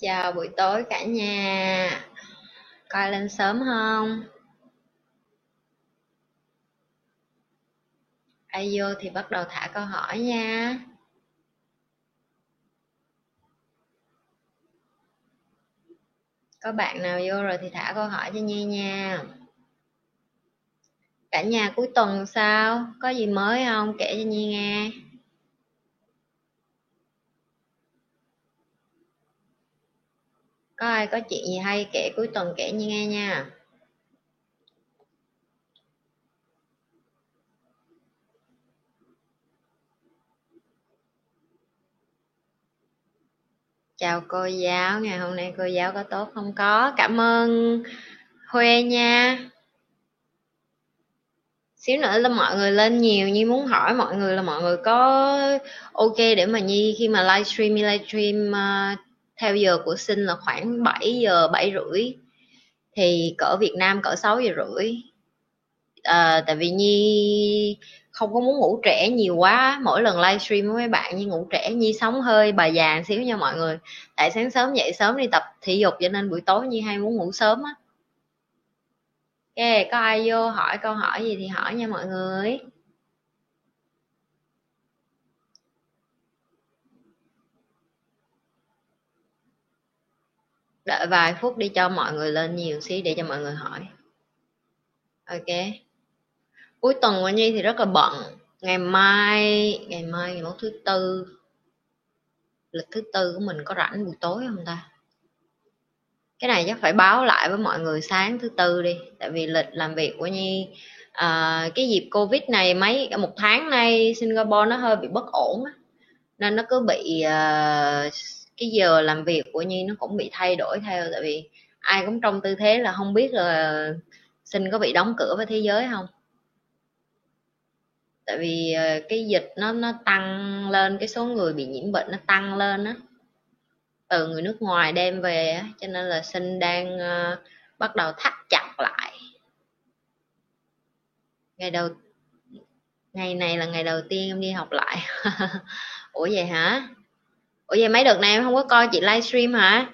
Chào buổi tối cả nhà. Coi lên sớm không? Ai vô thì bắt đầu thả câu hỏi nha. Có bạn nào vô rồi thì thả câu hỏi cho Nhi nha. Cả nhà cuối tuần sao? Có gì mới không? Kể cho Nhi nghe. Có ai có chuyện gì hay kể cuối tuần kể như nghe nha. Chào cô giáo ngày hôm nay cô giáo có tốt không? Có cảm ơn huê nha. Xíu nữa là mọi người lên nhiều nhi muốn hỏi mọi người là mọi người có ok để mà nhi khi mà livestream livestream uh, theo giờ của sinh là khoảng 7 giờ 7 rưỡi. Thì cỡ Việt Nam cỡ 6 giờ rưỡi. À, tại vì Nhi không có muốn ngủ trễ nhiều quá. Mỗi lần livestream với mấy bạn Nhi ngủ trễ. Nhi sống hơi bà già xíu nha mọi người. Tại sáng sớm dậy sớm đi tập thể dục cho nên buổi tối Nhi hay muốn ngủ sớm á. Ok, có ai vô hỏi câu hỏi gì thì hỏi nha mọi người. Đợi vài phút đi cho mọi người lên nhiều xí để cho mọi người hỏi. Ok. Cuối tuần của nhi thì rất là bận. Ngày mai ngày mai ngày mốt thứ tư. Lịch thứ tư của mình có rảnh buổi tối không ta? Cái này chắc phải báo lại với mọi người sáng thứ tư đi. Tại vì lịch làm việc của nhi à, cái dịp covid này mấy một tháng nay singapore nó hơi bị bất ổn nên nó cứ bị uh, cái giờ làm việc của nhi nó cũng bị thay đổi theo tại vì ai cũng trong tư thế là không biết là sinh có bị đóng cửa với thế giới không. Tại vì ờ, cái dịch nó nó tăng lên cái số người bị nhiễm bệnh nó tăng lên á. Từ người nước ngoài đem về á cho nên là sinh đang uh, bắt đầu thắt chặt lại. Ngày đầu ngày này là ngày đầu tiên em đi học lại. Ủa vậy hả? Ủa vậy mấy đợt này em không có coi chị livestream hả?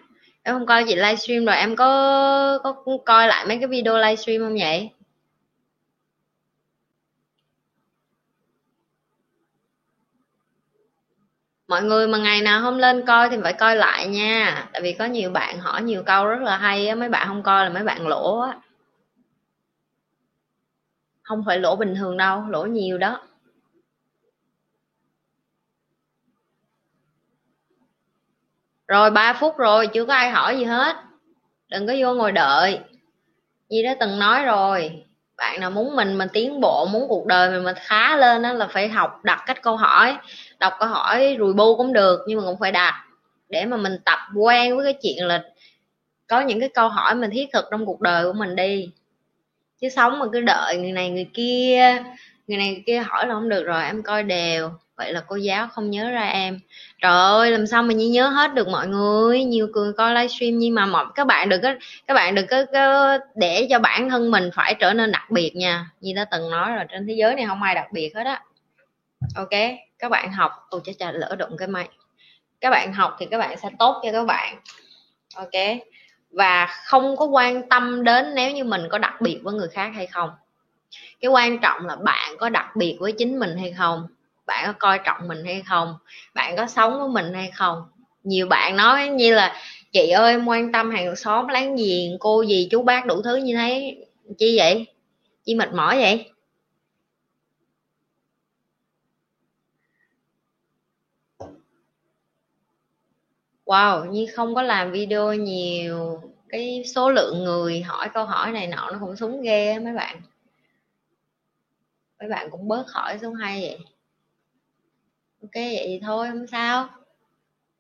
Em không coi chị livestream rồi em có có coi lại mấy cái video livestream không vậy? Mọi người mà ngày nào không lên coi thì phải coi lại nha. Tại vì có nhiều bạn hỏi nhiều câu rất là hay á, mấy bạn không coi là mấy bạn lỗ á. Không phải lỗ bình thường đâu, lỗ nhiều đó. Rồi 3 phút rồi, chưa có ai hỏi gì hết. Đừng có vô ngồi đợi. Như đã từng nói rồi, bạn nào muốn mình mình tiến bộ, muốn cuộc đời mình mình khá lên đó là phải học, đặt cách câu hỏi. Đọc câu hỏi, rùi bu cũng được, nhưng mà cũng phải đặt. Để mà mình tập quen với cái chuyện là có những cái câu hỏi mình thiết thực trong cuộc đời của mình đi. Chứ sống mà cứ đợi người này người kia, người này người kia hỏi là không được rồi, em coi đều. Vậy là cô giáo không nhớ ra em trời ơi làm sao mà như nhớ hết được mọi người? Nhiều người coi livestream nhưng mà mọi các bạn đừng có các bạn đừng có, có để cho bản thân mình phải trở nên đặc biệt nha. Như đã từng nói rồi trên thế giới này không ai đặc biệt hết á. Ok các bạn học tôi sẽ chắn lỡ đụng cái mày các bạn học thì các bạn sẽ tốt cho các bạn. Ok và không có quan tâm đến nếu như mình có đặc biệt với người khác hay không. Cái quan trọng là bạn có đặc biệt với chính mình hay không bạn có coi trọng mình hay không? Bạn có sống với mình hay không? Nhiều bạn nói như là, chị ơi, em quan tâm hàng xóm láng giềng, cô gì chú bác đủ thứ như thế. Chi vậy? Chi mệt mỏi vậy? Wow như không có làm video nhiều. Cái số lượng người hỏi câu hỏi này nọ nó cũng xuống ghê mấy bạn. Mấy bạn cũng bớt hỏi xuống hay vậy ok, vậy thì thôi, không sao.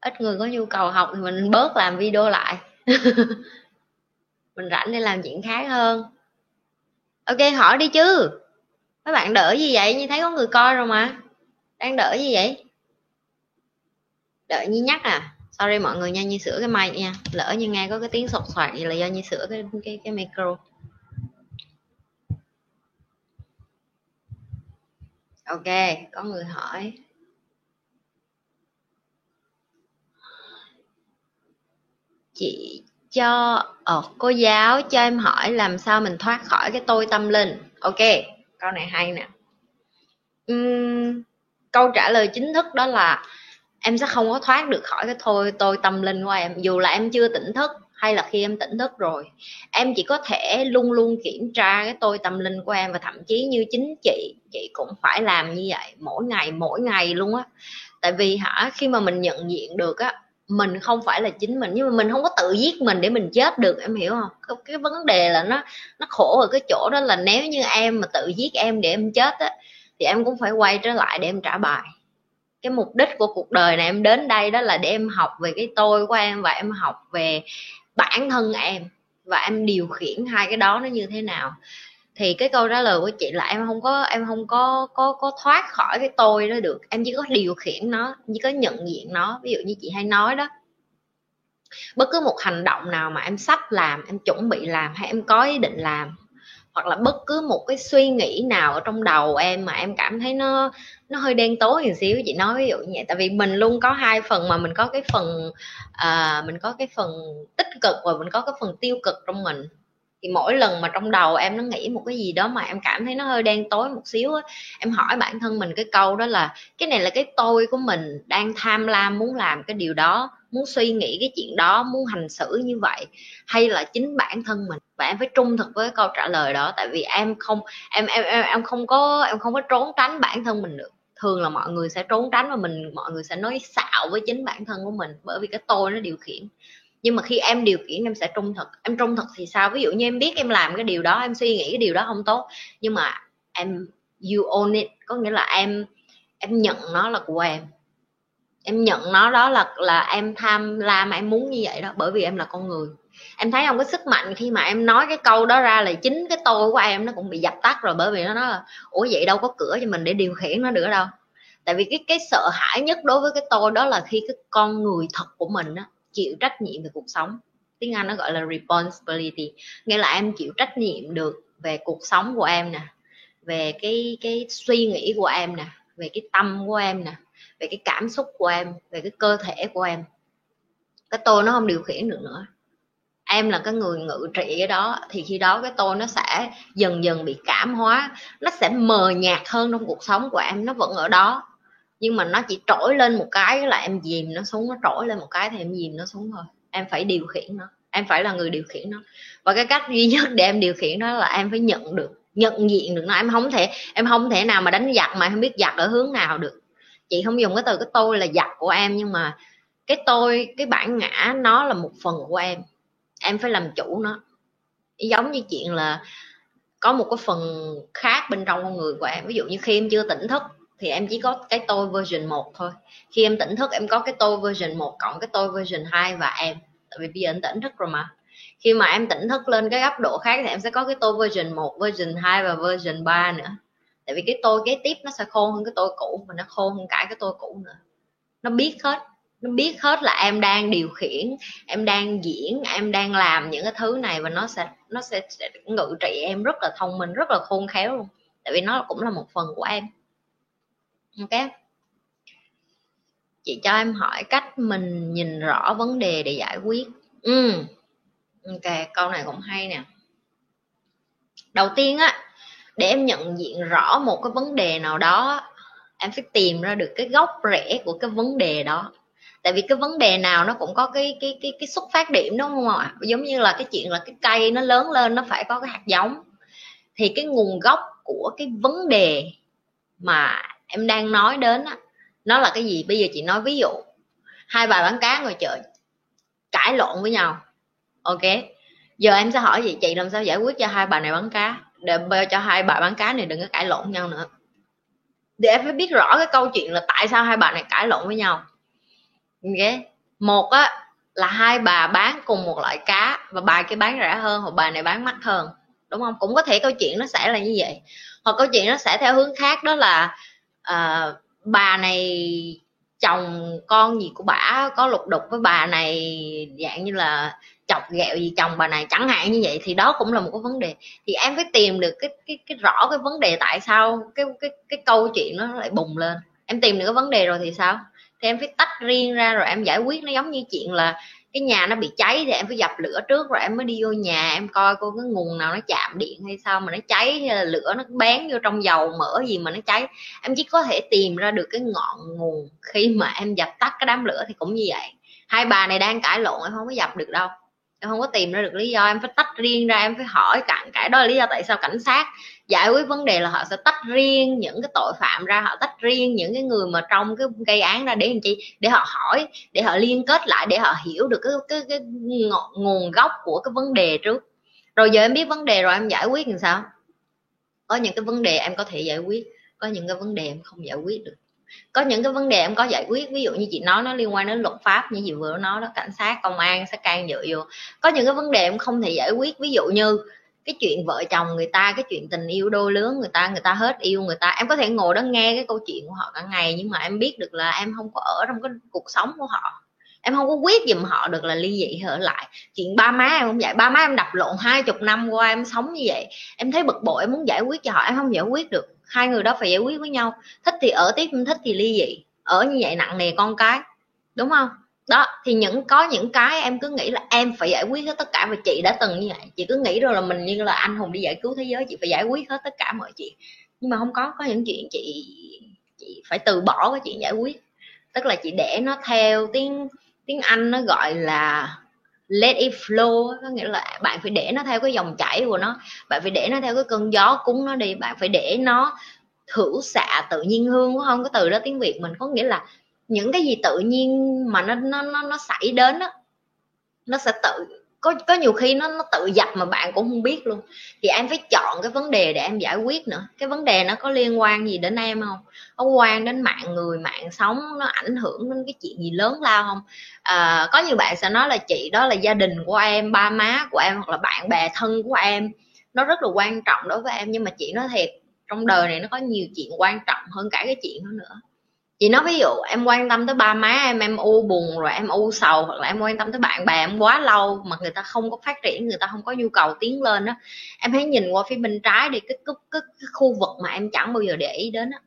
Ít người có nhu cầu học thì mình bớt làm video lại. Mình rảnh để làm chuyện khác hơn. Ok, hỏi đi chứ. Mấy bạn đỡ gì vậy? Như thấy có người coi rồi mà. Đang đỡ gì vậy? Đợi như nhắc à. Sorry mọi người nha như sửa cái mic nha. Lỡ như nghe có cái tiếng sột soạt gì là do như sửa cái cái cái micro. Ok, có người hỏi. Chị cho ờ, cô giáo cho em hỏi làm sao mình thoát khỏi cái tôi tâm linh. Ok câu này hay nè. Uhm, câu trả lời chính thức đó là em sẽ không có thoát được khỏi cái thôi tôi tâm linh của em dù là em chưa tỉnh thức hay là khi em tỉnh thức rồi. Em chỉ có thể luôn luôn kiểm tra cái tôi tâm linh của em và thậm chí như chính chị chị cũng phải làm như vậy mỗi ngày mỗi ngày luôn á. Tại vì hả khi mà mình nhận diện được á mình không phải là chính mình nhưng mà mình không có tự giết mình để mình chết được em hiểu không? Cái, cái vấn đề là nó nó khổ ở cái chỗ đó là nếu như em mà tự giết em để em chết á thì em cũng phải quay trở lại để em trả bài. Cái mục đích của cuộc đời này em đến đây đó là để em học về cái tôi của em và em học về bản thân em và em điều khiển hai cái đó nó như thế nào thì cái câu trả lời của chị là em không có em không có có có thoát khỏi cái tôi đó được. Em chỉ có điều khiển nó chỉ có nhận diện nó. Ví dụ như chị hay nói đó bất cứ một hành động nào mà em sắp làm em chuẩn bị làm hay em có ý định làm hoặc là bất cứ một cái suy nghĩ nào ở trong đầu em mà em cảm thấy nó nó hơi đen tối một xíu chị nói ví dụ như vậy. Tại vì mình luôn có hai phần mà mình có cái phần uh, mình có cái phần tích cực và mình có cái phần tiêu cực trong mình thì mỗi lần mà trong đầu em nó nghĩ một cái gì đó mà em cảm thấy nó hơi đen tối một xíu á em hỏi bản thân mình cái câu đó là cái này là cái tôi của mình đang tham lam muốn làm cái điều đó muốn suy nghĩ cái chuyện đó muốn hành xử như vậy. Hay là chính bản thân mình? Và em phải trung thực với câu trả lời đó tại vì em không em em em, em không có em không có trốn tránh bản thân mình được. Thường là mọi người sẽ trốn tránh và mình mọi người sẽ nói xạo với chính bản thân của mình bởi vì cái tôi nó điều khiển nhưng mà khi em điều khiển em sẽ trung thực. Em trung thực thì sao? Ví dụ như em biết em làm cái điều đó, em suy nghĩ cái điều đó không tốt, nhưng mà em, you own it. Có nghĩa là em em nhận nó là của em. Em nhận nó đó là là em tham lam em muốn như vậy đó, bởi vì em là con người. Em thấy không? Cái sức mạnh khi mà em nói cái câu đó ra là chính cái tôi của em nó cũng bị dập tắt rồi, bởi vì nó nói là, ủa, vậy đâu có cửa cho mình để điều khiển nó nữa đâu. Tại vì cái cái sợ hãi nhất đối với cái tôi đó là khi cái con người thật của mình á chịu trách nhiệm về cuộc sống. Tiếng anh nó gọi là responsibility. Nghĩa là em chịu trách nhiệm được về cuộc sống của em nè, về cái cái suy nghĩ của em nè, về cái tâm của em nè, về cái cảm xúc của em, về cái cơ thể của em. Cái tôi nó không điều khiển được nữa. Em là cái người ngự trị cái đó, thì khi đó cái tôi nó sẽ dần dần bị cảm hóa, nó sẽ mờ nhạt hơn trong cuộc sống của em, nó vẫn ở đó nhưng mà nó chỉ trỗi lên một cái là em dìm nó xuống, nó trỗi lên một cái thì em dìm nó xuống thôi. Em phải điều khiển nó. Em phải là người điều khiển nó. Và cái cách duy nhất để em điều khiển nó là em phải nhận được, nhận diện được nó. Em không thể, em không thể nào mà đánh giặc mà không biết giặc ở hướng nào được. Chị không dùng cái từ cái tôi là giặc của em, nhưng mà cái tôi, cái bản ngã nó là một phần của em. Em phải làm chủ nó. Giống như chuyện là có một cái phần khác bên trong con người của em. Ví dụ như khi em chưa tỉnh thức thì em chỉ có cái tôi version 1 thôi. Khi em tỉnh thức em có cái tôi version 1 cộng cái tôi version 2 và em. Tại vì bây giờ em tỉnh thức rồi mà. Khi mà em tỉnh thức lên cái góc độ khác thì em sẽ có cái tôi version 1 version 2 và version 3 nữa. Tại vì cái tôi kế tiếp nó sẽ khôn hơn cái tôi cũ mà nó khôn hơn cả cái tôi cũ nữa. Nó biết hết. Nó biết hết là em đang điều khiển em đang diễn em đang làm những cái thứ này và nó sẽ nó sẽ, sẽ ngự trị em rất là thông minh rất là khôn khéo luôn. Tại vì nó cũng là một phần của em ok. Chị cho em hỏi cách mình nhìn rõ vấn đề để giải quyết. Ừ. Ok, câu này cũng hay nè. Đầu tiên á, để em nhận diện rõ một cái vấn đề nào đó, em phải tìm ra được cái gốc rễ của cái vấn đề đó. Tại vì cái vấn đề nào nó cũng có cái cái cái cái xuất phát điểm, đúng không ạ? Giống như là cái chuyện là cái cây nó lớn lên, nó phải có cái hạt giống. Thì cái nguồn gốc của cái vấn đề mà em đang nói đến á, nó là cái gì? Bây giờ chị nói ví dụ. Hai bà bán cá ngồi chợ cãi lộn với nhau. Ok? Giờ em sẽ hỏi gì chị làm sao giải quyết cho hai bà này bán cá? Để cho hai bà bán cá này đừng có cãi lộn nhau nữa. Để em phải biết rõ cái câu chuyện là tại sao hai bà này cãi lộn với nhau. Ok? Một á, là hai bà bán cùng một loại cá và bà kia bán rẻ hơn, hoặc bà này bán mắc hơn. Đúng không? Cũng có thể câu chuyện nó sẽ là như vậy. Hoặc câu chuyện nó sẽ theo hướng khác, đó là à, bà này chồng con gì của bà có lục đục với bà này dạng như là chọc ghẹo gì chồng bà này chẳng hạn như vậy thì đó cũng là một cái vấn đề. Thì em phải tìm được cái cái cái rõ cái vấn đề tại sao cái cái cái câu chuyện nó lại bùng lên. Em tìm được cái vấn đề rồi thì sao? Thì em phải tách riêng ra rồi em giải quyết. Nó giống như chuyện là cái nhà nó bị cháy thì em phải dập lửa trước rồi em mới đi vô nhà, em coi coi cái nguồn nào nó chạm điện hay sao mà nó cháy, hay là lửa nó bén vô trong dầu mỡ gì mà nó cháy. Em chỉ có thể tìm ra được cái ngọn nguồn khi mà em dập tắt cái đám lửa thì cũng như vậy. Hai bà này đang cãi lộn, em không có dập được đâu. Em không có tìm ra được lý do, em phải tách riêng ra, em phải hỏi cặn cãi đó là lý do tại sao cảnh sát giải quyết vấn đề là họ sẽ tách riêng những cái tội phạm ra họ tách riêng những cái người mà trong cái gây án ra để làm chi? Để họ hỏi để họ liên kết lại để họ hiểu được cái cái, cái nguồn gốc của cái vấn đề trước. Rồi giờ em biết vấn đề rồi em giải quyết làm sao? Có những cái vấn đề em có thể giải quyết có những cái vấn đề em không giải quyết được. Có những cái vấn đề em có giải quyết ví dụ như chị nói nó liên quan đến luật pháp như chị vừa nói đó cảnh sát công an sẽ can dự vô. Có những cái vấn đề em không thể giải quyết ví dụ như cái chuyện vợ chồng người ta, cái chuyện tình yêu đôi lứa người ta người ta hết yêu người ta. Em có thể ngồi đó nghe cái câu chuyện của họ cả ngày, nhưng mà em biết được là em không có ở trong cái cuộc sống của họ. Em không có quyết giùm họ được là ly dị ở lại. Chuyện ba má em không vậy. Ba má em đập lộn hai chục năm qua em sống như vậy. Em thấy bực bội, em muốn giải quyết cho họ. Em không giải quyết được. Hai người đó phải giải quyết với nhau. Thích thì ở tiếp không thích thì ly dị. Ở như vậy nặng nề con cái. Đúng không? Đó, thì những, có những cái em cứ nghĩ là em phải giải quyết hết tất cả và chị đã từng như vậy. Chị cứ nghĩ rồi là mình như là anh hùng đi giải cứu thế giới, chị phải giải quyết hết tất cả mọi chuyện. Nhưng mà không có có những chuyện chị chị phải từ bỏ cái chuyện giải quyết. Tức là chị để nó theo tiếng tiếng anh nó gọi là let it flow có nghĩa là bạn phải để nó theo cái dòng chảy của nó, bạn phải để nó theo cái cơn gió cúng nó đi, bạn phải để nó thử xạ tự nhiên hương không có từ đó tiếng việt mình, có nghĩa là những cái gì tự nhiên mà nó nó nó nó xảy đến đó nó sẽ tự có có nhiều khi nó nó tự dập mà bạn cũng không biết luôn. Thì em phải chọn cái vấn đề để em giải quyết nữa. Cái vấn đề nó có liên quan gì đến em không? Có quan đến mạng người mạng sống nó ảnh hưởng đến cái chuyện gì lớn lao không? À, có nhiều bạn sẽ nói là chị đó là gia đình của em ba má của em hoặc là bạn bè thân của em. Nó rất là quan trọng đối với em nhưng mà chị nói thiệt trong đời này nó có nhiều chuyện quan trọng hơn cả cái chuyện đó nữa chị nói ví dụ em quan tâm tới ba má em em u buồn rồi em u sầu hoặc là em quan tâm tới bạn bè em quá lâu mà người ta không có phát triển người ta không có nhu cầu tiến lên đó em hãy nhìn qua phía bên trái đi cái, cái, cái, cái khu vực mà em chẳng bao giờ để ý đến đó.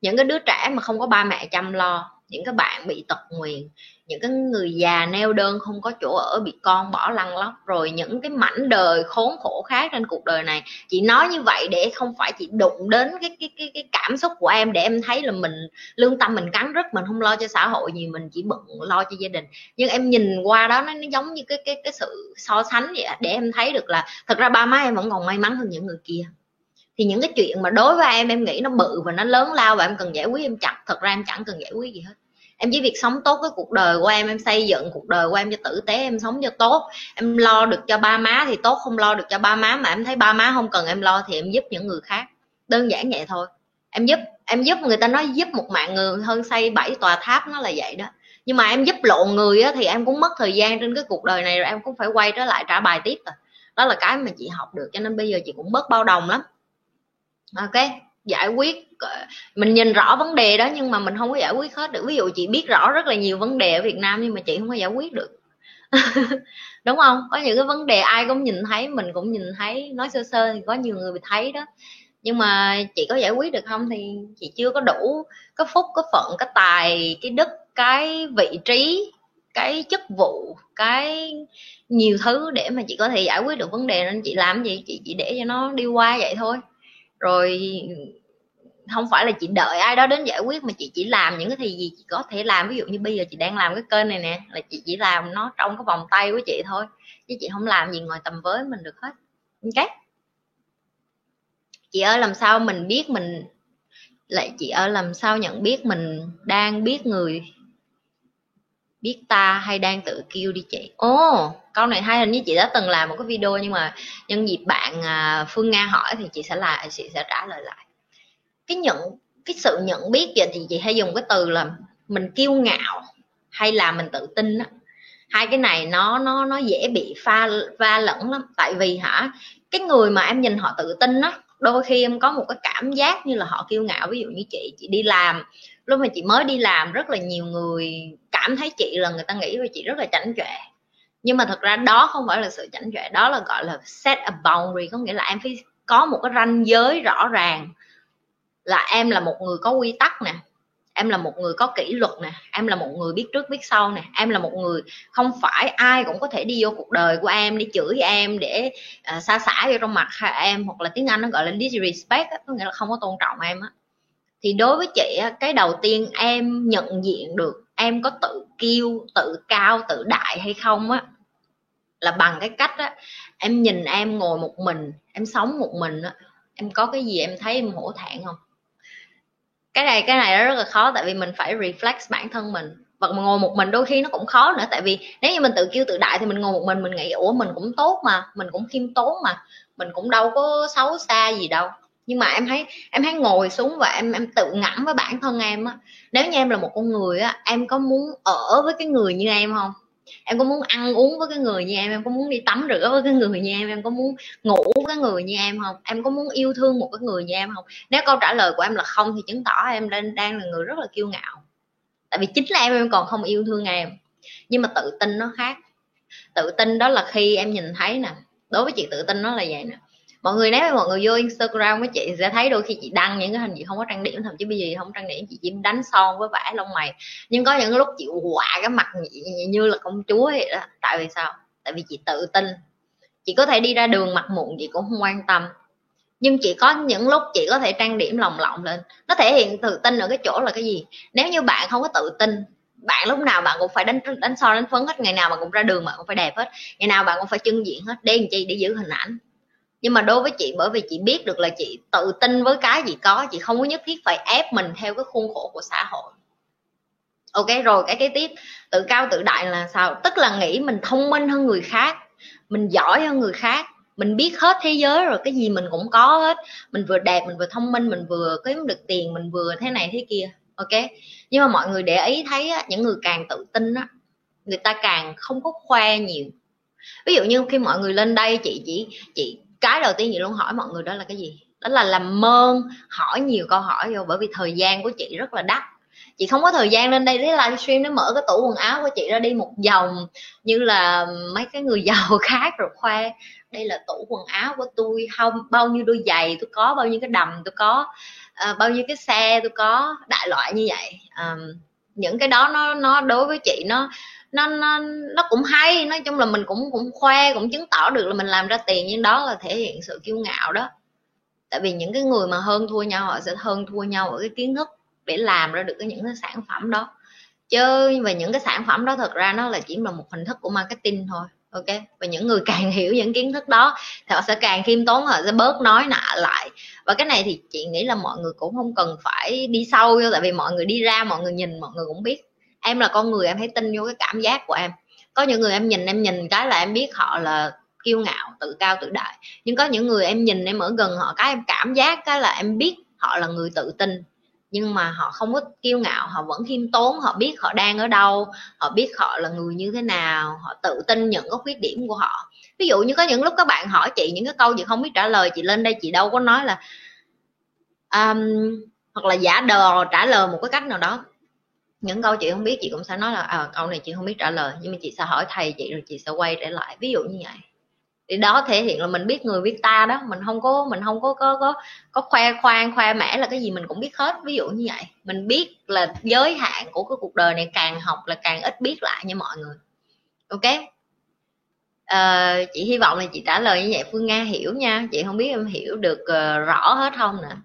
những cái đứa trẻ mà không có ba mẹ chăm lo những cái bạn bị tật nguyền những cái người già neo đơn không có chỗ ở bị con bỏ lăn lóc rồi những cái mảnh đời khốn khổ khác trên cuộc đời này. Chị nói như vậy để không phải chị đụng đến cái cái cái, cái cảm xúc của em để em thấy là mình lương tâm mình cắn rứt mình không lo cho xã hội gì mình chỉ bận lo cho gia đình. Nhưng em nhìn qua đó nó, nó giống như cái cái cái sự so sánh vậy để em thấy được là thật ra ba má em vẫn còn may mắn hơn những người kia. Thì những cái chuyện mà đối với em em nghĩ nó bự và nó lớn lao và em cần giải quyết em chặt thật ra em chẳng cần giải quyết gì hết em chỉ việc sống tốt với cuộc đời của em em xây dựng cuộc đời của em cho tử tế em sống cho tốt. Em lo được cho ba má thì tốt không lo được cho ba má. Mà em thấy ba má không cần em lo thì em giúp những người khác. Đơn giản vậy thôi. Em giúp em giúp người ta nói giúp một mạng người hơn xây bảy tòa tháp nó là vậy đó. Nhưng mà em giúp lộn người á, thì em cũng mất thời gian trên cái cuộc đời này rồi em cũng phải quay trở lại trả bài tiếp rồi đó là cái mà chị học được cho nên bây giờ chị cũng bớt bao đồng lắm. Ok? Giải quyết ờ, mình nhìn rõ vấn đề đó nhưng mà mình không có giải quyết hết được. Ví dụ chị biết rõ rất là nhiều vấn đề ở Việt Nam nhưng mà chị không có giải quyết được. Đúng không? Có những cái vấn đề ai cũng nhìn thấy, mình cũng nhìn thấy, nói sơ sơ thì có nhiều người bị thấy đó. Nhưng mà chị có giải quyết được không thì chị chưa có đủ cái phúc, cái phận, cái tài, cái đức, cái vị trí, cái chức vụ, cái nhiều thứ để mà chị có thể giải quyết được vấn đề. Nên chị làm gì, chị chỉ để cho nó đi qua vậy thôi rồi không phải là chị đợi ai đó đến giải quyết mà chị chỉ làm những cái thì gì chị có thể làm. Ví dụ như bây giờ chị đang làm cái kênh này nè, là chị chỉ làm nó trong cái vòng tay của chị thôi, chứ chị không làm gì ngoài tầm với mình được hết. Ok? Chị ơi, làm sao mình biết mình, lại chị ơi, làm sao nhận biết mình đang biết người biết ta hay đang tự kêu đi chị. Ồ. Oh, câu này hay hình như chị đã từng làm một cái video nhưng mà nhân dịp bạn à, phương nga hỏi thì chị sẽ là chị sẽ trả lời lại. Cái nhận cái sự nhận biết vậy thì chị hay dùng cái từ là mình kiêu ngạo hay là mình tự tin á. Hai cái này nó nó nó dễ bị pha va lẫn lắm. Tại vì hả cái người mà em nhìn họ tự tin á đôi khi em có một cái cảm giác như là họ kiêu ngạo. Ví dụ như chị chị đi làm lúc mà chị mới đi làm rất là nhiều người cảm thấy chị là người ta nghĩ về chị rất là chảnh chọe. Nhưng mà thật ra đó không phải là sự chảnh chọe đó là gọi là set a boundary. Có nghĩa là em phải có một cái ranh giới rõ ràng là em là một người có quy tắc nè em là một người có kỷ luật nè em là một người biết trước biết sau nè em là một người không phải ai cũng có thể đi vô cuộc đời của em để chửi em để à, uh, xa xả vô trong mặt em hoặc là tiếng anh nó gọi là disrespect có nghĩa là không có tôn trọng em á. Thì đối với chị cái đầu tiên em nhận diện được em có tự kiêu, tự cao, tự đại hay không á, là bằng cái cách á, em nhìn em ngồi một mình, em sống một mình á, em có cái gì em thấy em hổ thẹn không? Cái này cái này rất là khó, tại vì mình phải reflex bản thân mình. Và ngồi một mình đôi khi nó cũng khó nữa, tại vì nếu như mình tự kêu tự đại thì mình ngồi một mình mình nghĩ, ủa, mình cũng tốt mà, mình cũng khiêm tốn mà, mình cũng đâu có xấu xa gì đâu nhưng mà em thấy em thấy ngồi xuống và em em tự ngẫm với bản thân em á. Nếu như em là một con người á, em có muốn ở với cái người như em không? Em có muốn ăn uống với cái người như em? Em có muốn đi tắm rửa với cái người như em? Em có muốn ngủ với cái người như em không? Em có muốn yêu thương một cái người như em không? Nếu câu trả lời của em là không thì chứng tỏ em đang đang là người rất là kiêu ngạo. Tại vì chính là em em còn không yêu thương em. Nhưng mà tự tin nó khác. Tự tin đó là khi em nhìn thấy nè, đối với chị tự tin nó là vậy nè mọi người nếu mọi người vô Instagram với chị sẽ thấy đôi khi chị đăng những cái hình chị không có trang điểm, thậm chí bây giờ không trang điểm, chị chỉ đánh son với vẽ lông mày. Nhưng có những lúc chị quạ cái mặt như là công chúa vậy đó. Tại vì sao? Tại vì chị tự tin. Chị có thể đi ra đường mặt mụn chị cũng không quan tâm. Nhưng chỉ có những lúc chị có thể trang điểm lồng lộng lên. Nó thể hiện tự tin ở cái chỗ là cái gì? Nếu như bạn không có tự tin, bạn lúc nào bạn cũng phải đánh đánh son, đánh phấn hết. Ngày nào bạn cũng ra đường bạn cũng phải đẹp hết. Ngày nào bạn cũng phải trưng diện hết. Để làm chi? Để giữ hình ảnh nhưng mà đối với chị bởi vì chị biết được là chị tự tin với cái gì có chị không có nhất thiết phải ép mình theo cái khuôn khổ của xã hội. Ok rồi cái kế tiếp. Tự cao tự đại là sao? Tức là nghĩ mình thông minh hơn người khác mình giỏi hơn người khác mình biết hết thế giới rồi cái gì mình cũng có hết. Mình vừa đẹp mình vừa thông minh mình vừa kiếm được tiền mình vừa thế này thế kia ok? Nhưng mà mọi người để ý thấy á, những người càng tự tin á người ta càng không có khoe nhiều. Ví dụ như khi mọi người lên đây chị chỉ chị cái đầu tiên chị luôn hỏi mọi người đó là cái gì? Đó là làm mơn hỏi nhiều câu hỏi vô bởi vì thời gian của chị rất là đắt. Chị không có thời gian lên đây để livestream để mở cái tủ quần áo của chị ra đi một vòng như là mấy cái người giàu khác rồi khoe đây là tủ quần áo của tôi không bao nhiêu đôi giày tôi có bao nhiêu cái đầm tôi có uh, bao nhiêu cái xe tôi có đại loại như vậy. À, những cái đó nó nó đối với chị nó nó nó nó cũng hay, nói chung là mình cũng cũng khoe, cũng chứng tỏ được là mình làm ra tiền, nhưng đó là thể hiện sự kiêu ngạo đó. Tại vì những cái người mà hơn thua nhau, họ sẽ hơn thua nhau ở cái kiến thức để làm ra được cái những cái sản phẩm đó. Chứ về những cái sản phẩm đó thật ra nó là chỉ là một hình thức của marketing thôi, ok? Và những người càng hiểu những kiến thức đó thì họ sẽ càng khiêm tốn, họ sẽ bớt nói nạ lại. Và cái này thì chị nghĩ là mọi người cũng không cần phải đi sâu vô, tại vì mọi người đi ra, mọi người nhìn, mọi người cũng biết em là con người em hãy tin vô cái cảm giác của em. Có những người em nhìn em nhìn cái là em biết họ là kiêu ngạo tự cao tự đại. Nhưng có những người em nhìn em ở gần họ cái em cảm giác cái là em biết họ là người tự tin. Nhưng mà họ không có kiêu ngạo họ vẫn khiêm tốn họ biết họ đang ở đâu họ biết họ là người như thế nào họ tự tin những cái khuyết điểm của họ. Ví dụ như có những lúc các bạn hỏi chị những cái câu chị không biết trả lời chị lên đây chị đâu có nói là um, hoặc là giả đờ trả lời một cái cách nào đó những câu chị không biết chị cũng sẽ nói là à, câu này chị không biết trả lời nhưng mà chị sẽ hỏi thầy chị rồi chị sẽ quay trở lại. Ví dụ như vậy. Thì đó thể hiện là mình biết người biết ta đó. Mình không có mình không có có có có khoe khoang khoe mẽ là cái gì mình cũng biết hết. Ví dụ như vậy. Mình biết là giới hạn của cái cuộc đời này càng học là càng ít biết lại nha mọi người. Ok? À, chị hy vọng là chị trả lời như vậy. Phương nga hiểu nha. Chị không biết em hiểu được uh, rõ hết không nè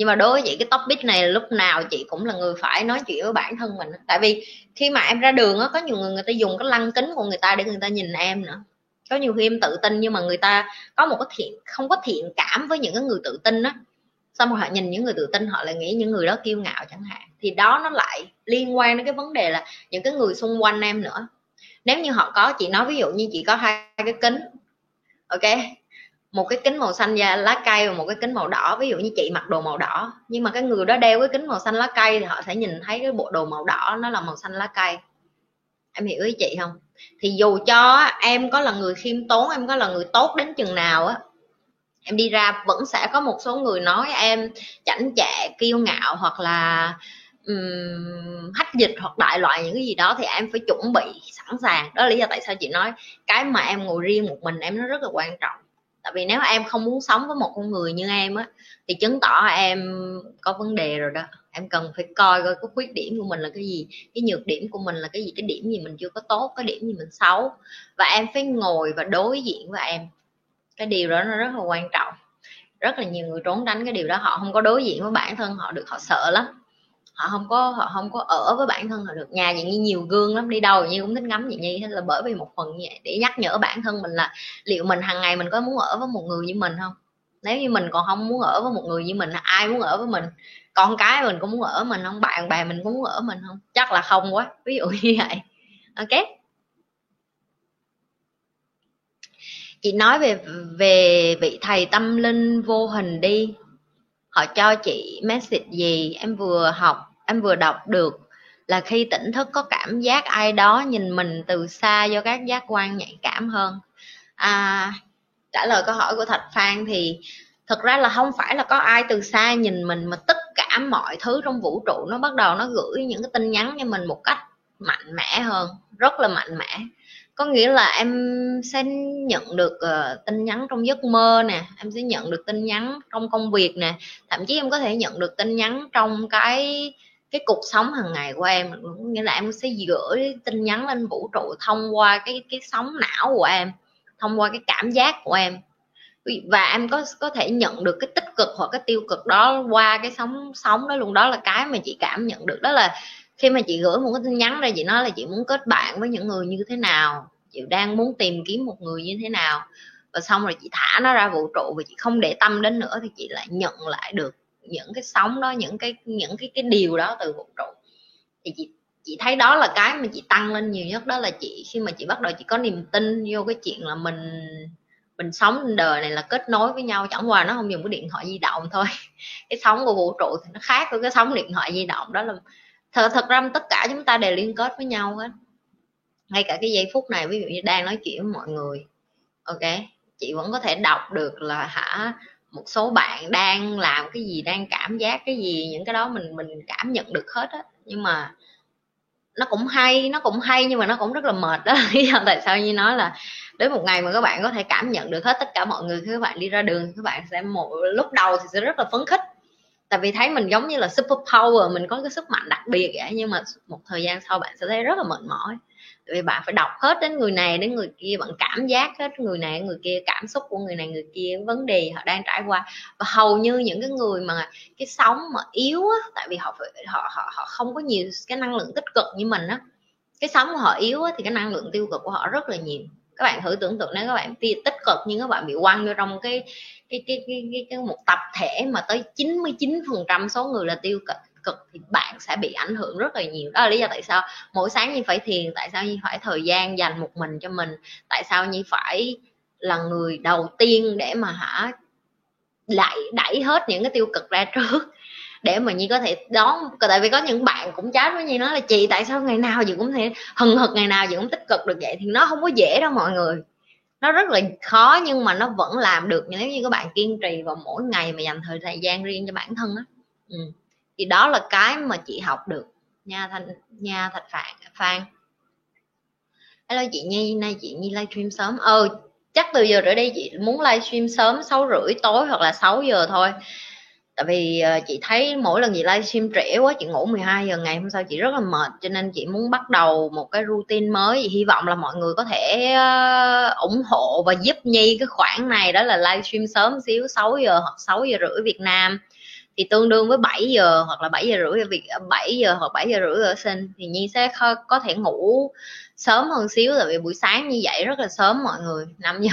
nhưng mà đối với chị, cái topic này lúc nào chị cũng là người phải nói chuyện với bản thân mình tại vì khi mà em ra đường á, có nhiều người người ta dùng cái lăng kính của người ta để người ta nhìn em nữa. Có nhiều khi em tự tin nhưng mà người ta có một cái thiện, không có thiện cảm với những cái người tự tin á. Xong rồi họ nhìn những người tự tin, họ lại nghĩ những người đó kiêu ngạo chẳng hạn. Thì đó nó lại liên quan đến cái vấn đề là những cái người xung quanh em nữa. Nếu như họ có, chị nói ví dụ như chị có hai cái kính, ok? Một cái kính màu xanh da lá cây và một cái kính màu đỏ. Ví dụ như chị mặc đồ màu đỏ nhưng mà cái người đó đeo cái kính màu xanh lá cây thì họ sẽ nhìn thấy cái bộ đồ màu đỏ nó là màu xanh lá cây. Em hiểu ý chị không? Thì dù cho em có là người khiêm tốn em có là người tốt đến chừng nào á em đi ra vẫn sẽ có một số người nói em chảnh chạ kiêu ngạo hoặc là um, hách dịch hoặc đại loại những cái gì đó thì em phải chuẩn bị sẵn sàng. Đó là lý do tại sao chị nói cái mà em ngồi riêng một mình em nó rất là quan trọng tại vì nếu em không muốn sống với một con người như em á, thì chứng tỏ em có vấn đề rồi đó. Em cần phải coi coi cái khuyết điểm của mình là cái gì, cái nhược điểm của mình là cái gì, cái điểm gì mình chưa có tốt, cái điểm gì mình xấu. Và em phải ngồi và đối diện với em. Cái điều đó nó rất là quan trọng. Rất là nhiều người trốn tránh cái điều đó, họ không có đối diện với bản thân, họ được, họ sợ lắm họ không có, họ không có ở với bản thân họ được. Nhà vậy như nhiều gương lắm, đi đâu như cũng thích ngắm vậy như thế, là bởi vì một phần như vậy, để nhắc nhở bản thân mình là liệu mình hàng ngày mình có muốn ở với một người như mình không? Nếu như mình còn không muốn ở với một người như mình, ai muốn ở với mình? Con cái mình cũng muốn ở mình không? Bạn bè mình cũng muốn ở mình không? Chắc là không quá, ví dụ như vậy. Ok? Chị nói về về vị thầy tâm linh vô hình đi. Họ cho chị message gì? Em vừa học em vừa đọc được là khi tỉnh thức có cảm giác ai đó nhìn mình từ xa do các giác quan nhạy cảm hơn. À, trả lời câu hỏi của thạch phan thì thực ra là không phải là có ai từ xa nhìn mình mà tất cả mọi thứ trong vũ trụ nó bắt đầu nó gửi những cái tin nhắn cho mình một cách mạnh mẽ hơn rất là mạnh mẽ. Có nghĩa là em sẽ nhận được uh, tin nhắn trong giấc mơ nè em sẽ nhận được tin nhắn trong công việc nè thậm chí em có thể nhận được tin nhắn trong cái cái cuộc sống hàng ngày của em nghĩa là em sẽ gửi tin nhắn lên vũ trụ thông qua cái cái sóng não của em, thông qua cái cảm giác của em. Và em có có thể nhận được cái tích cực hoặc cái tiêu cực đó qua cái sóng sóng đó luôn. Đó là cái mà chị cảm nhận được. Đó là khi mà chị gửi một cái tin nhắn ra, chị nói là chị muốn kết bạn với những người như thế nào, chị đang muốn tìm kiếm một người như thế nào. Và xong rồi chị thả nó ra vũ trụ và chị không để tâm đến nữa thì chị lại nhận lại được những cái sóng đó, những cái những cái cái điều đó từ vũ trụ. Thì chị chị thấy đó là cái mà chị tăng lên nhiều nhất, đó là chị, khi mà chị bắt đầu chị có niềm tin vô cái chuyện là mình mình sống trên đời này là kết nối với nhau. Chẳng qua nó không dùng cái điện thoại di động thôi. Cái sóng của vũ trụ thì nó khác với cái sóng điện thoại di động. Đó là, thật thật ra tất cả chúng ta đều liên kết với nhau hết. Ngay cả cái giây phút này, ví dụ như đang nói chuyện với mọi người, ok? Chị vẫn có thể đọc được là hả một số bạn đang làm cái gì, đang cảm giác cái gì, những cái đó mình mình cảm nhận được hết á. Nhưng mà nó cũng hay, nó cũng hay nhưng mà nó cũng rất là mệt đó lý do tại sao như nói là đến một ngày mà các bạn có thể cảm nhận được hết tất cả mọi người, khi các bạn đi ra đường các bạn sẽ một, lúc đầu thì sẽ rất là phấn khích. Tại vì thấy mình giống như là super power mình có cái sức mạnh đặc biệt vậy, nhưng mà một thời gian sau bạn sẽ thấy rất là mệt mỏi vì bạn phải đọc hết đến người này đến người kia bạn cảm giác hết người này người kia cảm xúc của người này người kia vấn đề họ đang trải qua. Và hầu như những cái người mà cái sống mà yếu á tại vì họ phải họ họ họ không có nhiều cái năng lượng tích cực như mình á. Cái sống của họ yếu á, thì cái năng lượng tiêu cực của họ rất là nhiều. Các bạn thử tưởng tượng nếu các bạn tích cực nhưng các bạn bị quăng vô trong cái cái cái cái, cái, cái một tập thể mà tới 99 phần trăm số người là tiêu cực cực thì bạn sẽ bị ảnh hưởng rất là nhiều. Đó là lý do tại sao mỗi sáng như phải thiền, tại sao như phải thời gian dành một mình cho mình, tại sao như phải là người đầu tiên để mà hả đẩy đẩy hết những cái tiêu cực ra trước để mà nhi có thể đón. Tại vì có những bạn cũng chat với nhi nói là chị, tại sao ngày nào chị cũng thể hừng hực, ngày nào chị cũng tích cực được vậy? Thì nó không có dễ đâu mọi người. Nó rất là khó nhưng mà nó vẫn làm được. Nếu như các bạn kiên trì vào mỗi ngày mà dành thời gian riêng cho bản thân á. Ừ thì đó là cái mà chị học được, nha thành nha thạch phạn, phan. Hello chị nhi, nay chị nhi livestream sớm. Ờ chắc từ giờ trở đi chị muốn livestream sớm sáu rưỡi tối hoặc là 6 giờ thôi. Tại vì ờ, chị thấy mỗi lần chị livestream trễ quá, chị ngủ 12 giờ ngày, hôm sau chị rất là mệt, cho nên chị muốn bắt đầu một cái routine mới. Hy vọng là mọi người có thể ờ, ủng hộ và giúp nhi cái khoản này, đó là livestream sớm xíu 6 giờ hoặc 6 giờ rưỡi Việt Nam thì tương đương với 7 giờ hoặc là 7 giờ rưỡi ở Việt 7 giờ hoặc 7 giờ rưỡi ở sinh thì Nhi sẽ có thể ngủ sớm hơn xíu tại vì buổi sáng như vậy rất là sớm mọi người. 5 giờ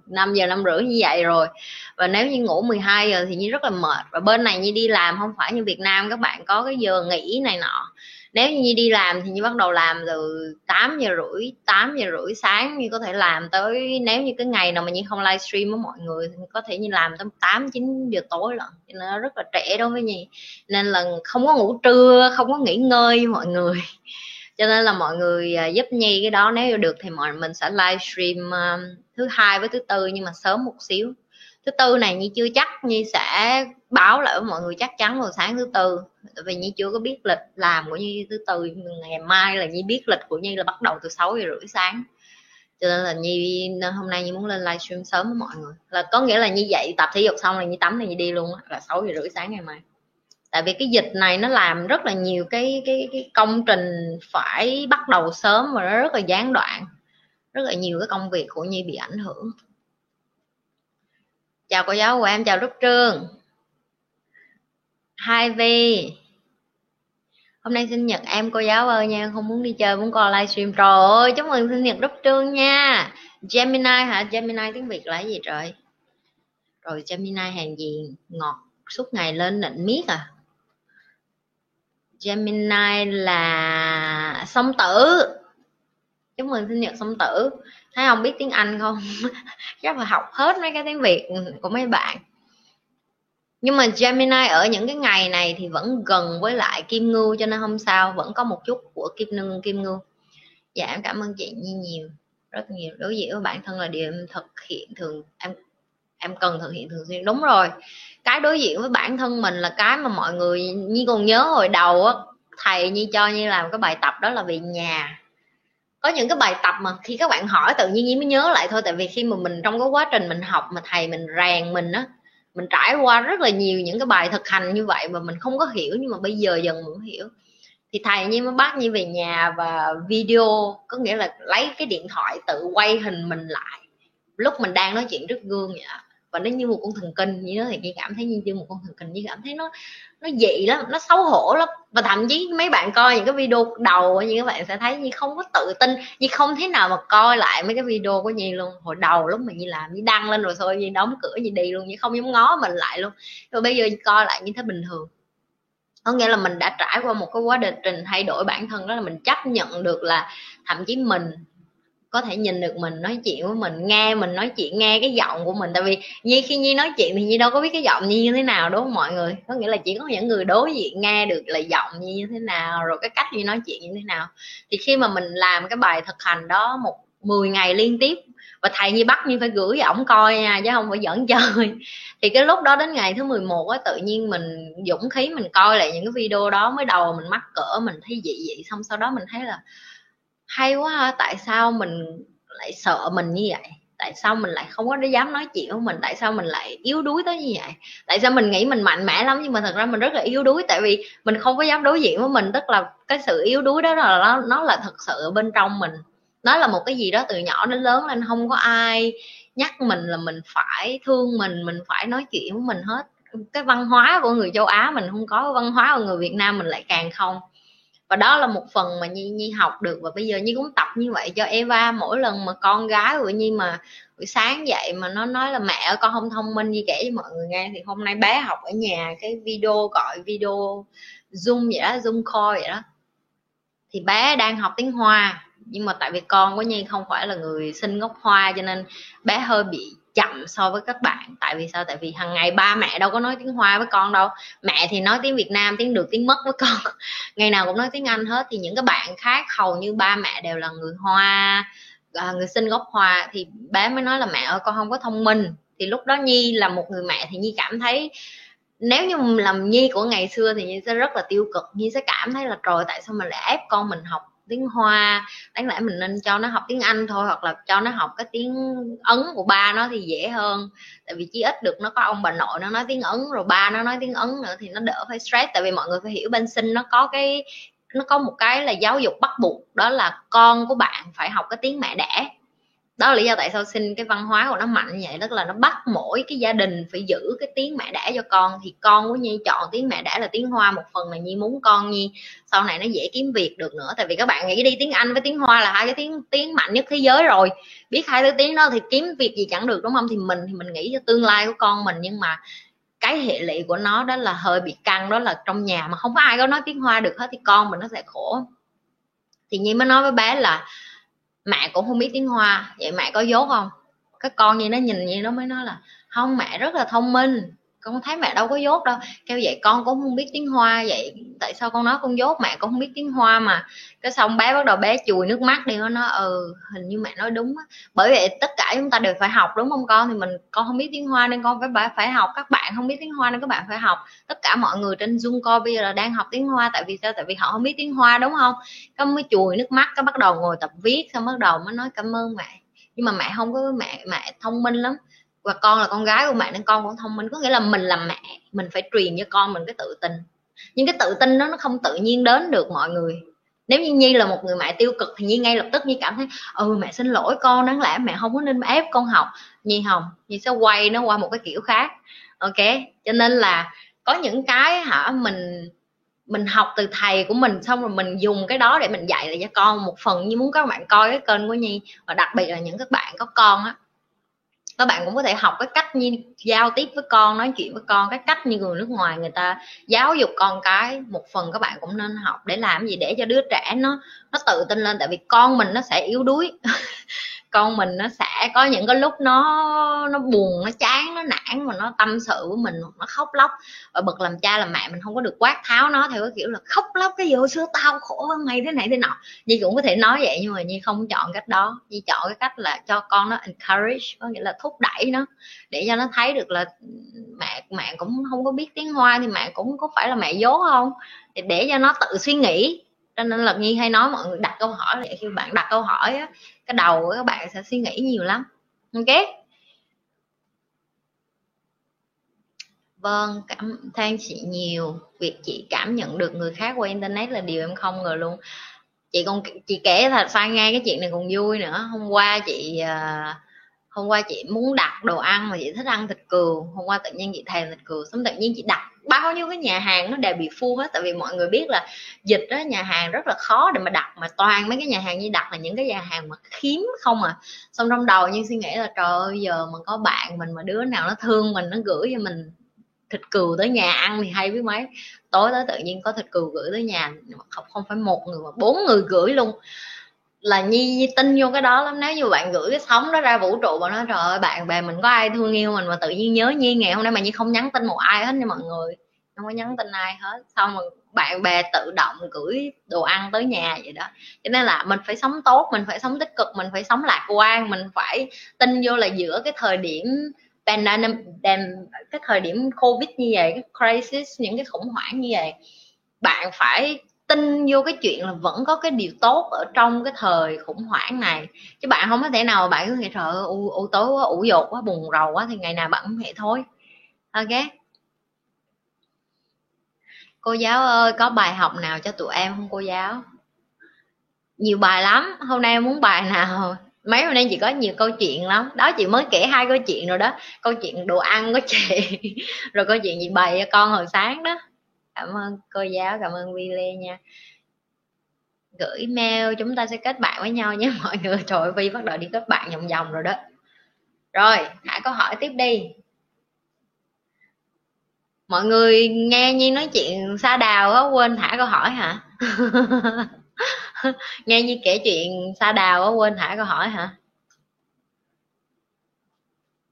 5 giờ 5 rưỡi như vậy rồi. Và nếu như ngủ 12 giờ thì Nhi rất là mệt. Và bên này Nhi đi làm không phải như Việt Nam, các bạn có cái giờ nghỉ này nọ nếu như đi làm thì như bắt đầu làm từ 8 giờ rưỡi 8 giờ rưỡi sáng như có thể làm tới, nếu như cái ngày nào mà như không livestream với mọi người thì có thể như làm tới 8 9 giờ tối lận. Cho nên nó rất là trẻ đối với nhi. Nên là không có ngủ trưa, không có nghỉ ngơi mọi người. Cho nên là mọi người à, giúp nhi cái đó. Nếu được thì mọi, mình sẽ livestream à, thứ hai với thứ tư nhưng mà sớm một xíu thứ tư này nhi chưa chắc nhi sẽ báo lại với mọi người, chắc chắn vào sáng thứ tư. Tại vì nhi chưa có biết lịch làm của nhi thứ tư ngày mai là nhi biết lịch của nhi là bắt đầu từ 6 giờ rưỡi sáng. Cho nên là nhi hôm nay nhi muốn lên livestream sớm với mọi người. Là có nghĩa là như vậy tập thể dục xong là như tắm này như đi luôn là sáu giờ rưỡi sáng ngày mai. Tại vì cái dịch này nó làm rất là nhiều cái cái cái công trình phải bắt đầu sớm và nó rất là gián đoạn. Rất là nhiều cái công việc của nhi bị ảnh hưởng chào cô giáo của em, chào Đức Trương. Hai vi. Hôm nay sinh nhật em, cô giáo ơi nha, không muốn đi chơi, muốn coi livestream. Rồi. ơi, chúc mừng sinh nhật Đức Trương nha. Gemini hả? Gemini tiếng Việt là gì trời? Rồi Gemini hàng gì? Ngọt suốt ngày lên nịnh miết à? Gemini là song tử. Chúc mừng sinh nhật song tử thấy không biết tiếng Anh không? Chắc phải học hết mấy cái tiếng Việt của mấy bạn. Nhưng mà Gemini ở những cái ngày này thì vẫn gần với lại Kim Ngưu, cho nên không sao vẫn có một chút của Kim Ngưu Kim Ngưu. Dạ em cảm ơn chị Nhi nhiều, rất nhiều. Đối diện với bản thân là điều em thực hiện thường, em em cần thực hiện thường xuyên. Đúng rồi. Cái đối diện với bản thân mình là cái mà mọi người như còn nhớ hồi đầu á. Thầy như cho như làm cái bài tập đó là về nhà có những cái bài tập mà khi các bạn hỏi tự nhiên mới nhớ lại thôi, tại vì khi mà mình trong cái quá trình mình học, mà thầy mình rèn mình á, mình trải qua rất là nhiều những cái bài thực hành như vậy mà mình không có hiểu nhưng mà bây giờ dần muốn hiểu. Thì thầy như mới bắt như về nhà và video, có nghĩa là lấy cái điện thoại tự quay hình mình lại. Lúc mình đang nói chuyện trước gương vậy và nó như một con thần kinh như đó thì chị cảm thấy như như một con thần kinh như cảm thấy nó nó dị lắm, nó xấu hổ lắm. Và thậm chí mấy bạn coi những cái video đầu như các bạn sẽ thấy như không có tự tin, như không thế nào mà coi lại mấy cái video của nhi luôn. Hồi đầu lúc mà nhi làm như đăng lên rồi thôi như đóng cửa như đi luôn như không dám ngó mình lại luôn. Rồi bây giờ coi lại như thế bình thường. Có nghĩa là mình đã trải qua một cái quá trình thay đổi bản thân đó là mình chấp nhận được là thậm chí mình có thể nhìn được mình nói chuyện với mình, nghe mình nói chuyện, nghe cái giọng của mình. Tại vì nhi, khi nhi nói chuyện thì nhi đâu có biết cái giọng nhi như thế nào, đúng không mọi người? Có nghĩa là chỉ có những người đối diện nghe được là giọng nhi như thế nào, rồi cái cách nhi nói chuyện như thế nào. Thì khi mà mình làm cái bài thực hành đó một 10 ngày liên tiếp và thầy như bắt như phải gửi ổng coi nha, chứ không phải dẫn chơi, thì cái lúc đó đến ngày thứ 11 á, tự nhiên mình dũng khí mình coi lại những cái video đó, mới đầu mình mắc cỡ, mình thấy dị dị, xong sau đó mình thấy là hay quá ha, tại sao mình lại sợ mình như vậy? Tại sao mình lại không có dám nói chuyện với mình? Tại sao mình lại yếu đuối tới như vậy? Tại sao mình nghĩ mình mạnh mẽ lắm nhưng mà thật ra mình rất là yếu đuối, tại vì mình không có dám đối diện với mình. Tức là cái sự yếu đuối đó là nó nó là thật sự ở bên trong mình. Nó là một cái gì đó từ nhỏ đến lớn lên không có ai nhắc mình là mình phải thương mình mình phải nói chuyện với mình hết. Cái văn hóa của người châu Á mình không có văn hóa của người Việt Nam mình lại càng không và đó là một phần mà nhi nhi học được. Và bây giờ nhi cũng tập như vậy cho eva. Mỗi lần mà con gái của nhi mà buổi sáng dậy mà nó nói là mẹ con không thông minh gì kể cho mọi người nghe. Thì hôm nay bé học ở nhà cái video gọi video zoom vậy đó, zoom call vậy đó. Thì bé đang học tiếng hoa. Nhưng mà tại vì con của nhi không phải là người sinh gốc hoa cho nên bé hơi bị chậm so với các bạn. Tại vì sao? Tại vì hàng ngày ba mẹ đâu có nói tiếng hoa với con đâu. Mẹ thì nói tiếng việt nam, tiếng được, tiếng mất với con. Ngày nào cũng nói tiếng anh hết. Thì những cái bạn khác hầu như ba mẹ đều là người hoa à, người sinh gốc hoa. Thì bé mới nói là, mẹ ơi, con không có thông minh. Thì lúc đó nhi là một người mẹ thì nhi cảm thấy, nếu như làm nhi của ngày xưa thì nhi sẽ rất là tiêu cực. Nhi sẽ cảm thấy là, trời tại sao mình lại ép con mình học tiếng hoa, đáng lẽ mình nên cho nó học tiếng anh thôi, hoặc là cho nó học cái tiếng ấn của ba nó thì dễ hơn. Tại vì chí ít được nó có ông bà nội nó nói tiếng ấn, rồi ba nó nói tiếng ấn nữa thì nó đỡ phải stress. Tại vì mọi người phải hiểu bên sinh nó có cái, nó có một cái là giáo dục bắt buộc, đó là con của bạn phải học cái tiếng mẹ đẻ đó là lý do tại sao sinh cái văn hóa của nó mạnh như vậy, tức là nó bắt mỗi cái gia đình phải giữ cái tiếng mẹ đẻ cho con. Thì con của nhi chọn tiếng mẹ đẻ là tiếng hoa một phần là nhi muốn con nhi. Sau này nó dễ kiếm việc được nữa. Tại vì các bạn nghĩ đi, tiếng anh với tiếng hoa là hai cái tiếng tiếng mạnh nhất thế giới rồi. Biết hai thứ tiếng đó thì kiếm việc gì chẳng được, đúng không? Thì mình thì mình nghĩ cho tương lai của con mình. Nhưng mà cái hệ lụy của nó đó là hơi bị căng, đó là trong nhà mà không có ai có nói tiếng hoa được hết thì con mình nó sẽ khổ. Thì nhi mới nói với bé là mẹ cũng không biết tiếng hoa. Vậy mẹ có dốt không? Cái con như nó nhìn như nó mới nói là, không, mẹ rất là thông minh con thấy mẹ đâu có dốt đâu. Kêu vậy con cũng không biết tiếng hoa vậy. Tại sao con nói con dốt? Mẹ cũng không biết tiếng hoa mà. Cái xong bé bắt đầu bé chùi nước mắt đi. Nó ừ hình như mẹ nói đúng á. Bởi vậy tất cả chúng ta đều phải học, đúng không con? Thì mình, con không biết tiếng hoa nên con phải phải học. Các bạn không biết tiếng hoa nên các bạn phải học. Tất cả mọi người trên zoom call bây giờ là đang học tiếng hoa. Tại vì sao? Tại vì họ không biết tiếng hoa, đúng không? Cái mới chùi nước mắt, cái bắt đầu ngồi tập viết, xong bắt đầu mới nói cảm ơn mẹ. Nhưng mà mẹ không có, mẹ mẹ thông minh lắm và con là con gái của mẹ nên con cũng thông minh. Có nghĩa là mình là mẹ, mình phải truyền cho con mình cái tự tin. Nhưng cái tự tin đó nó không tự nhiên đến được mọi người. Nếu như nhi là một người mẹ tiêu cực thì nhi ngay lập tức nhi cảm thấy ừ mẹ xin lỗi con, đáng lẽ mẹ không có nên ép con học. Nhi hồng nhi sẽ quay nó qua một cái kiểu khác. Ok, cho nên là có những cái hả, mình mình học từ thầy của mình xong rồi mình dùng cái đó để mình dạy lại cho con. Một phần như muốn các bạn coi cái kênh của nhi. Và đặc biệt là những các bạn có con á các bạn cũng có thể học cái cách như giao tiếp với con, nói chuyện với con, cái cách như người nước ngoài người ta giáo dục con cái. Một phần các bạn cũng nên học để làm gì để cho đứa trẻ nó nó tự tin lên. Tại vì con mình nó sẽ yếu đuối. con mình nó sẽ có những cái lúc nó nó buồn nó chán nó nản mà nó tâm sự với mình nó khóc lóc. Ờ, Và bậc làm cha làm mẹ mình không có được quát tháo nó theo cái kiểu là khóc lóc cái gì hồi xưa tao khổ hơn mày thế này thế nọ. Nhi cũng có thể nói vậy nhưng mà Nhi không chọn cách đó. Nhi chọn cái cách là cho con nó encourage có nghĩa là thúc đẩy nó để cho nó thấy được là mẹ mẹ cũng không có biết tiếng hoa thì mẹ cũng có phải là mẹ dốt không? Để cho nó tự suy nghĩ. Cho nên là nhi hay nói mọi người đặt câu hỏi để khi bạn đặt câu hỏi á, cái đầu của các bạn sẽ suy nghĩ nhiều lắm. Ok? Vâng cảm than chị nhiều. Việc chị cảm nhận được người khác qua internet là điều em không ngờ luôn. Chị còn chị kể thật phan ngay cái chuyện này còn vui nữa. Hôm qua chị uh, hôm qua chị muốn đặt đồ ăn mà chị thích ăn thịt cừu. Hôm qua tự nhiên chị thèm thịt cừu, xong tự nhiên chị đặt bao nhiêu cái nhà hàng nó đều bị full hết. Tại vì mọi người biết là dịch đó nhà hàng rất là khó để mà đặt, mà toàn mấy cái nhà hàng như đặt là những cái nhà hàng mà khiếm không à. Xong trong đầu như suy nghĩ là, trời ơi, giờ mà có bạn mình mà đứa nào nó thương mình, nó gửi cho mình thịt cừu tới nhà ăn thì hay biết mấy. Tối tới tự nhiên có thịt cừu gửi tới nhà không không phải một người mà bốn người gửi luôn là nhi, nhi tin vô cái đó lắm. Nếu như bạn gửi cái sóng đó ra vũ trụ và nói trời ơi bạn bè mình có ai thương yêu mình mà tự nhiên nhớ nhi? Ngày hôm nay mà nhi không nhắn tin một ai hết nha mọi người. Không có nhắn tin ai hết. Xong rồi bạn bè tự động gửi đồ ăn tới nhà vậy đó. Cho nên là mình phải sống tốt mình phải sống tích cực mình phải sống lạc quan mình phải tin vô là giữa cái thời điểm pandemic cái thời điểm covid như vậy cái crisis những cái khủng hoảng như vậy bạn phải tin vô cái chuyện là vẫn có cái điều tốt ở trong cái thời khủng hoảng này. Chứ bạn không có thể nào bạn cứ nghĩ trời u, u tối quá ủ dột quá buồn rầu quá thì ngày nào bạn cũng vậy thôi. Ok? Cô giáo ơi có bài học nào cho tụi em không cô giáo? Nhiều bài lắm hôm nay em muốn bài nào? Mấy hôm nay chị có nhiều câu chuyện lắm. Đó chị mới kể hai câu chuyện rồi đó. Câu chuyện đồ ăn của chị. Rồi câu chuyện gì bày cho con hồi sáng đó cảm ơn cô giáo, cảm ơn vi lê nha. Gửi mail chúng ta sẽ kết bạn với nhau nhé mọi người. Trời vi bắt đầu đi kết bạn vòng vòng rồi đó. Rồi hãy câu hỏi tiếp đi. Mọi người nghe như nói chuyện xa đào á, quên thả câu hỏi hả? Nghe như kể chuyện xa đào á, quên thả câu hỏi hả?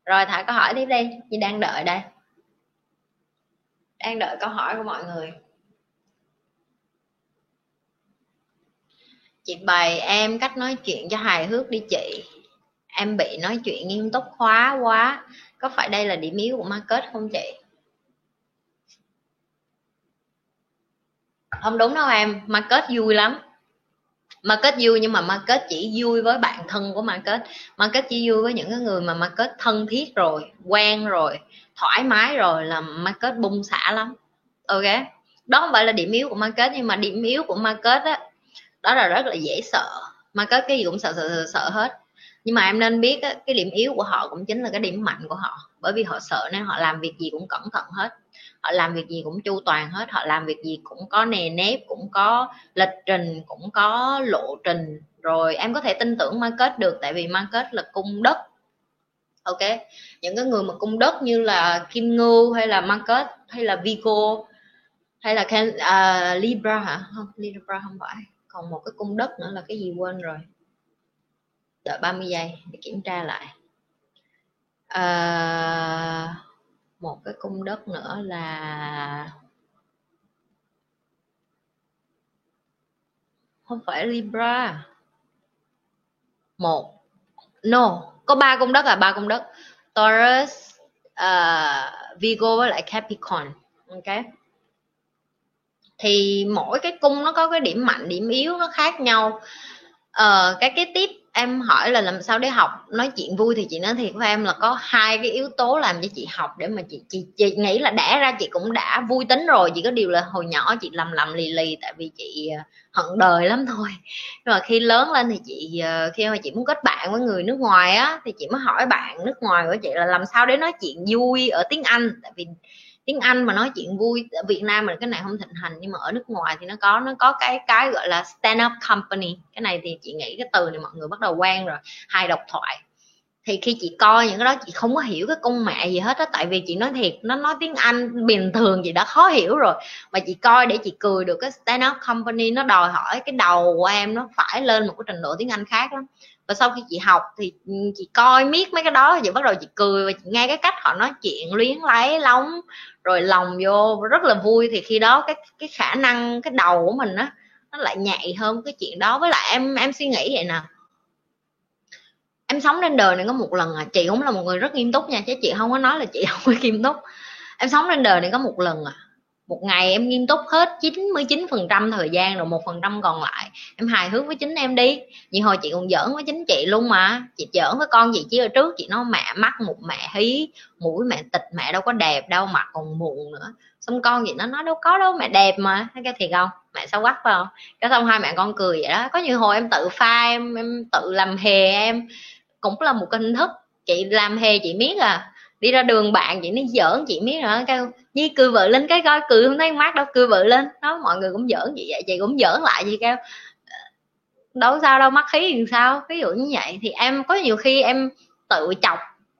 Rồi thả câu hỏi tiếp đi. Như đang đợi đây đang đợi câu hỏi của mọi người. Chị bày em cách nói chuyện cho hài hước đi chị. Em bị nói chuyện nghiêm túc hóa quá. Có phải đây là điểm yếu của market không chị? Không đúng đâu em. Market vui lắm market vui nhưng mà market chỉ vui với bạn thân của market. Market chỉ vui với những cái người mà market thân thiết rồi quen rồi thoải mái rồi là market bung xả lắm. Ok? Đó không phải là điểm yếu của market nhưng mà điểm yếu của market á đó là rất là dễ sợ. Market cái gì cũng sợ sợ sợ, sợ hết. Nhưng mà em nên biết á, cái điểm yếu của họ cũng chính là cái điểm mạnh của họ. Bởi vì họ sợ nên họ làm việc gì cũng cẩn thận hết họ làm việc gì cũng chu toàn hết họ làm việc gì cũng có nề nếp cũng có lịch trình cũng có lộ trình. Rồi em có thể tin tưởng market được tại vì market là cung đất. Ok? Những cái người mà cung đất như là kim ngưu hay là market hay là vigo hay là Can, uh, à, libra hả? Không libra không phải. Còn một cái cung đất nữa là cái gì quên rồi? Đợi 30 giây để kiểm tra lại. Uh, một cái cung đất nữa là không phải libra. Một no có ba cung đất à ba cung đất. Taurus uh, virgo với lại capricorn ok? Thì mỗi cái cung nó có cái điểm mạnh điểm yếu nó khác nhau. Uh, cái cái tiếp em hỏi là làm sao để học, nói chuyện vui thì chị nói thiệt với em là có hai cái yếu tố làm cho chị học để mà chị chị chị nghĩ là đẻ ra chị cũng đã vui tính rồi. Chỉ có điều là hồi nhỏ chị lầm lầm lì lì tại vì chị ờ, hận đời lắm thôi. Nhưng mà khi lớn lên thì chị ờ, khi mà chị muốn kết bạn với người nước ngoài á, thì chị mới hỏi bạn nước ngoài của chị là làm sao để nói chuyện vui ở tiếng Anh. Tại vì tiếng Anh mà nói chuyện vui. Ở Việt Nam mình cái này không thịnh hành, nhưng mà ở nước ngoài thì nó có nó có cái cái gọi là stand up company. Cái này thì chị nghĩ cái từ này mọi người bắt đầu quen rồi hai độc thoại. Thì khi chị coi những cái đó, chị không có hiểu cái công mẹ gì hết á, tại vì chị nói thiệt, nó nói tiếng Anh bình thường chị đã khó hiểu rồi. Mà chị coi để chị cười được cái stand up company, nó đòi hỏi cái đầu của em nó phải lên một cái trình độ tiếng Anh khác lắm và sau khi chị học thì ừ, chị coi miết mấy cái đó, chị bắt đầu chị cười và chị nghe cái cách họ nói chuyện, luyến lấy lóng, rồi lòng vô rất là vui. Thì khi đó cái cái khả năng, cái đầu của mình á, nó lại nhạy hơn cái chuyện đó. Với lại em em suy nghĩ vậy nè. Em sống trên đời này có một lần à chị cũng là một người rất nghiêm túc nha, chứ chị không có nói là chị không có nghiêm túc. Em sống trên đời này có một lần à một ngày em nghiêm túc hết 99% thời gian rồi, một phần trăm còn lại. Em hài hước với chính em đi. Vì hồi chị còn giỡn với chính chị luôn mà. Chị giỡn với con chị chứ ở trước chị nói mẹ mắt một mẹ hí, mũi mẹ tịch, mẹ đâu có đẹp đâu, mặt còn muộn nữa. Xong con chị nó nói đâu có đâu, mẹ đẹp mà. Thấy cái thiệt không? Mẹ sao quắc phải không? Cái xong hai mẹ con cười vậy đó. Có nhiều hồi em tự pha, em em tự làm hề em. Cũng là một cái hình thức, chị làm hề chị biết à đi ra đường bạn chị nó giỡn chị biết hả kêu như cười vợ lên cái coi, cười không thấy mắt đâu, cười vợ lên. Đó mọi người cũng giỡn chị vậy chị cũng giỡn lại gì kêu ờ, đâu sao đâu, mắc khí thì sao? Ví dụ như vậy. Thì em, có nhiều khi em tự chọc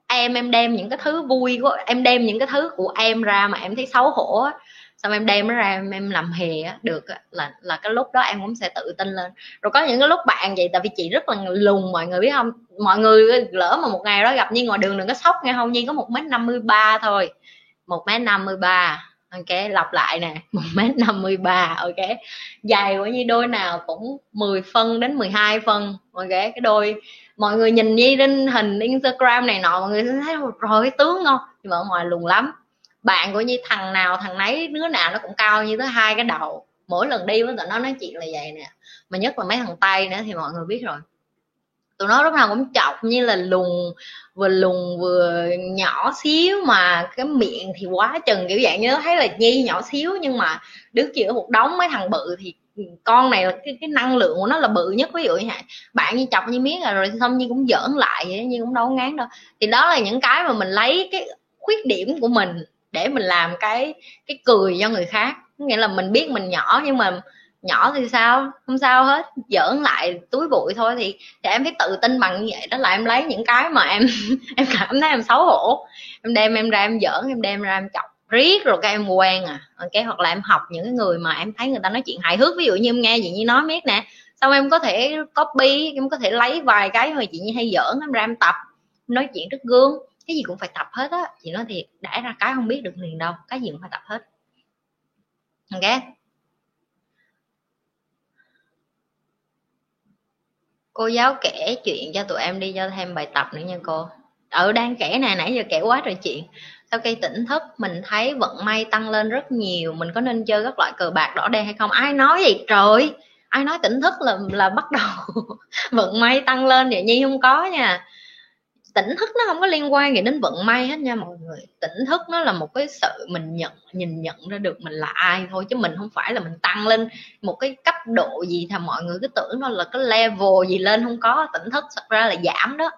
em em đem những cái thứ vui của, em đem những cái thứ của em ra mà em thấy xấu hổ á xong em đem nó ra em, em làm hề á được á, là là cái lúc đó em cũng sẽ tự tin lên. Rồi có những cái lúc bạn vậy tại vì chị rất là lùn mọi người biết không? Mọi người lỡ mà một ngày đó gặp như ngoài đường đừng có sốc nghe không? Nhi có một mét năm mươi ba thôi. Một mét năm mươi ba ok lặp lại nè. Một mét năm mươi ba ok. Dài của như đôi nào cũng 10 phân đến 12 phân ok. Cái đôi mọi người nhìn như lên hình instagram này nọ mọi người sẽ thấy rồi cái tướng không nhưng mà ở ngoài lùn lắm bạn của nhi thằng nào thằng nấy đứa nào nó cũng cao như tới hai cái đầu. Mỗi lần đi với tụi nó nói chuyện là vậy nè. Mà nhất là mấy thằng tây nữa thì mọi người biết rồi. Tụi nó lúc nào cũng chọc như là lùn vừa lùn vừa nhỏ xíu mà cái miệng thì quá chừng kiểu dạng như thấy là nhi nhỏ xíu nhưng mà đứng giữa một đống mấy thằng bự thì con này là cái cái năng lượng của nó là bự nhất. Ví dụ như vậy bạn như chọc như miếng rồi, rồi xong như cũng giỡn lại vậy nhưng cũng đâu ngán đâu. Thì đó là những cái mà mình lấy cái khuyết điểm của mình để mình làm cái cái cười cho người khác. Nghĩa là mình biết mình nhỏ nhưng mà nhỏ thì sao? Không sao hết giỡn lại túi bụi thôi thì, thì em phải tự tin bằng như vậy đó là em lấy những cái mà em em cảm thấy em xấu hổ. Em đem em ra em giỡn em đem ra em chọc riết rồi các em quen à. Ok hoặc là em học những cái người mà em thấy người ta nói chuyện hài hước. Ví dụ như em nghe gì như nói miết nè xong em có thể copy em có thể lấy vài cái mà chị như hay giỡn em ra em tập nói chuyện trước gương cái gì cũng phải tập hết á, chị nói thiệt, đã ra cái không biết được liền đâu, cái gì cũng phải tập hết. Ok. Cô giáo kể chuyện cho tụi em đi, cho thêm bài tập nữa nha cô. Ừ đang kể nè, nãy giờ kể quá rồi chuyện sau khi tỉnh thức, mình thấy vận may tăng lên rất nhiều, mình có nên chơi các loại cờ bạc đỏ đen hay không? Ai nói vậy? Trời ai nói tỉnh thức là là bắt đầu vận may tăng lên vậy? Nhi không có nha tỉnh thức nó không có liên quan gì đến vận may hết nha mọi người. Tỉnh thức nó là một cái sự mình nhận, nhìn nhận ra được mình là ai thôi, chứ mình không phải là mình tăng lên một cái cấp độ gì thì mọi người cứ tưởng nó là cái level gì lên không có. Tỉnh thức thật ra là giảm đó.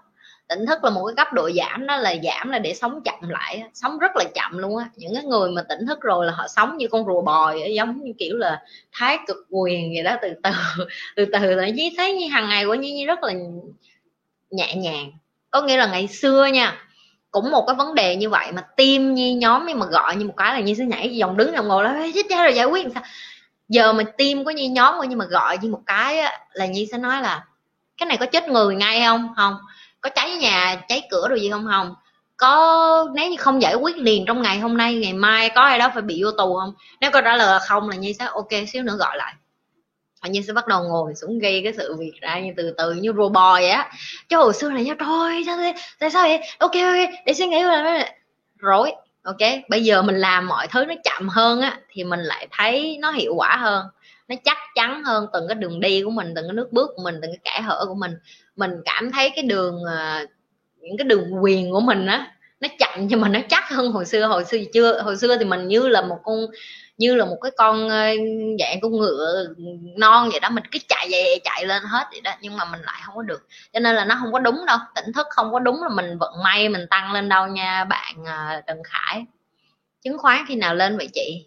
Tỉnh thức là một cái cấp độ giảm đó là giảm là để sống chậm lại sống rất là chậm luôn á. Những cái người mà tỉnh thức rồi là họ sống như con rùa bòi giống như kiểu là thái cực quyền vậy đó, từ từ từ từ là chỉ thấy như hàng ngày của như rất là nhẹ nhàng có nghĩa là ngày xưa nha cũng một cái vấn đề như vậy mà tim như nhóm nhưng mà gọi như một cái là như sẽ nhảy dòng đứng dòng ngồi đó chết cha rồi giải quyết sao? Giờ mà tim có như nhóm nhưng mà gọi như một cái á, là như sẽ nói là cái này có chết người ngay không? Không. Có cháy nhà cháy cửa rồi gì không? Không. Có nếu như không giải quyết liền trong ngày hôm nay ngày mai có ai đó phải bị vô tù không? Nếu có trả lời là không là như sẽ ok xíu nữa gọi lại họ như sẽ bắt đầu ngồi xuống gây cái sự việc ra như từ từ, như robot vậy á. Chứ hồi xưa là nha trời, sao thế? Tại sao vậy? Ok ok, để suy nghĩ là rối ok, bây giờ mình làm mọi thứ nó chậm hơn á, thì mình lại thấy nó hiệu quả hơn, nó chắc chắn hơn từng cái đường đi của mình, từng cái nước bước của mình, từng cái kẻ hở của mình. Mình cảm thấy cái đường ờ, những cái đường quyền của mình á, nó chậm nhưng mà nó chắc hơn hồi xưa. Hồi xưa chưa, hồi xưa thì mình như là một con như là một cái con ờ, dạng con ngựa non vậy đó mình cứ chạy về chạy lên hết vậy đó nhưng mà mình lại không có được. Cho nên là nó không có đúng đâu tỉnh thức không có đúng là mình vận may mình tăng lên đâu nha bạn ờ, Trần Khải. Chứng khoán khi nào lên vậy chị?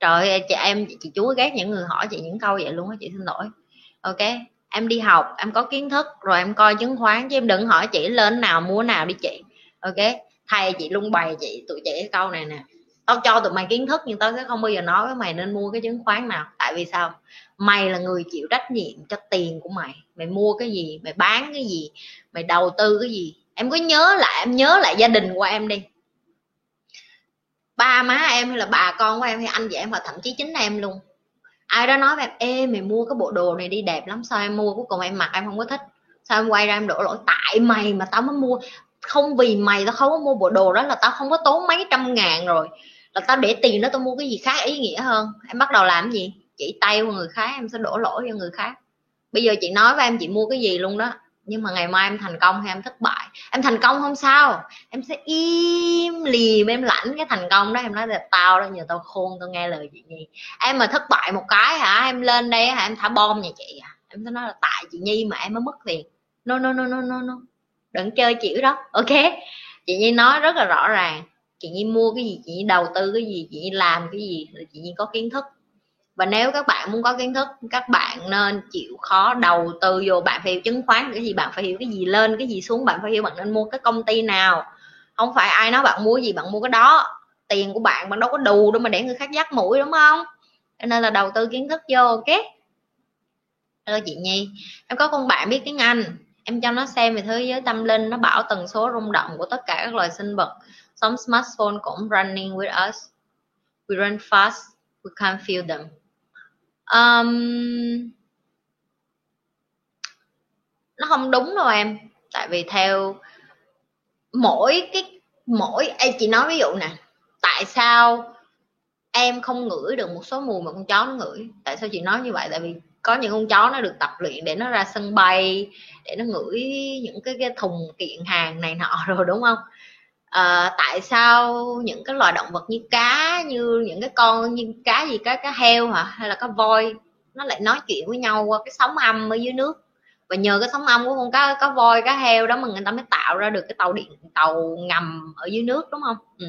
Trời chị em chị, chị chú ghét những người hỏi chị những câu vậy luôn á chị xin lỗi. Ok em đi học em có kiến thức rồi em coi chứng khoán chứ em đừng hỏi chị lên nào mua nào đi chị. Ok thầy chị luôn bày chị tụi chị cái câu này nè tao cho tụi mày kiến thức nhưng tao sẽ không bao giờ nói với mày nên mua cái chứng khoán nào. Tại vì sao? Mày là người chịu trách nhiệm cho tiền của mày. Mày mua cái gì, mày bán cái gì, mày đầu tư cái gì. Em có nhớ lại, em nhớ lại gia đình của em đi. Ba má em hay là bà con của em hay anh chị em và thậm chí chính em luôn. Ai đó nói với em, ê, mày mua cái bộ đồ này đi, đẹp lắm, sao em mua? Cuối cùng em mặc, em không có thích. Sao em quay ra em đổ lỗi? Tại mày mà tao mới mua không vì mày tao không có mua bộ đồ đó là tao không có tốn mấy trăm ngàn rồi. Là tao để tiền đó tao mua cái gì khác ý nghĩa hơn. Em bắt đầu làm gì? Chỉ tay của người khác, em sẽ đổ lỗi cho người khác. Bây giờ chị nói với em, chị mua cái gì luôn đó. Nhưng mà ngày mai em thành công hay em thất bại. Em thành công không sao. Em sẽ im lìm, em lãnh cái thành công đó. Em nói là tao đó, nhờ tao khôn, tao nghe lời chị nhi. Em mà thất bại một cái hả? Em lên đây hả? Em thả bom nhà chị à em sẽ nói là tại chị nhi mà em mới mất tiền. No no no no no no đừng chơi chịu đó. Ok. Chị nhi nói rất là rõ ràng. Chị nhi mua cái gì, chị nhi đầu tư cái gì, chị nhi làm cái gì là chị nhi có kiến thức. Và nếu các bạn muốn có kiến thức, các bạn nên chịu khó đầu tư vô. Bạn phải hiểu chứng khoán cái gì, bạn phải hiểu cái gì lên, cái gì xuống, bạn phải hiểu bạn nên mua cái công ty nào. Không phải ai nói bạn mua gì, bạn mua cái đó. Tiền của bạn bạn đâu có đủ đâu mà để người khác dắt mũi, đúng không? Nên là đầu tư kiến thức vô, ok? Hello chị Nhi. Em có con bạn biết tiếng Anh em cho nó xem về thế giới tâm linh nó bảo tần số rung động của tất cả các loài sinh vật. Some smartphone cũng running with us. We run fast we can't feel them. Um, nó không đúng đâu em. Tại vì theo mỗi cái mỗi em chị nói ví dụ nè. Tại sao em không ngửi được một số mùi mà con chó nó ngửi? Tại sao chị nói như vậy? Tại vì có những con chó nó được tập luyện để nó ra sân bay để nó ngửi những cái, cái thùng kiện hàng này nọ rồi đúng không? À, tại sao những cái loài động vật như cá như những cái con như cá gì cá cá heo hả? Hay là cá voi nó lại nói chuyện với nhau qua cái sóng âm ở dưới nước? Và nhờ cái sóng âm của con cá cá voi cá heo đó mà người ta mới tạo ra được cái tàu điện tàu ngầm ở dưới nước đúng không? Ừ.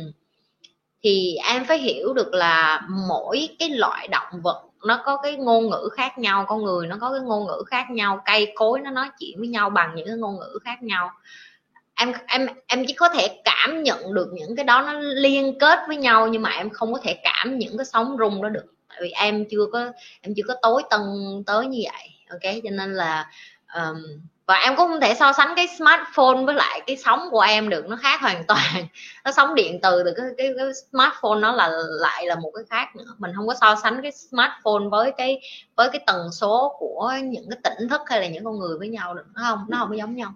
thì em phải hiểu được là mỗi cái loại động vật nó có cái ngôn ngữ khác nhau con người nó có cái ngôn ngữ khác nhau cây cối nó nói chuyện với nhau bằng những cái ngôn ngữ khác nhau. Em em em chỉ có thể cảm nhận được những cái đó nó liên kết với nhau nhưng mà em không có thể cảm những cái sóng rung đó được. Tại vì em chưa có em chưa có tối tân tới như vậy ok? Cho nên là um, và em cũng không thể so sánh cái smartphone với lại cái sóng của em được nó khác hoàn toàn. Nó sóng điện từ từ cái, cái, cái smartphone nó là lại là một cái khác nữa. Mình không có so sánh cái smartphone với cái với cái tần số của những cái tỉnh thức hay là những con người với nhau được nó không nó không có giống nhau.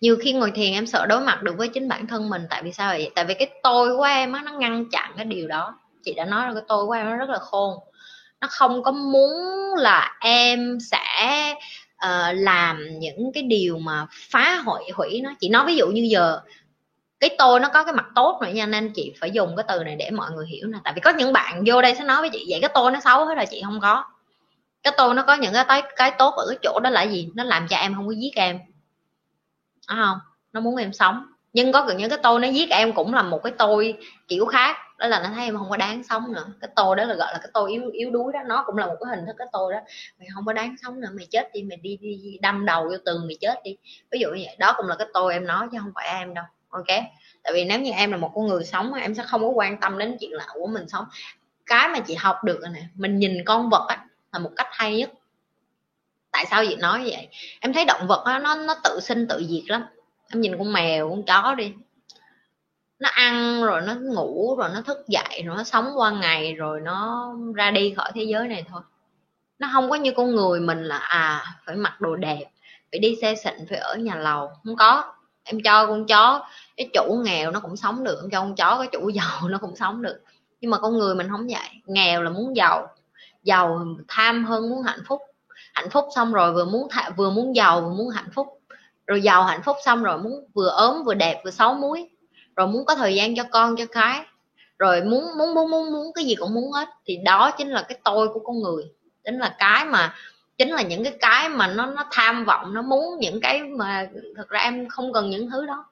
Nhiều khi ngồi thiền em sợ đối mặt được với chính bản thân mình tại vì sao vậy? Tại vì cái tôi của em á nó ngăn chặn cái điều đó. Chị đã nói là cái tôi của em nó rất là khôn. Nó không có muốn là em sẽ uh, làm những cái điều mà phá hủy hủy nó. Chị nói ví dụ như giờ cái tôi nó có cái mặt tốt rồi nha nên chị phải dùng cái từ này để mọi người hiểu nè. Tại vì có những bạn vô đây sẽ nói với chị vậy cái tôi nó xấu hết rồi chị không có. Cái tôi nó có những cái cái tốt ở cái chỗ đó là gì? Nó làm cho em không có giết em. Đúng không? Nó muốn em sống nhưng có những cái tôi nó giết em cũng là một cái tôi kiểu khác. Đó là nó thấy em không có đáng sống nữa. Cái tôi đó là gọi là cái tôi yếu yếu đuối đó. Nó cũng là một cái hình thức cái tôi đó. Mày không có đáng sống nữa. Mày chết đi. Mày đi, đi đâm đầu vô tường mày chết đi. Ví dụ như vậy. Đó cũng là cái tôi em nói chứ không phải em đâu. Ok? Tại vì nếu như em là một con người sống em sẽ không có quan tâm đến chuyện lạ của mình sống. Cái mà chị học được này nè mình nhìn con vật á là một cách hay nhất. Tại sao chị nói vậy? Em thấy động vật á, nó nó tự sinh tự diệt lắm em nhìn con mèo con chó đi. Nó ăn rồi nó ngủ rồi nó thức dậy rồi nó sống qua ngày rồi nó ra đi khỏi thế giới này thôi. Nó không có như con người mình là à phải mặc đồ đẹp phải đi xe xịn phải ở nhà lầu. Không có. Em cho con chó cái chủ nghèo nó cũng sống được. Em cho con chó cái chủ giàu nó cũng sống được. Nhưng mà con người mình không vậy. Nghèo là muốn giàu. Giàu tham hơn muốn hạnh phúc. Hạnh phúc xong rồi vừa muốn thả, vừa muốn giàu vừa muốn hạnh phúc rồi giàu hạnh phúc xong rồi muốn vừa ốm vừa đẹp vừa xấu muối. Rồi muốn có thời gian cho con, cho cái. Rồi muốn muốn muốn muốn muốn cái gì cũng muốn hết. Thì đó chính là cái tôi của con người. Chính là cái mà, chính là những cái cái mà nó nó tham vọng, nó muốn những cái mà thật ra em không cần những thứ đó.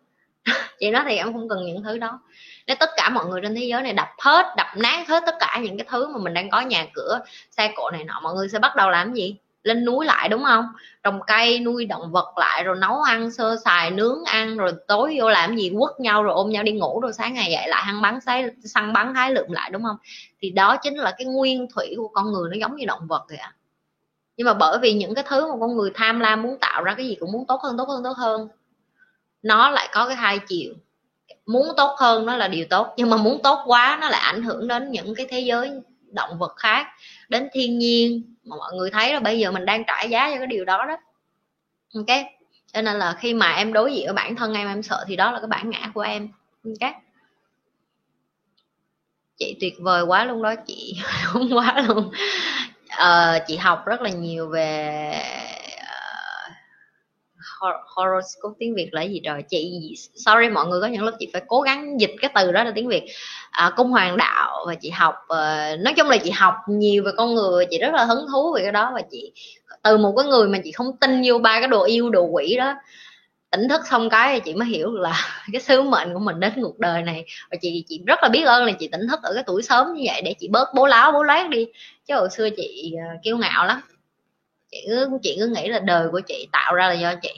Chị nói thì em không cần những thứ đó. Nếu tất cả mọi người trên thế giới này đập hết, đập nát hết tất cả những cái thứ mà mình đang có nhà cửa, xe cộ này nọ, mọi người sẽ bắt đầu làm gì? Lên núi lại, đúng không? Trồng cây, nuôi động vật lại, rồi nấu ăn, sơ xài nướng ăn, rồi tối vô làm gì, quất nhau, rồi ôm nhau đi ngủ, rồi sáng ngày dậy lại ăn bắn sấy săn bắn, hái lượm lại, đúng không? Thì đó chính là cái nguyên thủy của con người, nó giống như động vật vậy ạ nhưng mà bởi vì những cái thứ mà con người tham lam muốn tạo ra cái gì cũng muốn tốt hơn tốt hơn tốt hơn, nó lại có cái hai chiều. Muốn tốt hơn nó là điều tốt, nhưng mà muốn tốt quá nó lại ảnh hưởng đến những cái thế giới động vật khác, đến thiên nhiên mà mọi người thấy là bây giờ mình đang trả giá cho cái điều đó đó. Ok? Cho nên là khi mà em đối diện với bản thân em em sợ thì đó là cái bản ngã của em. Ok? Chị tuyệt vời quá luôn đó chị. Không quá luôn. Ờ, chị học rất là nhiều về horoscope tiếng việt là gì? Rồi chị sorry mọi người có những lúc chị phải cố gắng dịch cái từ đó là tiếng việt. À, cung hoàng đạo và chị học uh, nói chung là chị học nhiều về con người chị rất là hứng thú về cái đó và chị từ một cái người mà chị không tin vô ba cái đồ yêu đồ quỷ đó tỉnh thức xong cái chị mới hiểu là cái sứ mệnh của mình đến cuộc đời này. Và chị chị rất là biết ơn là chị tỉnh thức ở cái tuổi sớm như vậy để chị bớt bố láo bố lát đi. Chứ hồi xưa chị ờ, kiêu ngạo lắm. Chị cứ chị cứ nghĩ là đời của chị tạo ra là do chị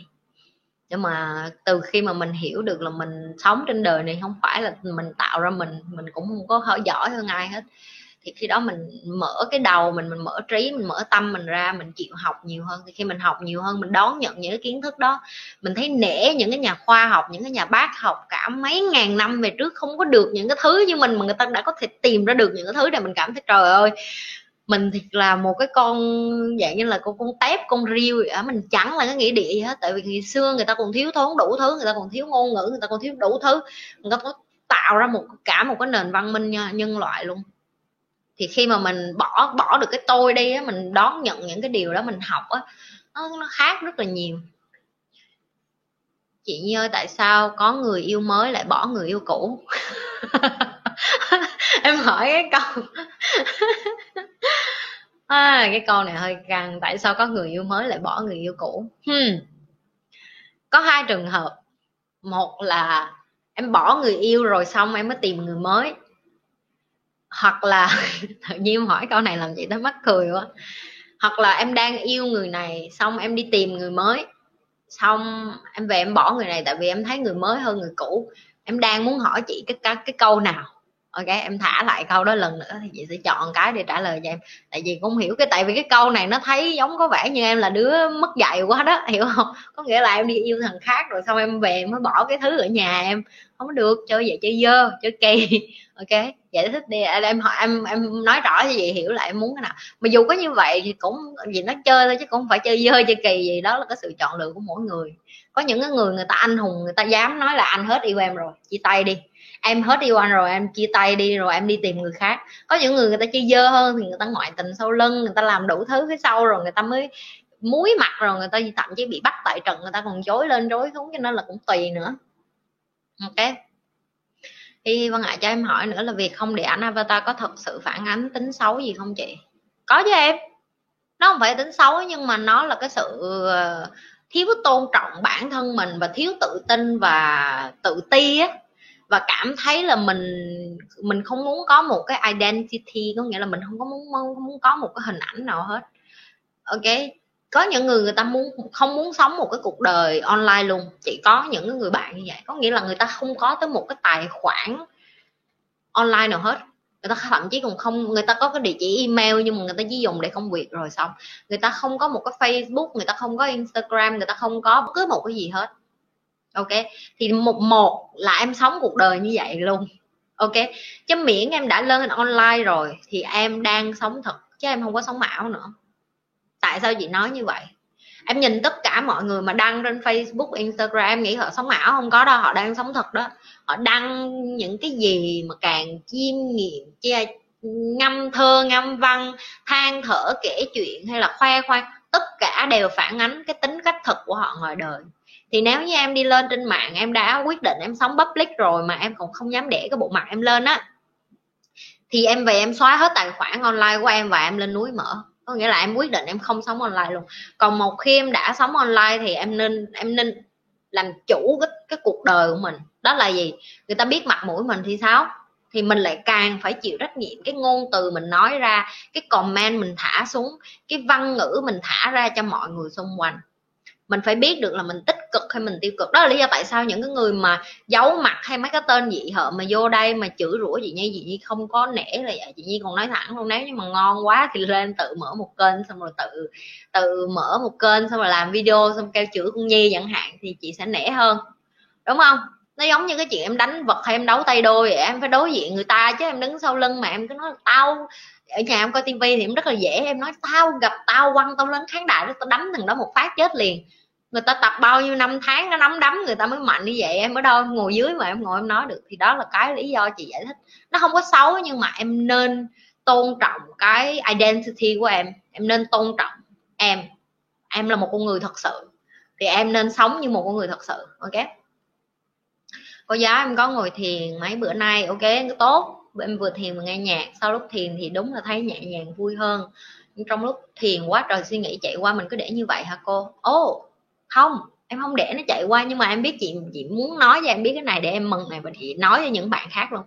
nhưng mà từ khi mà mình hiểu được là mình sống trên đời này không phải là mình tạo ra mình mình cũng không có hỏi giỏi hơn ai hết. Thì khi đó mình mở cái đầu mình mình mở trí, mình mở tâm mình ra, mình chịu học nhiều hơn. Thì khi mình học nhiều hơn, mình đón nhận những cái kiến thức đó, mình thấy nể những cái nhà khoa học, những cái nhà bác học cả mấy ngàn năm về trước không có được những cái thứ như mình mà người ta đã có thể tìm ra được những cái thứ để mình cảm thấy trời ơi mình thì là một cái con dạng như là con con tép con riêu á mình chẳng là cái nghĩa địa gì hết. Tại vì ngày xưa người ta còn thiếu thốn đủ thứ người ta còn thiếu ngôn ngữ người ta còn thiếu đủ thứ. Người ta có tạo ra một cả một cái nền văn minh nhân loại luôn. Thì khi mà mình bỏ bỏ được cái tôi đi á mình đón nhận những cái điều đó mình học á nó, nó khác rất là nhiều. Chị Nhi ơi tại sao có người yêu mới lại bỏ người yêu cũ? Em hỏi cái câu. à, cái câu này hơi căng tại sao có người yêu mới lại bỏ người yêu cũ? Hmm. có hai trường hợp. Một là em bỏ người yêu rồi xong em mới tìm người mới. Hoặc là tự nhiên em hỏi câu này làm chị tới mắc cười quá. Hoặc là em đang yêu người này xong em đi tìm người mới. Xong em về em bỏ người này tại vì em thấy người mới hơn người cũ. Em đang muốn hỏi chị cái cái, cái câu nào? Ok, em thả lại câu đó lần nữa thì chị sẽ chọn cái để trả lời cho em. Tại vì cũng hiểu cái, tại vì cái câu này nó thấy giống có vẻ như em là đứa mất dạy quá đó, hiểu không? Có nghĩa là em đi yêu thằng khác rồi xong em về mới bỏ cái thứ ở nhà em. Không được, chơi vậy chơi dơ, chơi kỳ. Ok, giải thích đi. Em hỏi, em em nói rõ cho chị hiểu là em muốn cái nào. Mà dù có như vậy thì cũng, vì nó chơi thôi chứ cũng không phải chơi dơ, chơi kỳ gì, đó là cái sự chọn lựa của mỗi người. Có những cái người người ta anh hùng, người ta dám nói là anh hết yêu em rồi, chia tay đi em hết yêu anh rồi, em chia tay đi rồi, em đi tìm người khác. Có những người người ta chơi dơ hơn thì người ta ngoại tình sau lưng, người ta làm đủ thứ phía sau rồi người ta mới muối mặt rồi người ta thậm chí bị bắt tại trận, người ta còn chối lên chối xuống, cho nên là cũng tùy nữa. Ok. Thì vân ạ cho em hỏi nữa là việc không để ảnh avatar có thật sự phản ánh tính xấu gì không chị? Có chứ em. Nó không phải tính xấu nhưng mà nó là cái sự ờ, thiếu tôn trọng bản thân mình và thiếu tự tin và tự ti á và cảm thấy là mình mình không muốn có một cái identity, có nghĩa là mình không có muốn không muốn có một cái hình ảnh nào hết. Ok? Có những người người ta muốn, không muốn sống một cái cuộc đời online luôn. Chỉ có những người bạn như vậy. Có nghĩa là người ta không có tới một cái tài khoản online nào hết. Người ta thậm chí còn không, người ta có cái địa chỉ email nhưng mà người ta chỉ dùng để công việc rồi xong. Người ta không có một cái facebook, người ta không có instagram, người ta không có bất cứ một cái gì hết ok? Thì một một là em sống cuộc đời như vậy luôn. Ok? Chứ miễn em đã lên online rồi thì em đang sống thật, chứ em không có sống ảo nữa. Tại sao chị nói như vậy? Em nhìn tất cả mọi người mà đăng trên facebook, instagram, em nghĩ họ sống ảo không? Có đâu, họ đang sống thật đó. Họ đăng những cái gì mà càng chiêm nghiệm, che, ngâm thơ, ngâm văn, than thở, kể chuyện hay là khoe khoang, tất cả đều phản ánh cái tính cách thật của họ ngoài đời thì nếu như em đi lên trên mạng em đã quyết định em sống public rồi mà em còn không dám để cái bộ mặt em lên á thì em về em xóa hết tài khoản online của em và em lên núi mở. Có nghĩa là em quyết định em không sống online luôn. Còn một khi em đã sống online thì em nên em nên làm chủ cái, cái cuộc đời của mình. Đó là gì? Người ta biết mặt mũi mình thì sao? Thì mình lại càng phải chịu trách nhiệm cái ngôn từ mình nói ra cái comment mình thả xuống cái văn ngữ mình thả ra cho mọi người xung quanh mình phải biết được là mình tích cực hay mình tiêu cực. Đó là lý do tại sao những cái người mà giấu mặt hay mấy cái tên dị hợm mà vô đây mà chửi rủa chị nhi chị nhi không có nể là vậy. Chị nhi còn nói thẳng luôn, nếu như mà ngon quá thì lên tự mở một kênh, xong rồi tự tự mở một kênh, xong rồi làm video, xong kêu chửi con nhi chẳng hạn thì chị sẽ nể hơn. Đúng không? Nó giống như cái chuyện em đánh vật hay em đấu tay đôi vậy, em phải đối diện người ta chứ em đứng sau lưng mà em cứ nói tao ở nhà em coi tivi thì em rất là dễ, em nói, tao gặp tao quăng tao lớn kháng đại đó tao đấm thằng đó một phát chết liền. Người ta tập bao nhiêu năm tháng nó nắm đấm người ta mới mạnh như vậy, em ở đâu, em ngồi dưới mà em ngồi em nói được. Thì đó là cái lý do chị giải thích. Nó không có xấu nhưng mà em nên tôn trọng cái identity của em. Em nên tôn trọng em. Em là một con người thật sự. Thì em nên sống như một con người thật sự, ok? Cô giáo em có ngồi thiền mấy bữa nay, ok, tốt em vừa thiền vừa nghe nhạc sau lúc thiền thì đúng là thấy nhẹ nhàng vui hơn. Nhưng trong lúc thiền quá trời suy nghĩ chạy qua mình cứ để như vậy hả cô? Ô oh, không em không để nó chạy qua nhưng mà em biết chị chị muốn nói cho em biết cái này để em mừng này và chị nói cho những bạn khác luôn.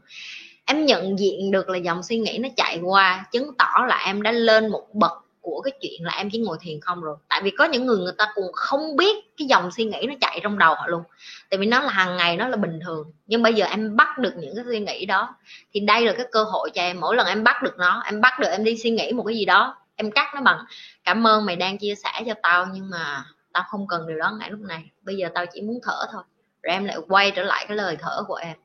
Em nhận diện được là dòng suy nghĩ nó chạy qua chứng tỏ là em đã lên một bậc của cái chuyện là em chỉ ngồi thiền không rồi. Tại vì có những người người ta cũng không biết cái dòng suy nghĩ nó chạy trong đầu họ luôn. Tại vì nó là hàng ngày, nó là bình thường. Nhưng bây giờ em bắt được những cái suy nghĩ đó, thì đây là cái cơ hội cho em. Mỗi lần em bắt được nó, em bắt được em đi suy nghĩ một cái gì đó, em cắt nó bằng, cảm ơn mày đang chia sẻ cho tao, nhưng mà tao không cần điều đó ngay lúc này. Bây giờ tao chỉ muốn thở thôi. Rồi em lại quay trở lại cái lời thở của em.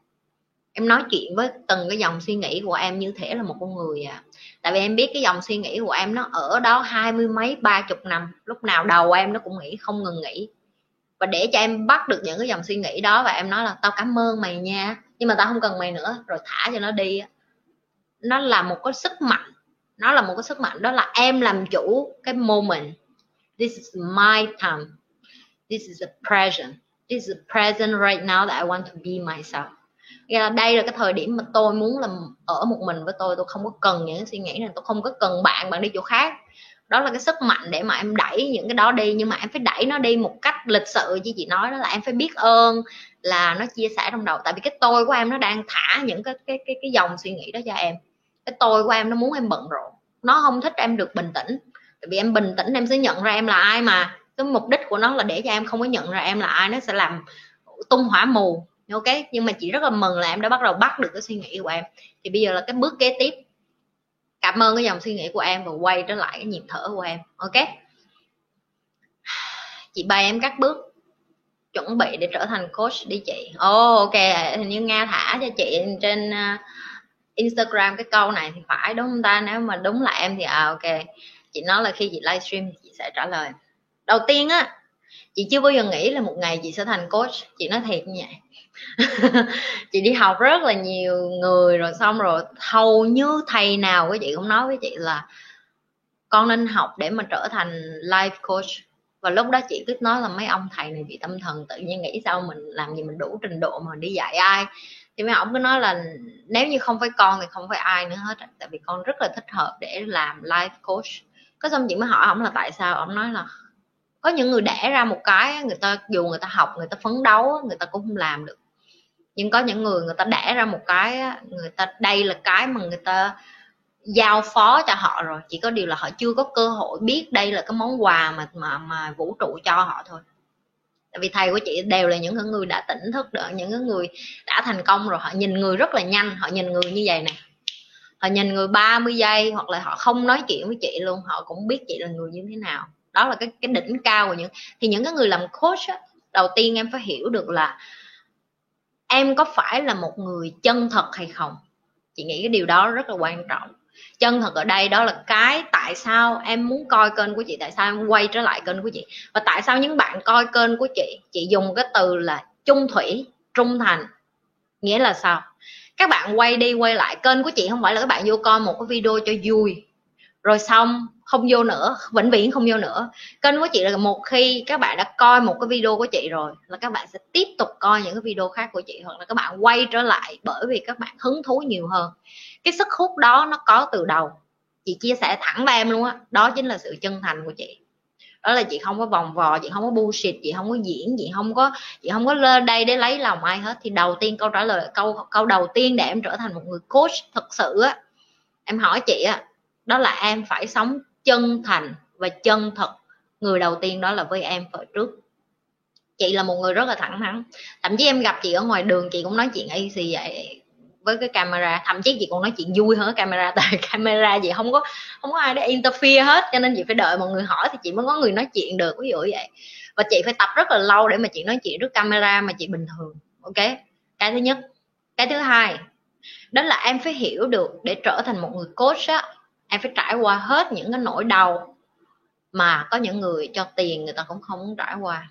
Em nói chuyện với từng cái dòng suy nghĩ của em như thể là một con người à tại vì em biết cái dòng suy nghĩ của em nó ở đó hai mươi mấy, ba chục năm. Lúc nào đầu em nó cũng nghĩ, không ngừng nghĩ. Và để cho em bắt được những cái dòng suy nghĩ đó và em nói là tao cảm ơn mày nha. Nhưng mà tao không cần mày nữa, rồi thả cho nó đi nó là một cái sức mạnh. Nó là một cái sức mạnh. Đó là em làm chủ cái moment. This is my time. This is the present. This is the present right now that I want to be myself. Nghĩa là đây là cái thời điểm mà tôi muốn là ở một mình với tôi tôi không có cần những suy nghĩ này, tôi không có cần bạn bạn đi chỗ khác. Đó là cái sức mạnh để mà em đẩy những cái đó đi, nhưng mà em phải đẩy nó đi một cách lịch sự như chị nói, đó là em phải biết ơn là nó chia sẻ trong đầu. Tại vì cái tôi của em nó đang thả những cái cái cái cái dòng suy nghĩ đó cho em. Cái tôi của em nó muốn em bận rộn, nó không thích em được bình tĩnh. Tại vì em bình tĩnh em sẽ nhận ra em là ai mà cái mục đích của nó là để cho em không có nhận ra em là ai, nó sẽ làm tung hỏa mù ok nhưng mà chị rất là mừng là em đã bắt đầu bắt được cái suy nghĩ của em. Thì bây giờ là cái bước kế tiếp. Cảm ơn cái dòng suy nghĩ của em và quay trở lại cái nhịp thở của em. Ok? Chị bày em các bước. Chuẩn bị để trở thành coach đi chị. Oh, ok hình như nga thả cho chị trên à, instagram cái câu này thì phải đúng không ta? Nếu mà đúng là em thì à ok. Chị nói là khi chị livestream thì chị sẽ trả lời. Đầu tiên á chị chưa bao giờ nghĩ là một ngày chị sẽ thành coach. Chị nói thiệt như vậy chị đi học rất là nhiều người, rồi xong rồi hầu như thầy nào của chị cũng nói với chị là con nên học để mà trở thành life coach. Và lúc đó chị cứ nói là mấy ông thầy này bị tâm thần tự nhiên nghĩ sao mình làm gì mình đủ trình độ mà đi dạy ai? Thì mấy ông cứ nói là nếu như không phải con thì không phải ai nữa hết tại vì con rất là thích hợp để làm life coach. Có xong chị mới hỏi ông là tại sao? Ông nói là có những người đẻ ra một cái người ta dù người ta học, người ta phấn đấu người ta cũng không làm được nhưng có những người người ta đẻ ra một cái người ta đây là cái mà người ta giao phó cho họ rồi. Chỉ có điều là họ chưa có cơ hội biết đây là cái món quà mà mà mà vũ trụ cho họ thôi. Tại vì thầy của chị đều là những người đã tỉnh thức được những người đã thành công rồi. Họ nhìn người rất là nhanh họ nhìn người như vậy nè. Họ nhìn người 30 giây hoặc là họ không nói chuyện với chị luôn họ cũng biết chị là người như thế nào. Đó là cái cái đỉnh cao của những thì những cái người làm coach á, đầu tiên em phải hiểu được là em có phải là một người chân thật hay không? Chị nghĩ cái điều đó rất là quan trọng. Chân thật ở đây đó là cái tại sao em muốn coi kênh của chị, tại sao em quay trở lại kênh của chị, và tại sao những bạn coi kênh của chị chị dùng cái từ là trung thủy, trung thành. Nghĩa là sao? Các bạn quay đi quay lại kênh của chị không phải là các bạn vô coi một cái video cho vui. Rồi xong không vô nữa, vĩnh viễn không vô nữa. Kênh của chị là một khi các bạn đã coi một cái video của chị rồi là các bạn sẽ tiếp tục coi những cái video khác của chị hoặc là các bạn quay trở lại bởi vì các bạn hứng thú nhiều hơn. Cái sức hút đó nó có từ đầu. Chị chia sẻ thẳng với em luôn á, đó. đó chính là sự chân thành của chị. Đó là chị không có vòng vò chị không có bullshit, chị không có diễn, chị không có, chị không có lên đây để lấy lòng ai hết. Thì đầu tiên câu trả lời, câu câu đầu tiên để em trở thành một người coach thật sự á, em hỏi chị á, đó là em phải sống chân thành và chân thật. Người đầu tiên đó là với em ở trước. Chị là một người rất là thẳng thắn. Thậm chí em gặp chị ở ngoài đường, chị cũng nói chuyện easy vậy với cái camera. Thậm chí chị còn nói chuyện vui hơn camera, tại camera gì không có không có ai để interfere hết, cho nên chị phải đợi mọi người hỏi thì chị mới có người nói chuyện được, ví dụ vậy. Và chị phải tập rất là lâu để mà chị nói chuyện trước camera mà chị bình thường, ok? Cái thứ nhất. Cái thứ hai, đó là em phải hiểu được để trở thành một người coach á em phải trải qua hết những cái nỗi đau mà có những người cho tiền người ta cũng không muốn trải qua.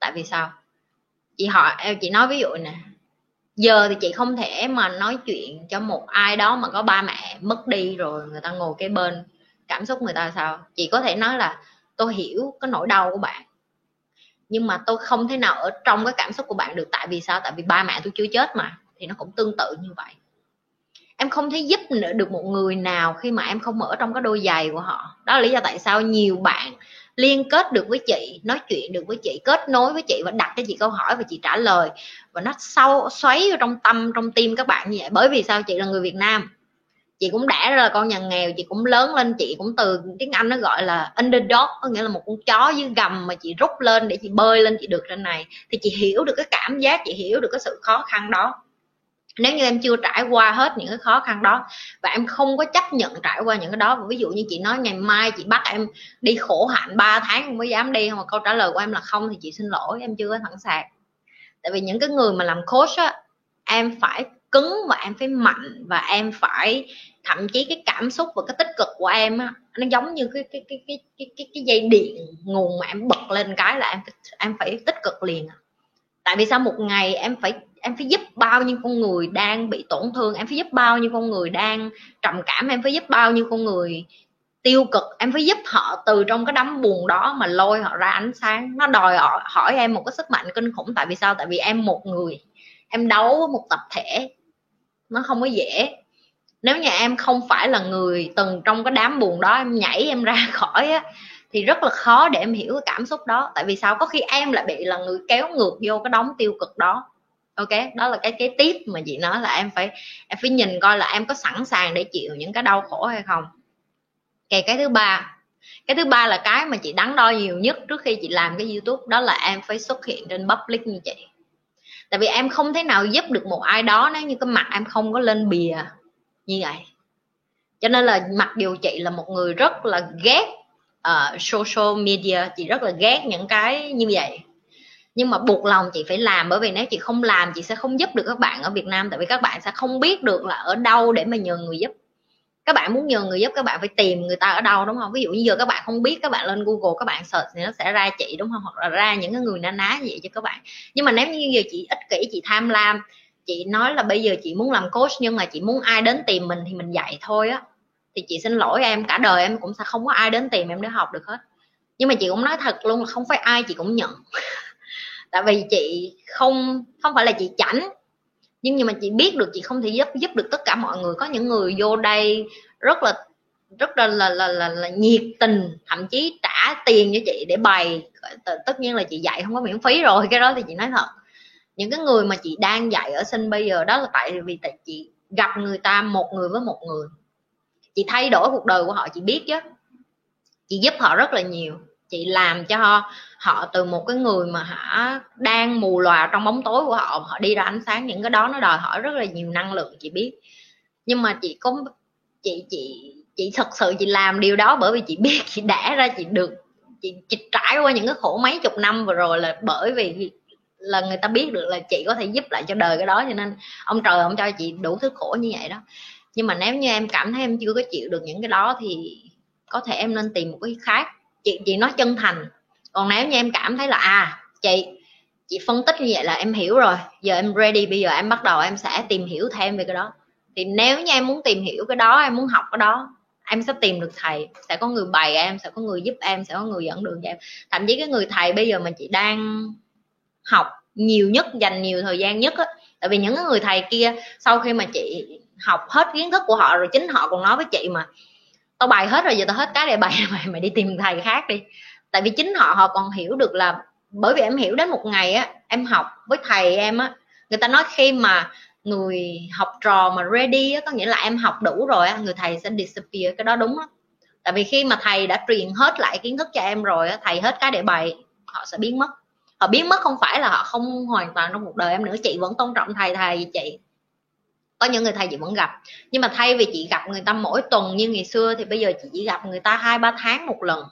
Tại vì sao? Chị hỏi em chị nói ví dụ nè, giờ thì chị không thể mà nói chuyện cho một ai đó mà có ba mẹ mất đi rồi người ta ngồi cái bên, cảm xúc người ta sao? Chị có thể nói là tôi hiểu cái nỗi đau của bạn, nhưng mà tôi không thể nào ở trong cái cảm xúc của bạn được. Tại vì sao? Tại vì ba mẹ tôi chưa chết mà, thì nó cũng tương tự như vậy em không thể giúp được một người nào khi mà em không mở trong cái đôi giày của họ. Đó là lý do tại sao nhiều bạn liên kết được với chị, nói chuyện được với chị, kết nối với chị và đặt cho chị câu hỏi và chị trả lời. Và nó sâu, xoáy vào trong tâm, trong tim các bạn như vậy. Bởi vì sao? Chị là người Việt Nam. Chị cũng đã ra là con nhà nghèo, chị cũng lớn lên, chị cũng từ tiếng Anh nó gọi là underdog, có nghĩa là một con chó dưới gầm mà chị rút lên để chị bơi lên chị được trên này. Thì chị hiểu được cái cảm giác, chị hiểu được cái sự khó khăn đó nếu như em chưa trải qua hết những cái khó khăn đó và em không có chấp nhận trải qua những cái đó ví dụ như chị nói ngày mai chị bắt em đi khổ hạnh 3 tháng không mới dám đi mà câu trả lời của em là không thì chị xin lỗi em chưa có sẵn sàng. Tại vì những cái người mà làm coach á em phải cứng và em phải mạnh và em phải thậm chí cái cảm xúc và cái tích cực của em á nó giống như cái cái cái cái cái cái, cái dây điện nguồn mà em bật lên cái là em em phải tích cực liền à tại vì sao một ngày em phải em phải giúp bao nhiêu con người đang bị tổn thương em phải giúp bao nhiêu con người đang trầm cảm em phải giúp bao nhiêu con người tiêu cực em phải giúp họ từ trong cái đám buồn đó mà lôi họ ra ánh sáng. Nó đòi hỏi, hỏi em một cái sức mạnh kinh khủng tại vì sao? Tại vì em một người em đấu với một tập thể nó không có dễ. Nếu như em không phải là người từng trong cái đám buồn đó em nhảy em ra khỏi á thì rất là khó để em hiểu cái cảm xúc đó. Tại vì sao? Có khi em lại bị là người kéo ngược vô cái đống tiêu cực đó. Ok đó là cái cái tiếp mà chị nói là em phải em phải nhìn coi là em có sẵn sàng để chịu những cái đau khổ hay không. Okay, cái thứ ba. Cái thứ ba là cái mà chị đắn đo nhiều nhất trước khi chị làm cái youtube đó là em phải xuất hiện trên public như chị. Tại vì em không thể nào giúp được một ai đó nếu như cái mặt em không có lên bìa như vậy. Cho nên là mặc dù chị là một người rất là ghét uh, social media chị rất là ghét những cái như vậy. Nhưng mà buộc lòng chị phải làm bởi vì nếu chị không làm chị sẽ không giúp được các bạn ở Việt Nam tại vì các bạn sẽ không biết được là ở đâu để mà nhờ người giúp. Các bạn muốn nhờ người giúp các bạn phải tìm người ta ở đâu đúng không? Ví dụ như giờ các bạn không biết các bạn lên Google các bạn search thì nó sẽ ra chị đúng không? Hoặc là ra những cái người na ná vậy cho các bạn. Nhưng mà nếu như giờ chị ích kỷ chị tham lam chị nói là bây giờ chị muốn làm coach nhưng mà chị muốn ai đến tìm mình thì mình dạy thôi á thì chị xin lỗi em cả đời em cũng sẽ không có ai đến tìm em để học được hết. Nhưng mà chị cũng nói thật luôn là không phải ai chị cũng nhận. Tại vì chị không không phải là chị chảnh. Nhưng nhưng mà chị biết được chị không thể giúp giúp được tất cả mọi người. Có những người vô đây rất là rất là là, là, là, là nhiệt tình thậm chí trả tiền cho chị để bày. Tất nhiên là chị dạy không có miễn phí rồi cái đó thì chị nói thật. Những cái người mà chị đang dạy ở sinh bây giờ đó là tại vì tại chị gặp người ta một người với một người chị thay đổi cuộc đời của họ chị biết chứ. Chị giúp họ rất là nhiều. Chị làm cho họ từ một cái người mà họ đang mù lòa trong bóng tối của họ họ đi ra ánh sáng những cái đó nó đòi hỏi rất là nhiều năng lượng chị biết. Nhưng mà chị có chị chị chị thật sự chị làm điều đó bởi vì chị biết chị đã ra chị được chị, chị trải qua những cái khổ mấy chục năm vừa rồi là bởi vì là người ta biết được là chị có thể giúp lại cho đời cái đó. Cho nên ông trời ông cho chị đủ thứ khổ như vậy đó nhưng mà nếu như em cảm thấy em chưa có chịu được những cái đó thì có thể em nên tìm một cái khác. Chị chị nói chân thành. Còn nếu như em cảm thấy là à chị chị phân tích như vậy là em hiểu rồi. Giờ em ready, bây giờ em bắt đầu em sẽ tìm hiểu thêm về cái đó. Thì nếu như em muốn tìm hiểu cái đó, em muốn học cái đó, em sẽ tìm được thầy. Sẽ có người bày em, sẽ có người giúp em, sẽ có người dẫn đường cho em. Thậm chí cái người thầy bây giờ mà chị đang học nhiều nhất, dành nhiều thời gian nhất á, tại vì những người thầy kia sau khi mà chị học hết kiến thức của họ rồi chính họ còn nói với chị mà tao bài hết rồi giờ tao hết cái để bày mày mày đi tìm thầy khác đi. Tại vì chính họ họ còn hiểu được là bởi vì em hiểu đến một ngày á em học với thầy em á người ta nói khi mà người học trò mà ready á, có nghĩa là em học đủ rồi á, người thầy sẽ disappear cái đó đúng á. Tại vì khi mà thầy đã truyền hết lại kiến thức cho em rồi á, thầy hết cái để bày họ sẽ biến mất. Họ biến mất không phải là họ không hoàn toàn trong cuộc đời em nữa chị vẫn tôn trọng thầy thầy chị có những người thầy chị vẫn gặp. Nhưng mà thay vì chị gặp người ta mỗi tuần như ngày xưa thì bây giờ chị chỉ gặp người ta hai, ba tháng một lần.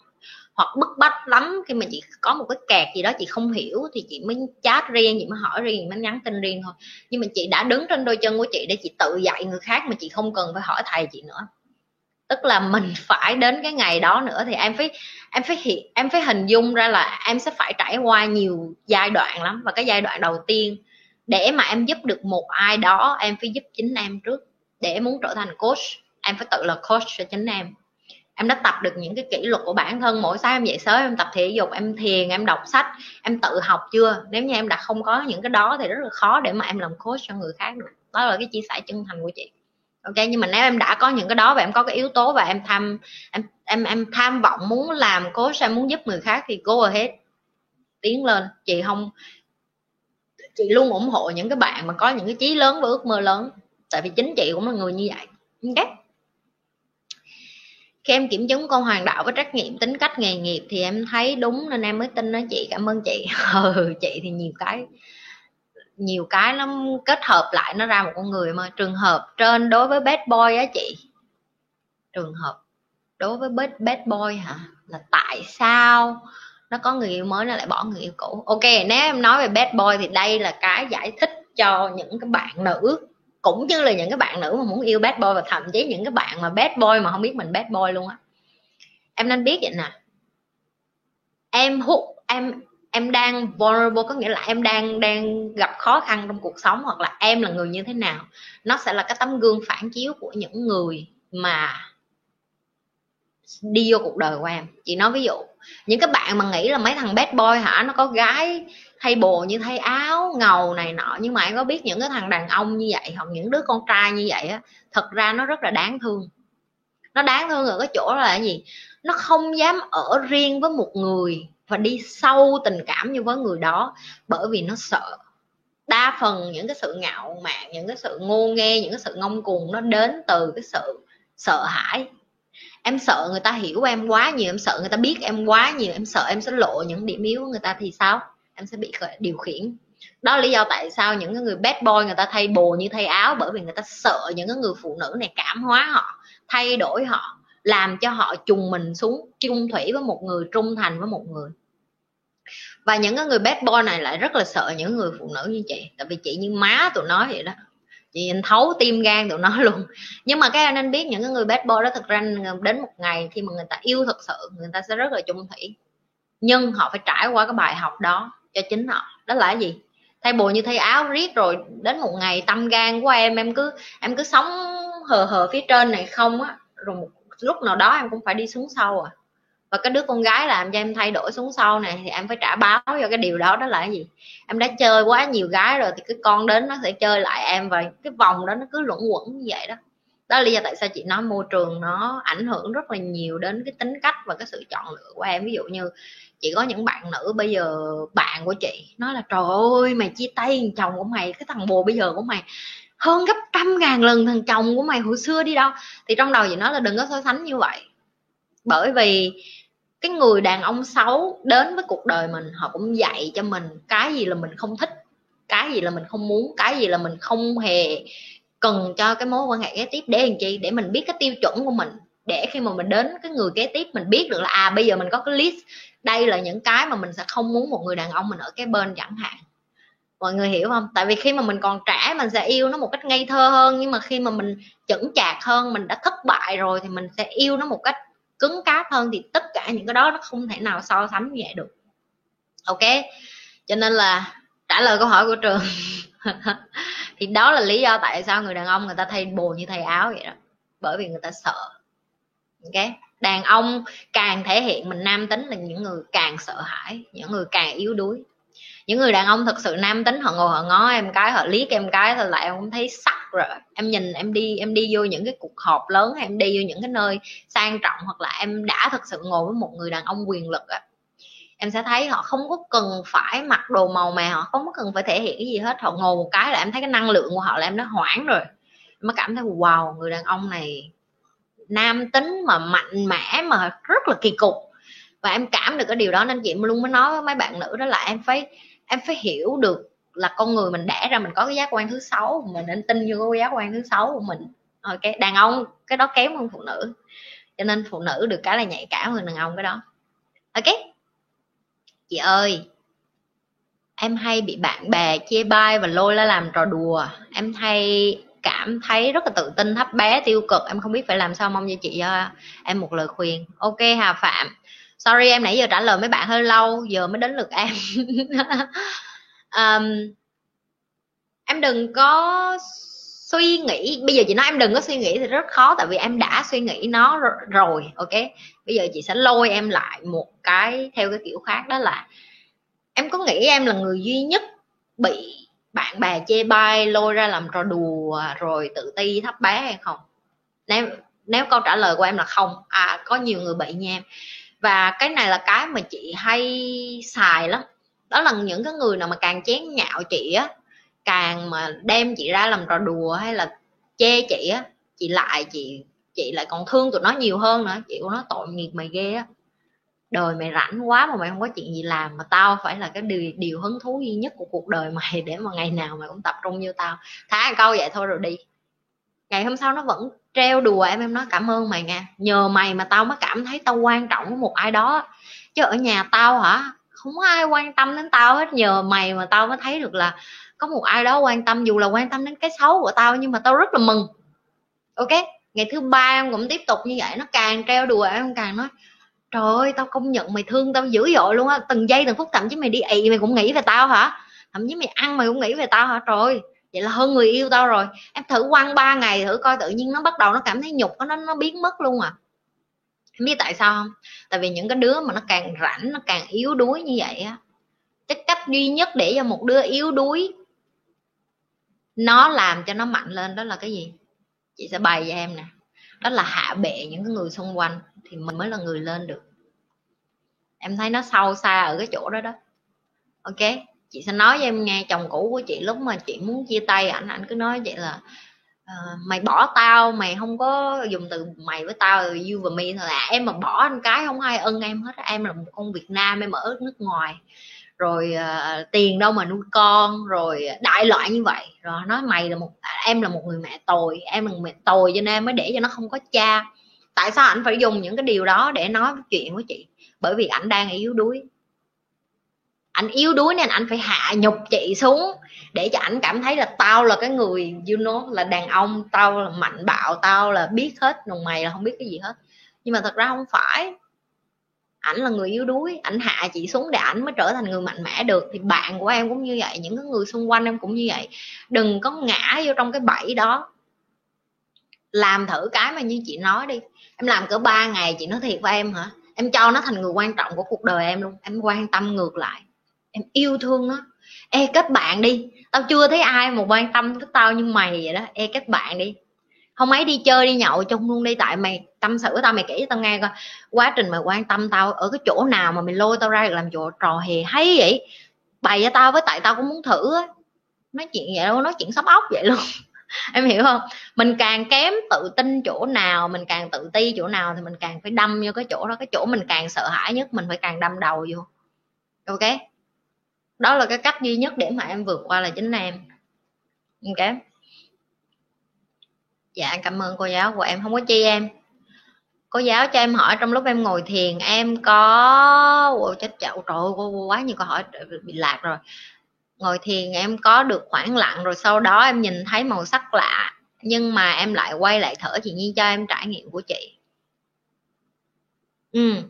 Hoặc bức bách lắm, khi mà chị có một cái kẹt gì đó chị không hiểu thì chị mới chat riêng, chị mới hỏi riêng mới nhắn tin riêng thôi. Nhưng mà chị đã đứng trên đôi chân của chị để chị tự dạy người khác mà chị không cần phải hỏi thầy chị nữa. Tức là mình phải đến cái ngày đó nữa thì em phải em phải hiện em phải hình dung ra là em sẽ phải trải qua nhiều giai đoạn lắm. Và cái giai đoạn đầu tiên để mà em giúp được một ai đó, em phải giúp chính em trước. Để muốn trở thành coach, em phải tự là coach cho chính em. Em đã tập được những cái kỷ luật của bản thân. Mỗi sáng em dậy sớm, em tập thể dục, em thiền, em đọc sách, em tự học chưa? Nếu như em đã không có những cái đó thì rất là khó để mà em làm coach cho người khác được đó là cái chia sẻ chân thành của chị. Ok, nhưng mà nếu em đã có những cái đó và em có cái yếu tố và em tham, em em em tham vọng muốn làm coach, em muốn giúp người khác thì go ahead. Tiến lên. Chị không chị luôn ủng hộ những cái bạn mà có những cái chí lớn và ước mơ lớn. Tại vì chính chị cũng là người như vậy. Okay khi em kiểm chứng con hoàng đạo với trách nhiệm tính cách nghề nghiệp thì em thấy đúng nên em mới tin đó chị. Cảm ơn chị. Ừ, chị thì nhiều cái nhiều cái nó kết hợp lại nó ra một con người mà. Trường hợp trên đối với bad boy á chị. Trường hợp đối với bad bad boy hả? Là tại sao nó có người yêu mới nó lại bỏ người yêu cũ. Ok, nếu em nói về bad boy thì đây là cái giải thích cho những cái bạn nữ, cũng như là những cái bạn nữ mà muốn yêu bad boy và thậm chí những cái bạn mà bad boy mà không biết mình bad boy luôn á. Em nên biết vậy nè. Em hút em em đang vulnerable, có nghĩa là em đang đang gặp khó khăn trong cuộc sống hoặc là em là người như thế nào. Nó sẽ là cái tấm gương phản chiếu của những người mà đi vô cuộc đời của em. Chị nói ví dụ những cái bạn mà nghĩ là mấy thằng bad boy hả? Nó có gái thay bồ như thay áo, ngầu này nọ. Nhưng mà em có biết những cái thằng đàn ông như vậy hoặc những đứa con trai như vậy á, thật ra nó rất là đáng thương. Nó đáng thương ở cái chỗ là cái gì? Nó không dám ở riêng với một người và đi sâu tình cảm như với người đó bởi vì nó sợ. Đa phần những cái sự ngạo mạn, những cái sự ngô nghe những cái sự ngông cuồng nó đến từ cái sự sợ hãi em sợ người ta hiểu em quá nhiều, em sợ người ta biết em quá nhiều, em sợ em sẽ lộ những điểm yếu của người ta thì sao? Em sẽ bị điều khiển. Đó là lý do tại sao những người bad boy người ta thay bồ như thay áo, bởi vì người ta sợ những cái người phụ nữ này cảm hóa họ, thay đổi họ, làm cho họ trùng mình xuống, chung thủy với một người, trung thành với một người. Và những cái người bad boy này lại rất là sợ những người phụ nữ như chị, tại vì chị như má tụi nó vậy đó nhìn thấu tim gan tụi nó luôn. Nhưng mà các anh nên biết những cái người bad boy đó thực ra đến một ngày khi mà người ta yêu thật sự, người ta sẽ rất là chung thủy. Nhưng họ phải trải qua cái bài học đó cho chính họ. Đó là cái gì? Thay bồ như thay áo riết rồi, đến một ngày tâm gan của em em cứ em cứ sống hờ hờ phía trên này không á. Rồi một lúc nào đó em cũng phải đi xuống sâu à và cái đứa con gái làm cho em thay đổi xuống sau này thì em phải trả báo cho cái điều đó đó là cái gì? Em đã chơi quá nhiều gái rồi thì cái con đến nó sẽ chơi lại em và cái vòng đó nó cứ luẩn quẩn như vậy đó. Đó là lý do tại sao chị nói môi trường nó ảnh hưởng rất là nhiều đến cái tính cách và cái sự chọn lựa của em. Ví dụ như chị có những bạn nữ bây giờ, bạn của chị nói là, trời ơi, mày chia tay chồng của mày, cái thằng bồ bây giờ của mày hơn gấp trăm ngàn lần thằng chồng của mày hồi xưa đi đâu. Thì trong đầu chị nói là đừng có so sánh như vậy. Bởi vì cái người đàn ông xấu đến với cuộc đời mình, họ cũng dạy cho mình cái gì là mình không thích, cái gì là mình không muốn, cái gì là mình không hề cần cho cái mối quan hệ kế tiếp để làm chi? Để mình biết cái tiêu chuẩn của mình. Để khi mà mình đến cái người kế tiếp, mình biết được là à bây giờ mình có cái list, đây là những cái mà mình sẽ không muốn một người đàn ông mình ở cái bên chẳng hạn. Mọi người hiểu không? Tại vì khi mà mình còn trẻ, mình sẽ yêu nó một cách ngây thơ hơn, nhưng mà khi mà mình chững chạc hơn, mình đã thất bại rồi thì mình sẽ yêu nó một cách cứng cáp hơn thì tất cả những cái đó nó không thể nào so sánh như vậy được. Ok? Cho nên là trả lời câu hỏi của trường. Thì đó là lý do tại sao người đàn ông người ta thay bồ như thay áo vậy đó. Bởi vì người ta sợ. Ok? Đàn ông càng thể hiện mình nam tính là những người càng sợ hãi, những người càng yếu đuối những người đàn ông thật sự nam tính, họ ngồi, họ ngó em cái, họ liếc em cái, thôi lại em cũng thấy sắc rồi. Em nhìn, em đi em đi vô những cái cuộc họp lớn hay em đi vô những cái nơi sang trọng hoặc là em đã thật sự ngồi với một người đàn ông quyền lực á, em sẽ thấy họ không có cần phải mặc đồ màu mè họ không có cần phải thể hiện cái gì hết. Họ ngồi một cái là em thấy cái năng lượng của họ là em nó hoảng rồi. Em mới cảm thấy, wow, người đàn ông này nam tính mà mạnh mẽ mà rất là kỳ cục. Và em cảm được cái điều đó nên chị luôn mới nói với mấy bạn nữ đó là em phải em phải hiểu được là con người mình đẻ ra mình có cái giác quan thứ sáu, mình nên tin vô cái giác quan thứ sáu của mình. Ok đàn ông, cái đó kém hơn phụ nữ. Cho nên phụ nữ được cái là nhạy cảm hơn đàn ông cái đó. Ok. Chị ơi, em hay bị bạn bè chê bai và lôi ra làm trò đùa. Em hay cảm thấy rất là tự tin, thấp bé, tiêu cực. Em không biết phải làm sao, mong cho chị cho em một lời khuyên. Ok, hà phạm sorry em nãy giờ trả lời mấy bạn hơi lâu giờ mới đến lượt em. Um, em đừng có suy nghĩ bây giờ chị nói em đừng có suy nghĩ thì rất khó tại vì em đã suy nghĩ nó rồi ok? Bây giờ chị sẽ lôi em lại một cái theo cái kiểu khác đó là em có nghĩ em là người duy nhất bị bạn bè chê bai lôi ra làm trò đùa rồi tự ti thấp bé hay không? Nếu nếu câu trả lời của em là không à có nhiều người bị nha em và cái này là cái mà chị hay xài lắm. Đó là những cái người nào mà càng chén nhạo chị á càng mà đem chị ra làm trò đùa hay là chê chị á chị lại chị chị lại còn thương tụi nó nhiều hơn nữa. Chị của nó tội nghiệp mày ghê á. Đời mày rảnh quá mà mày không có chuyện gì làm mà tao phải là cái điều, điều hứng thú duy nhất của cuộc đời mày để mà ngày nào mày cũng tập trung như tao. Thả câu vậy thôi rồi đi ngày hôm sau nó vẫn treo đùa, em em nói cảm ơn mày nha. Nhờ mày mà tao mới cảm thấy tao quan trọng với một ai đó. Chứ ở nhà tao hả? Không có ai quan tâm đến tao hết. Nhờ mày mà tao mới thấy được là có một ai đó quan tâm, dù là quan tâm đến cái xấu của tao, nhưng mà tao rất là mừng. Ok? Ngày thứ ba em cũng tiếp tục như vậy, nó càng treo đùa em càng nói trời ơi, tao công nhận mày thương tao dữ dội luôn á. Từng giây từng phút thậm chí mày đi ị mày cũng nghĩ về tao hả? Thậm chí mày ăn mày cũng nghĩ về tao hả? Trời ơi vậy là hơn người yêu tao rồi. Em thử quăng ba ngày thử coi tự nhiên nó bắt đầu nó cảm thấy nhục, nó nó biến mất luôn à. Em biết tại sao không? Tại vì những cái đứa mà nó càng rảnh, nó càng yếu đuối như vậy á, cái cách duy nhất để cho một đứa yếu đuối, nó làm cho nó mạnh lên đó là cái gì? Chị sẽ bày cho em nè. Đó là hạ bệ những cái người xung quanh thì mình mới là người lên được. Em thấy nó sâu xa ở cái chỗ đó đó. Ok? Chị sẽ nói với em nghe chồng cũ của chị lúc mà chị muốn chia tay ảnh ảnh cứ nói vậy là uh, mày bỏ tao mày không có dùng từ mày với tao you và me là em mà bỏ anh cái không ai ân em hết em là một con việt nam em ở nước ngoài. Rồi uh, tiền đâu mà nuôi con rồi đại loại như vậy. Rồi nói mày là một em là một người mẹ tồi em là một mẹ tồi cho nên em mới để cho nó không có cha. Tại sao anh phải dùng những cái điều đó để nói chuyện với chị? Bởi vì ảnh đang yếu đuối anh yếu đuối nên anh phải hạ nhục chị xuống để cho ảnh cảm thấy là tao là cái người, you know, là đàn ông, tao là mạnh bạo, tao là biết hết còn mày là không biết cái gì hết. Nhưng mà thật ra không phải. Ảnh là người yếu đuối, ảnh hạ chị xuống để ảnh mới trở thành người mạnh mẽ được. Thì bạn của em cũng như vậy, những cái người xung quanh em cũng như vậy. Đừng có ngã vô trong cái bẫy đó. Làm thử cái mà như chị nói đi. Em làm cỡ 3 ngày chị nói thiệt với em hả? Em cho nó thành người quan trọng của cuộc đời em luôn. Em quan tâm ngược lại em yêu thương nó ê, kết bạn đi. Tao chưa thấy ai mà quan tâm tới tao như mày vậy đó. Ê, kết bạn đi. Không ấy đi chơi đi nhậu chung luôn đi. Tại mày, tâm sự tao mày kể cho tao nghe coi. Quá trình mày quan tâm tao ở cái chỗ nào mà mày lôi tao ra được làm chỗ trò hề hay vậy? Bày cho tao với tại tao cũng muốn thử á. Nói chuyện vậy đâu, nói chuyện sắp óc vậy luôn. Em hiểu không? Mình càng kém tự tin chỗ nào, mình càng tự ti chỗ nào thì mình càng phải đâm vô cái chỗ đó. Cái chỗ mình càng sợ hãi nhất, mình phải càng đâm đầu vô. Ok? Đó là cái cách duy nhất để mà em vượt qua là chính em. Ok. Dạ cảm ơn cô giáo. Của em không có chi em. Cô giáo cho em hỏi trong lúc em ngồi thiền em có Ôi, chết chậu trời ơi, quá nhiều câu hỏi bị lạc rồi. Ngồi thiền em có được khoảng lặng rồi sau đó em nhìn thấy màu sắc lạ nhưng mà em lại quay lại thở chị Nhi cho em trải nghiệm của chị. Ừ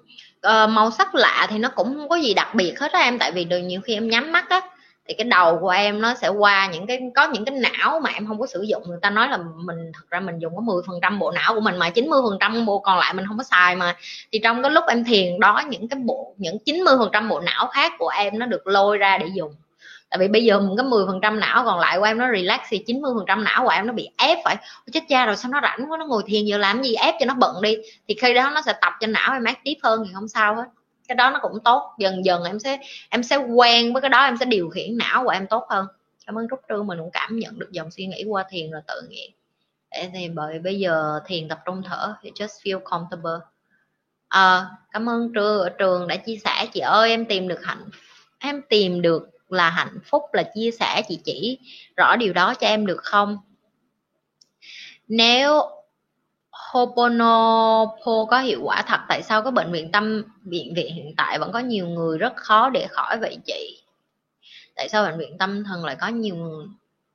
uh, màu sắc lạ thì nó cũng không có gì đặc biệt hết á em tại vì đừng nhiều khi em nhắm mắt á thì cái đầu của em nó sẽ qua những cái có những cái não mà em không có sử dụng. Người ta nói là mình thật ra mình dùng có 10 phần trăm bộ não của mình mà 90 phần trăm bộ còn lại mình không có xài mà. Thì trong cái lúc em thiền đó những cái bộ những 90 phần trăm bộ não khác của em nó được lôi ra để dùng tại vì bây giờ mình có 10 phần trăm não còn lại của em nó relax thì 90 phần trăm não của em nó bị ép phải. Chết cha rồi sao nó rảnh quá nó ngồi thiền giờ làm gì? Ép cho nó bận đi. Thì khi đó nó sẽ tập cho não em active hơn thì không sao hết. Cái đó nó cũng tốt. Dần dần em sẽ em sẽ quen với cái đó em sẽ điều khiển não của em tốt hơn. Cảm ơn trúc trương mình cũng cảm nhận được dòng suy nghĩ qua thiền là tự nhiên. Thì bởi bây giờ thiền tập trung thở thì just feel comfortable. À, cảm ơn trưa ở trường đã chia sẻ. Chị ơi em tìm được hạnh em tìm được là hạnh phúc là chia sẻ chị chỉ rõ điều đó cho em được không? Nếu Hoponopo có hiệu quả thật tại sao cái bệnh viện tâm bệnh viện hiện tại vẫn có nhiều người rất khó để khỏi vậy chị? Tại sao bệnh viện tâm thần lại có nhiều người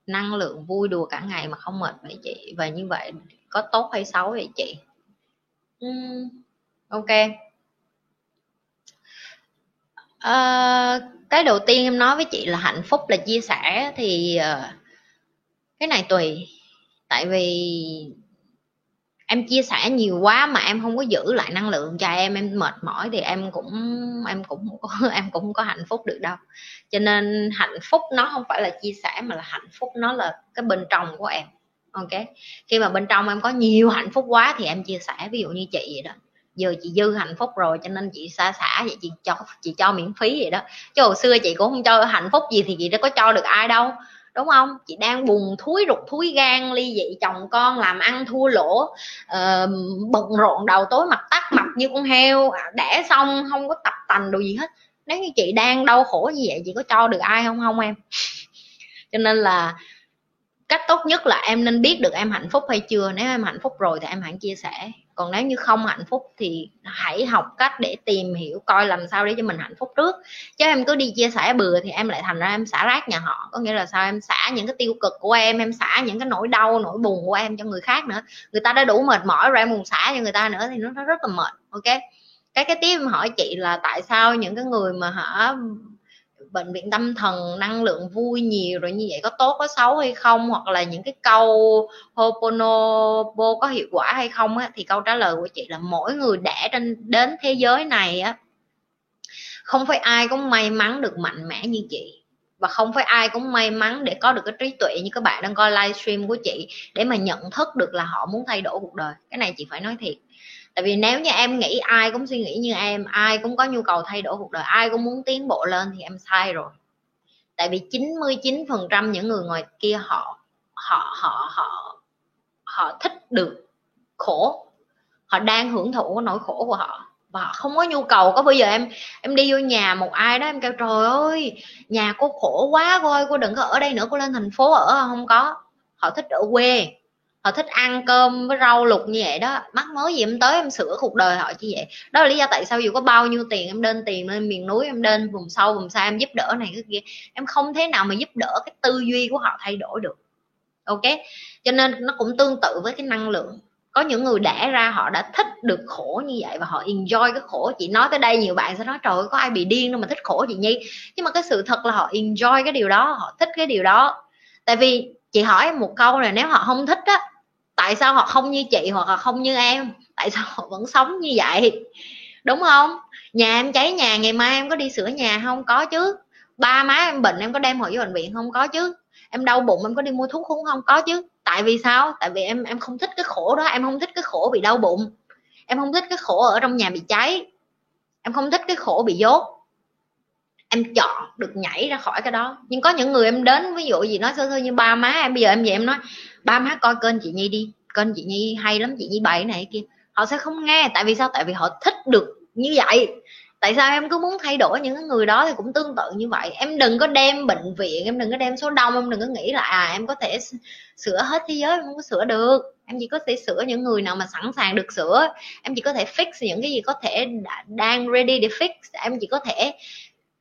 năng lượng vui đùa cả ngày mà không mệt vậy chị? Và như vậy có tốt hay xấu vậy chị? Uhm, ok à, cái đầu tiên em nói với chị là hạnh phúc là chia sẻ thì ờ, cái này tùy. Tại vì em chia sẻ nhiều quá mà em không có giữ lại năng lượng cho em em mệt mỏi thì em cũng em cũng có em cũng không có hạnh phúc được đâu. Cho nên hạnh phúc nó không phải là chia sẻ mà là hạnh phúc nó là cái bên trong của em ok? Khi mà bên trong em có nhiều hạnh phúc quá thì em chia sẻ ví dụ như chị vậy đó giờ chị dư hạnh phúc rồi cho nên chị xa xả vậy chị cho chị cho miễn phí vậy đó. Chứ hồi xưa chị cũng không cho hạnh phúc gì thì chị đã có cho được ai đâu đúng không? Chị đang buồn thúi rụt thúi gan ly dị chồng con làm ăn thua lỗ uh, bận rộn đầu tối mặt tắt mặt như con heo à, đẻ xong không có tập tành đồ gì hết. Nếu như chị đang đau khổ như vậy chị có cho được ai không không em? Cho nên là cách tốt nhất là em nên biết được em hạnh phúc hay chưa. Nếu em hạnh phúc rồi thì em hãy chia sẻ còn nếu như không hạnh phúc thì hãy học cách để tìm hiểu coi làm sao để cho mình hạnh phúc trước. Chứ em cứ đi chia sẻ bừa thì em lại thành ra em xả rác nhà họ. Có nghĩa là sao? Em xả những cái tiêu cực của em em xả những cái nỗi đau, nỗi buồn của em cho người khác nữa. Người ta đã đủ mệt mỏi rồi, em còn xả cho người ta nữa thì nó rất là mệt, ok? Cái cái tiếp em hỏi chị là tại sao những cái người mà hả bệnh viện tâm thần năng lượng vui nhiều rồi như vậy có tốt, có xấu hay không, hoặc là những cái câu Ho'oponopo có hiệu quả hay không á, thì câu trả lời của chị là mỗi người đẻ trên, đến thế giới này á, không phải ai cũng may mắn được mạnh mẽ như chị. Và không phải ai cũng may mắn để có được cái trí tuệ như các bạn đang coi livestream của chị để mà nhận thức được là họ muốn thay đổi cuộc đời. Cái này chị phải nói thiệt tại vì nếu như em nghĩ ai cũng suy nghĩ như em, ai cũng có nhu cầu thay đổi cuộc đời, ai cũng muốn tiến bộ lên thì em sai rồi. Tại vì 99 phần trăm những người ngoài kia họ họ họ họ họ thích được khổ. Họ đang hưởng thụ cái nỗi khổ của họ và họ không có nhu cầu. Có bây giờ em em đi vô nhà một ai đó em kêu, trời ơi, nhà cô khổ quá cô ơi cô đừng có ở đây nữa, cô lên thành phố ở. Không có. Họ thích ở quê họ thích ăn cơm với rau luộc như vậy đó. Mắc mới gì em tới em sửa cuộc đời họ như vậy. Đó là lý do tại sao dù có bao nhiêu tiền em đơn tiền lên miền núi em đơn vùng sâu, vùng xa em giúp đỡ này cái kia, em không thế nào mà giúp đỡ cái tư duy của họ thay đổi được. Ok? Cho nên nó cũng tương tự với cái năng lượng. Có những người đẻ ra họ đã thích được khổ như vậy và họ enjoy cái khổ. Chị nói tới đây nhiều bạn sẽ nói, trời ơi, có ai bị điên đâu mà thích khổ chị nhi nhưng mà cái sự thật là họ enjoy cái điều đó, họ thích cái điều đó. Tại vì chị hỏi em một câu là nếu họ không thích á, tại sao họ không như chị hoặc là không như em? Tại sao họ vẫn sống như vậy? Đúng không? Nhà em cháy nhà, ngày mai em có đi sửa nhà không? Có chứ. Ba má em bệnh em có đem họ vô bệnh viện không? Có chứ. Em đau bụng em có đi mua thuốc không không? Có chứ. Tại vì sao? Tại vì em em không thích cái khổ đó. Em không thích cái khổ bị đau bụng. Em không thích cái khổ ở trong nhà bị cháy. Em không thích cái khổ bị dốt em chọn được nhảy ra khỏi cái đó. Nhưng có những người em đến, ví dụ gì nói, sơ sơ, như ba má em. Bây giờ em về em nói, ba má coi kênh chị nhi đi, kênh chị nhi hay lắm, chị nhi bảy này kia. Họ sẽ không nghe, tại vì sao? Tại vì họ thích được như vậy. Tại sao em cứ muốn thay đổi những người đó thì cũng tương tự như vậy? Em đừng có đem bệnh viện, em đừng có đem số đông, em đừng có nghĩ là à em có thể sửa hết thế giới, em không có sửa được. Em chỉ có thể sửa những người nào mà sẵn sàng được sửa. Em chỉ có thể fix những cái gì có thể đang ready để fix. Em chỉ có thể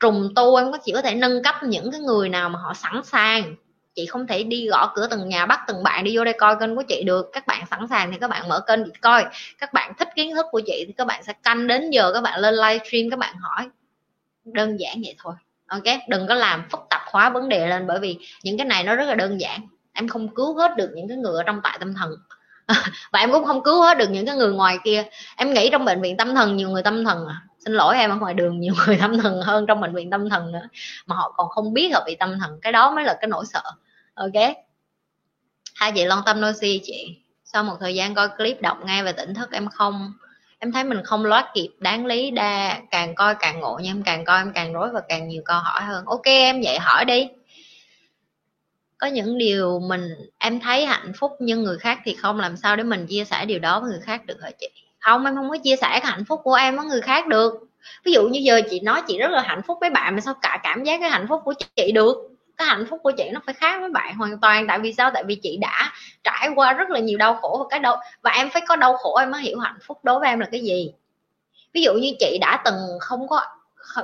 trùng tu em có chỉ có thể nâng cấp những cái người nào mà họ sẵn sàng. Chị không thể đi gõ cửa từng nhà, bắt từng bạn đi vô đây coi kênh của chị được. Các bạn sẵn sàng thì các bạn mở kênh chị coi. Các bạn thích kiến thức của chị thì các bạn sẽ canh đến giờ các bạn lên livestream các bạn hỏi. Đơn giản vậy thôi. Ok? Đừng có làm phức tạp hóa vấn đề lên bởi vì những cái này nó rất là đơn giản. Em không cứu hết được những cái người ở trong tại tâm thần. Và em cũng không cứu hết được những cái người ngoài kia. Em nghĩ trong bệnh viện tâm thần nhiều người tâm thần à xin lỗi em, ở ngoài đường nhiều người tâm thần hơn trong bệnh viện tâm thần nữa. Mà họ còn không biết họ bị tâm thần, cái đó mới là cái nỗi sợ. Ok? Hai chị long tâm si, chị. Sau một thời gian coi clip đọc ngay về tỉnh thức em không, em thấy mình không loát kịp, đáng lý đa, càng coi càng ngộ nhưng em càng coi em càng rối và càng nhiều câu hỏi hơn. Ok, em vậy hỏi đi. Có những điều mình, em thấy hạnh phúc nhưng người khác thì không, làm sao để mình chia sẻ điều đó với người khác được hả chị? Không, em không có chia sẻ cái hạnh phúc của em với người khác được. Ví dụ như giờ chị nói chị rất là hạnh phúc với bạn mà sao cả cảm giác cái hạnh phúc của chị được? Cái hạnh phúc của chị nó phải khác với bạn hoàn toàn. Tại vì sao? Tại vì chị đã trải qua rất là nhiều đau khổ và cái đau, và em phải có đau khổ em mới hiểu hạnh phúc đối với em là cái gì. Ví dụ như chị đã từng không có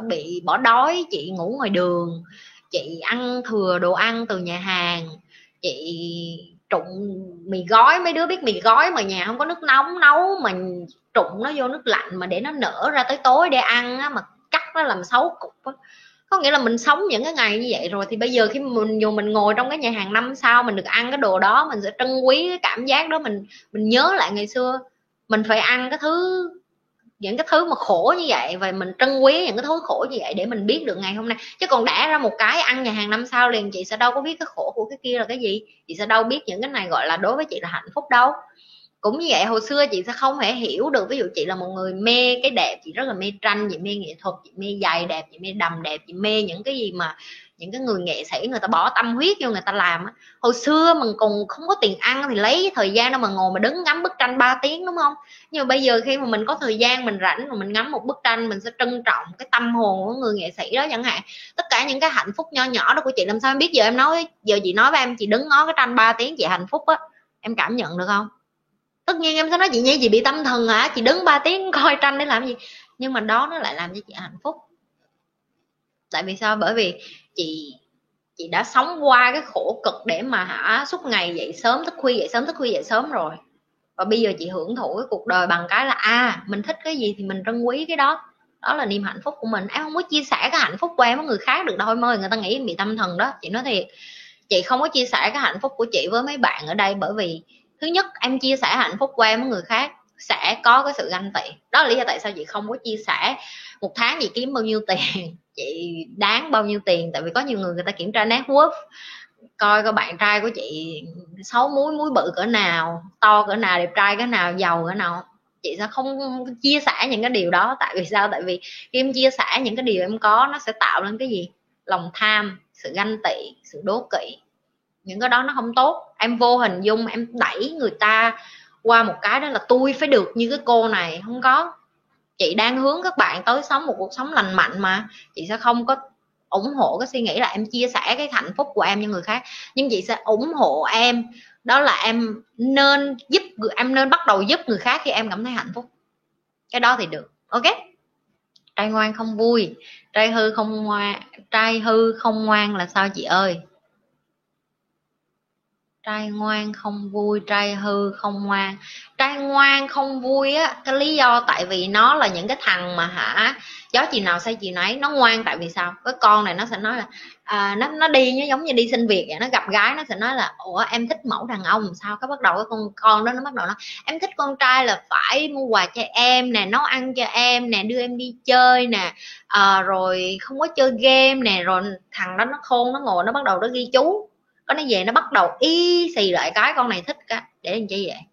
bị bỏ đói, chị ngủ ngoài đường, chị ăn thừa đồ ăn từ nhà hàng, chị trụng mì gói mấy đứa biết mì gói mà nhà không có nước nóng nấu mà trụng nó vô nước lạnh mà để nó nở ra tới tối để ăn á, mà cắt nó làm xấu cục á. Có nghĩa là mình sống những cái ngày như vậy rồi thì bây giờ khi mình dù mình ngồi trong cái nhà hàng năm sau mình được ăn cái đồ đó mình sẽ trân quý cái cảm giác đó mình mình nhớ lại ngày xưa. Mình phải ăn cái thứ những cái thứ mà khổ như vậy và mình trân quý những cái thứ khổ như vậy để mình biết được ngày hôm nay. Chứ còn đã ra một cái ăn nhà hàng năm sau liền, chị sẽ đâu có biết cái khổ của cái kia là cái gì. Chị sẽ đâu biết những cái này gọi là đối với chị là hạnh phúc đâu. Cũng như vậy, hồi xưa chị sẽ không thể hiểu được, ví dụ chị là một người mê cái đẹp, chị rất là mê tranh, chị mê nghệ thuật, chị mê giày đẹp, chị mê đầm đẹp, chị mê những cái gì mà những cái người nghệ sĩ người ta bỏ tâm huyết vô người ta làm á. Hồi xưa mình còn không có tiền ăn thì lấy thời gian đâu mà ngồi mà đứng ngắm bức tranh 3 tiếng, đúng không? Nhưng mà bây giờ khi mà mình có thời gian, mình rảnh mà mình ngắm một bức tranh, mình sẽ trân trọng cái tâm hồn của người nghệ sĩ đó chẳng hạn. Tất cả những cái hạnh phúc nho nhỏ đó của chị, làm sao em biết giờ em nói, giờ chị nói với em, chị đứng ngó cái tranh 3 tiếng, chị hạnh phúc á. Em cảm nhận được không? Tất nhiên em sẽ nói chị nhi chị bị tâm thần hả? Chị đứng 3 tiếng coi tranh để làm gì? Nhưng mà đó nó lại làm cho chị hạnh phúc tại vì sao? Bởi vì chị chị đã sống qua cái khổ cực để mà hả suốt ngày dậy sớm thức khuya dậy sớm thức khuya dậy sớm rồi. Và bây giờ chị hưởng thụ cái cuộc đời bằng cái là a à, mình thích cái gì thì mình trân quý cái đó. Đó là niềm hạnh phúc của mình. Em không có chia sẻ cái hạnh phúc của em với người khác được đâu em ơi người ta nghĩ em bị tâm thần đó. Chị nói thiệt chị không có chia sẻ cái hạnh phúc của chị với mấy bạn ở đây bởi vì thứ nhất em chia sẻ hạnh phúc của em với người khác sẽ có cái sự ganh tị. Đó là lý do tại sao chị không có chia sẻ một tháng chị kiếm bao nhiêu tiền chị đáng bao nhiêu tiền? Tại vì có nhiều người người ta kiểm tra nét worth coi coi bạn trai của chị xấu muối muối bự cỡ nào, to cỡ nào, đẹp trai cỡ nào, giàu cỡ nào. Chị sẽ không chia sẻ những cái điều đó. Tại vì sao? Tại vì khi em chia sẻ những cái điều em có, nó sẽ tạo lên cái gì? Lòng tham, sự ganh tị, sự đố kỵ. Những cái đó nó không tốt. Em vô hình dung em đẩy người ta qua một cái đó là tôi phải được như cái cô này. Không có chị đang hướng các bạn tới sống một cuộc sống lành mạnh mà. Chị sẽ không có ủng hộ cái suy nghĩ là em chia sẻ cái hạnh phúc của em cho người khác. Nhưng chị sẽ ủng hộ em. Đó là em nên giúp em nên bắt đầu giúp người khác khi em cảm thấy hạnh phúc. Cái đó thì được. Ok? Trai ngoan không vui. Trai hư không ngoan trai hư không ngoan là sao chị ơi? Trai ngoan không vui, trai hư không ngoan cái ngoan không vui á cái lý do tại vì nó là những cái thằng mà hả gió chị nào say chị nấy nó ngoan tại vì sao? Cái con này nó sẽ nói là à, nó nó đi nó giống như đi xin việc vậy nó gặp gái nó sẽ nói là ủa em thích mẫu đàn ông sao? Cái bắt đầu cái con con đó nó bắt đầu nó em thích con trai là phải mua quà cho em nè nấu ăn cho em nè đưa em đi chơi nè à, rồi không có chơi game nè. Rồi thằng đó nó khôn nó ngồi nó bắt đầu nó ghi chú có nó về nó bắt đầu y xì lại cái con này thích cái để làm chi vậy?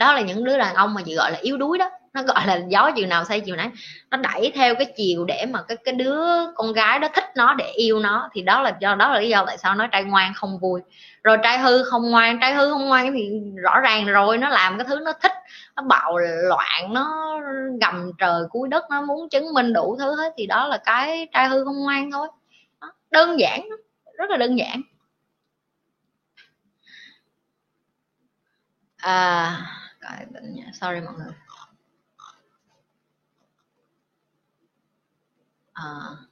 Đó là những đứa đàn ông mà chị gọi là yếu đuối đó. Nó gọi là gió chiều nào say chiều nấy nó đẩy theo cái chiều để mà cái cái đứa con gái đó thích nó để yêu nó. Thì đó là do, đó là lý do tại sao nói trai ngoan không vui. Rồi trai hư không ngoan, trai hư không ngoan thì rõ ràng rồi, nó làm cái thứ nó thích. Nó bạo loạn, nó gầm trời cuối đất, nó muốn chứng minh đủ thứ hết. Thì đó là cái trai hư không ngoan thôi. Đó. đơn giản rất là đơn giản. À cái bệnh nhé sorry mọi người à.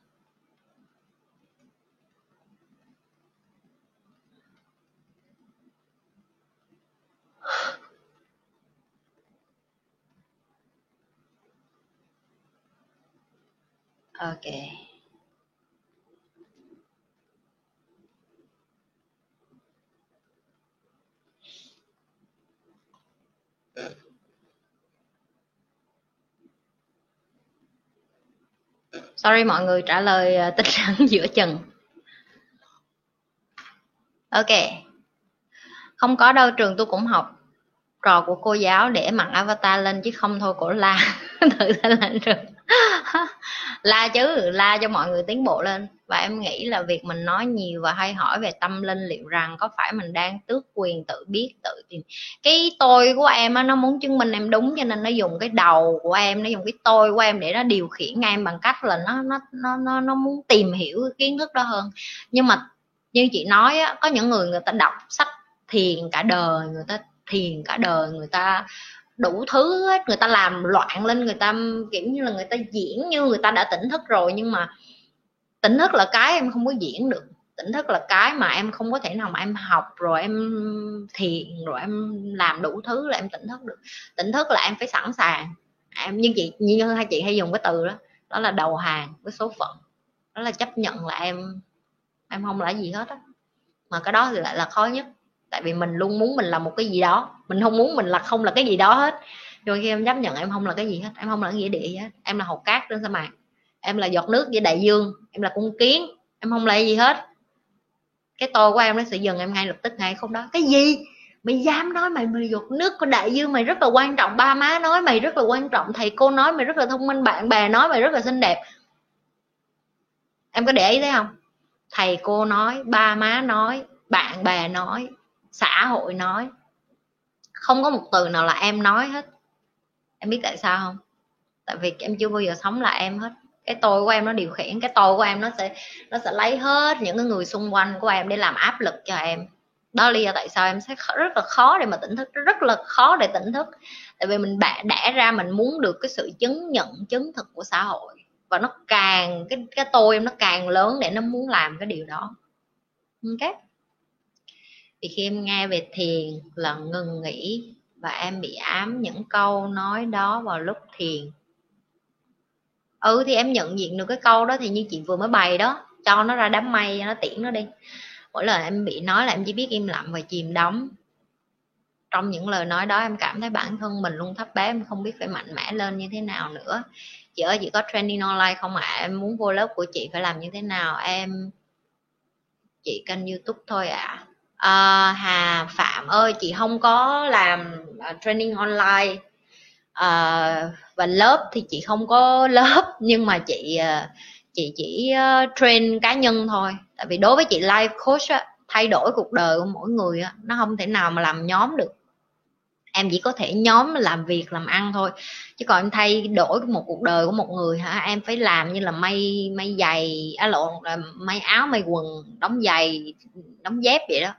Okay. Sorry, mọi người trả lời à, tinh tin giữa chừng. Ok. Không có đâu, trường tôi cũng học trò của cô giáo để mặc avatar lên chứ không thôi, cổ la. Tự lên rồi la chứ la cho mọi người tiến bộ lên. Và em nghĩ là việc mình nói nhiều và hay hỏi về tâm linh liệu rằng có phải mình đang tước quyền tự biết tự tìm cái tôi của em á nó muốn chứng minh em đúng cho nên nó dùng cái đầu của em nó dùng cái tôi của em để nó điều khiển em bằng cách là nó nó nó nó, nó muốn tìm hiểu cái kiến thức đó hơn. Nhưng mà như chị nói á có những người người ta đọc sách thiền cả đời người ta thiền cả đời người ta đủ thứ hết. Người ta làm loạn lên, người ta, kiểu như là, người ta diễn như người ta đã tỉnh thức rồi, nhưng mà tỉnh thức là cái em không có diễn được. Tỉnh thức là cái mà em không có thể nào mà em học rồi em thiền rồi em làm đủ thứ là em tỉnh thức được. Tỉnh thức là em phải sẵn sàng. Em, như chị, như hai chị hay dùng cái từ đó đó là đầu hàng với số phận. Đó là chấp nhận là em em không là gì hết á. Mà cái đó thì lại là khó nhất tại vì mình luôn muốn mình là một cái gì đó. Mình không muốn mình là không là cái gì đó hết. Rồi khi em chấp nhận em không là cái gì hết. Em không là cái nghĩa địa gì hết. Em là hột cát trên sa mạc. Em là giọt nước với đại dương. Em là con kiến. Em không là gì hết. Cái tôi của em nó sẽ dừng em ngay lập tức ngay không đó. Cái gì? Mày dám nói mày mày giọt nước của đại dương mày rất là quan trọng. Ba má nói mày rất là quan trọng. Thầy cô nói mày rất là thông minh. Bạn bè nói mày rất là xinh đẹp. Em có để ý thấy không? Thầy cô nói, ba má nói, bạn bè nói xã hội nói. Không có một từ nào là em nói hết. Em biết tại sao không? Tại vì em chưa bao giờ sống là em hết. Cái tôi của em nó điều khiển, cái tôi của em nó sẽ nó sẽ lấy hết những cái người xung quanh của em để làm áp lực cho em. Đó là lý do tại sao em sẽ rất là khó để mà tỉnh thức, rất là khó để tỉnh thức. Tại vì mình bạ đẻ ra mình muốn được cái sự chứng nhận, chứng thực của xã hội. Và nó càng, cái cái tôi em nó càng lớn để nó muốn làm cái điều đó. Ok? Thì khi em nghe về thiền là ngừng nghĩ và em bị ám những câu nói đó vào lúc thiền. Ừ thì em nhận diện được cái câu đó thì như chị vừa mới bày đó, cho nó ra đám mây nó tiễn nó đi. Mỗi lần em bị nói là em chỉ biết im lặng và chìm đắm. Trong những lời nói đó em cảm thấy bản thân mình luôn thấp bé, em không biết phải mạnh mẽ lên như thế nào nữa. Chị ơi, chị có training online không ạ? À? em muốn vô lớp của chị phải làm như thế nào? Em chị kênh youtube thôi ạ. à à, hà phạm ơi chị không có làm ờ, training online. À, và lớp thì chị không có lớp nhưng mà chị chị chỉ train cá nhân thôi. Tại vì đối với chị life coach á, thay đổi cuộc đời của mỗi người á, nó không thể nào mà làm nhóm được. Em chỉ có thể nhóm làm việc làm ăn thôi chứ còn em thay đổi một cuộc đời của một người hả? Em phải làm như là may may giày á lộn may áo, may quần, đóng giày, đóng dép vậy đó.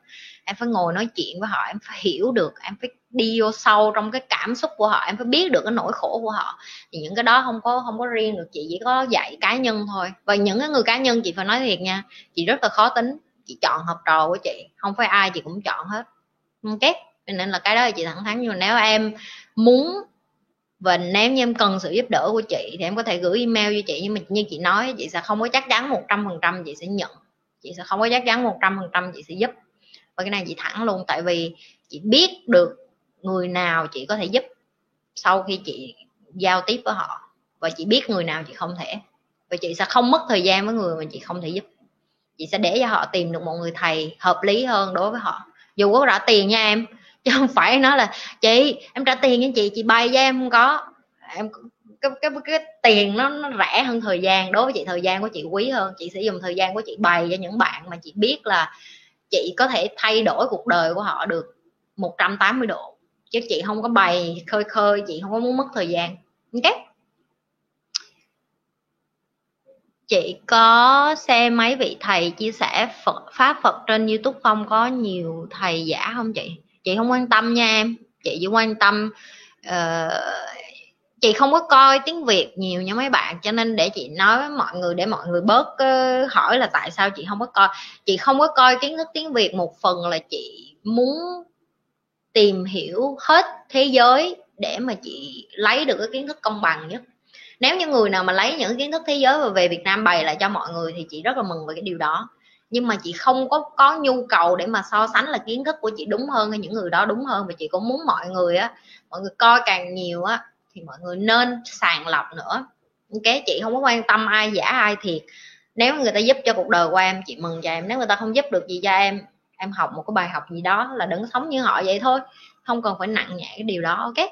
Em phải ngồi nói chuyện với họ, em phải hiểu được, em phải đi vô sâu trong cái cảm xúc của họ, em phải biết được cái nỗi khổ của họ. Thì những cái đó không có không có riêng được, chị chỉ có dạy cá nhân thôi. Và những cái người cá nhân, chị phải nói thiệt nha, chị rất là khó tính. Chị chọn học trò của chị, không phải ai chị cũng chọn hết. Ok? Nên là cái đó là chị thẳng thắn. Nhưng mà nếu em muốn và nếu như em cần sự giúp đỡ của chị thì em có thể gửi email cho chị, nhưng mà như chị nói, chị sẽ không có chắc chắn một trăm phần trăm chị sẽ nhận. Chị sẽ không có chắc chắn một trăm phần trăm chị sẽ giúp. Và cái này chị thẳng luôn, tại vì chị biết được người nào chị có thể giúp sau khi chị giao tiếp với họ. Và chị biết người nào chị không thể. Và chị sẽ không mất thời gian với người mà chị không thể giúp. Chị sẽ để cho họ tìm được một người thầy hợp lý hơn đối với họ. Dù có trả tiền nha em chứ không phải nói là chị em trả tiền cho chị chị bay với em không có. Em cái, cái, cái tiền nó, nó rẻ hơn thời gian đối với chị thời gian của chị quý hơn. Chị sẽ dùng thời gian của chị bày cho những bạn mà chị biết là chị có thể thay đổi cuộc đời của họ được 180 độ. Chứ chị không có bày khơi khơi chị không có muốn mất thời gian. Ok? Chị có xem mấy vị thầy chia sẻ Phật pháp Phật trên YouTube không? Có nhiều thầy giả không chị? Chị không quan tâm nha em. Chị chỉ quan tâm uh, chị không có coi tiếng việt nhiều như mấy bạn. Cho nên để chị nói với mọi người để mọi người bớt uh, hỏi là tại sao chị không có coi. Chị không có coi kiến thức tiếng việt một phần là chị muốn tìm hiểu hết thế giới để mà chị lấy được cái kiến thức công bằng nhất. Nếu như người nào mà lấy những kiến thức thế giới và về Việt Nam bày lại cho mọi người thì chị rất là mừng về cái điều đó nhưng mà chị không có có nhu cầu để mà so sánh là kiến thức của chị đúng hơn hay những người đó đúng hơn. Và chị cũng muốn mọi người á, mọi người coi càng nhiều á, thì mọi người nên sàng lọc nữa. Ok, chị không có quan tâm ai giả ai thiệt. Nếu người ta giúp cho cuộc đời của em, chị mừng cho em. Nếu người ta không giúp được gì cho em em học một cái bài học gì đó là đừng sống như họ vậy thôi. Không cần phải nặng nhẹ cái điều đó, ok?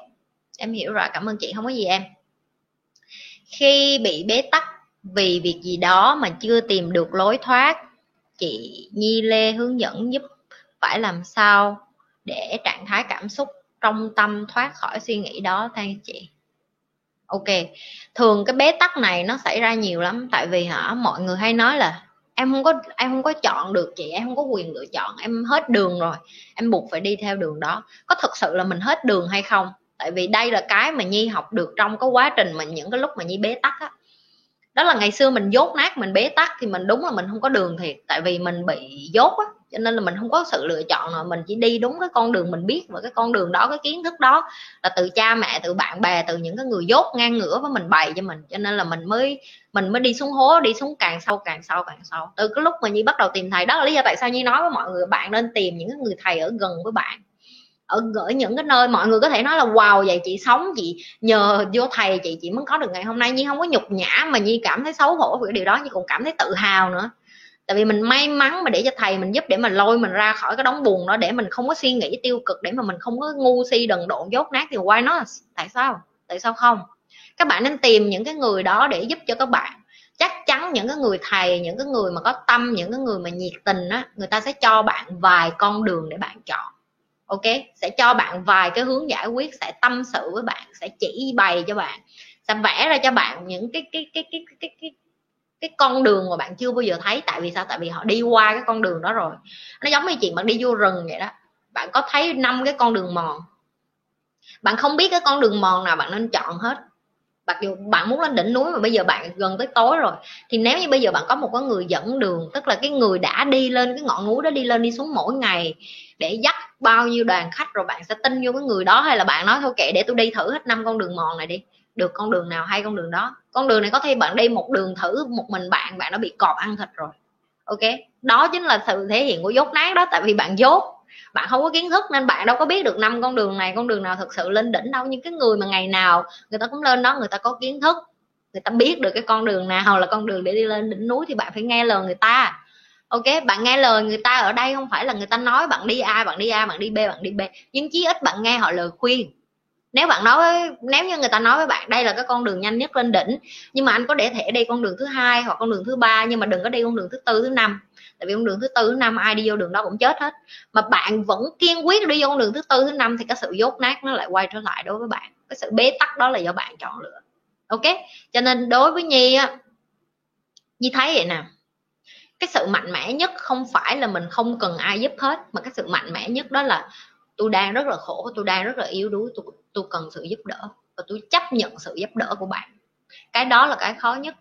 Em hiểu rồi, cảm ơn chị. Không có gì em. Khi bị bế tắc vì việc gì đó mà chưa tìm được lối thoát chị nhi lê hướng dẫn giúp phải làm sao để trạng thái cảm xúc trong tâm thoát khỏi suy nghĩ đó thank chị. Ok, thường cái bế tắc này nó xảy ra nhiều lắm, tại vì hả, mọi người hay nói là em không có, em không có chọn được chị, em không có quyền lựa chọn, em hết đường rồi, em buộc phải đi theo đường đó. Có thực sự là mình hết đường hay không? Tại vì đây là cái mà nhi học được trong cái quá trình mà những cái lúc mà nhi bế tắc á đó là ngày xưa mình dốt nát, mình bế tắc thì mình đúng là mình không có đường thiệt. Tại vì mình bị dốt á, cho nên là mình không có sự lựa chọn nào. Mình chỉ đi đúng cái con đường mình biết và cái con đường đó, cái kiến thức đó là từ cha mẹ, từ bạn bè, từ những cái người dốt ngang ngửa với mình bày cho mình. Cho nên là mình mới mình mới đi xuống hố, đi xuống càng sâu càng sâu càng sâu. Từ cái lúc mà nhi bắt đầu tìm thầy, đó là lý do tại sao nhi nói với mọi người, bạn nên tìm những cái người thầy ở gần với bạn ở gửi những cái nơi mọi người có thể nói là, wow, vậy chị sống, chị nhờ vô thầy, chị chị mới có được ngày hôm nay. Nhưng không có nhục nhã mà nhi cảm thấy xấu hổ về điều đó nhưng còn cảm thấy tự hào nữa. Tại vì mình may mắn mà để cho thầy mình giúp để mà lôi mình ra khỏi cái đống buồn đó để mình không có suy nghĩ tiêu cực, để mà mình không có ngu si, đần độn, dốt nát thì quay nó tại sao? Tại sao không? Các bạn nên tìm những cái người đó để giúp cho các bạn. Chắc chắn những cái người thầy, những cái người mà có tâm, những cái người mà nhiệt tình á, người ta sẽ cho bạn vài con đường để bạn chọn ok? Sẽ cho bạn vài cái hướng giải quyết, sẽ tâm sự với bạn, sẽ chỉ bày cho bạn, sẽ vẽ ra cho bạn những cái cái cái cái cái cái cái con đường mà bạn chưa bao giờ thấy. Tại vì sao? Tại vì họ đi qua cái con đường đó rồi. Nó giống như chuyện bạn đi vô rừng vậy đó. Bạn có thấy năm cái con đường mòn? Bạn không biết cái con đường mòn nào bạn nên chọn hết. Mặc dù bạn muốn lên đỉnh núi mà bây giờ bạn gần tới tối rồi. Thì nếu như bây giờ bạn có một cái người dẫn đường, tức là cái người đã đi lên cái ngọn núi đó, đi lên đi xuống mỗi ngày để dắt bao nhiêu đoàn khách rồi bạn sẽ tin vô cái người đó hay là bạn nói thôi kệ, để tôi đi thử hết năm con đường mòn này đi. Được con đường nào hay con đường đó. Con đường này có thể bạn đi một đường thử một mình bạn bạn đã bị cọp ăn thịt rồi. Ok? Đó chính là sự thể hiện của dốt nát đó, tại vì bạn dốt. Bạn không có kiến thức nên bạn đâu có biết được năm con đường này, con đường nào thực sự lên đỉnh đâu. Nhưng cái người mà ngày nào người ta cũng lên đó, người ta có kiến thức, người ta biết được cái con đường nào là con đường để đi lên đỉnh núi thì bạn phải nghe lời người ta ok, bạn nghe lời người ta ở đây không phải là người ta nói bạn đi a, bạn đi a, bạn đi b, bạn đi b. Nhưng chí ít bạn nghe họ lời khuyên. Nếu bạn nói nếu như người ta nói với bạn, đây là cái con đường nhanh nhất lên đỉnh, nhưng mà anh có để thể đi con đường thứ hai hoặc con đường thứ ba, nhưng mà đừng có đi con đường thứ tư, thứ năm. Tại vì con đường thứ tư, thứ năm ai đi vô đường đó cũng chết hết. Mà bạn vẫn kiên quyết đi vô con đường thứ tư, thứ năm thì cái sự dốt nát nó lại quay trở lại đối với bạn. Cái sự bế tắc đó là do bạn chọn lựa. Ok? Cho nên đối với nhi á, nhi thấy vậy nè cái sự mạnh mẽ nhất không phải là mình không cần ai giúp hết, mà cái sự mạnh mẽ nhất đó là tôi đang rất là khổ, tôi đang rất là yếu đuối, tôi tôi cần sự giúp đỡ và tôi chấp nhận sự giúp đỡ của bạn. Cái đó là cái khó nhất.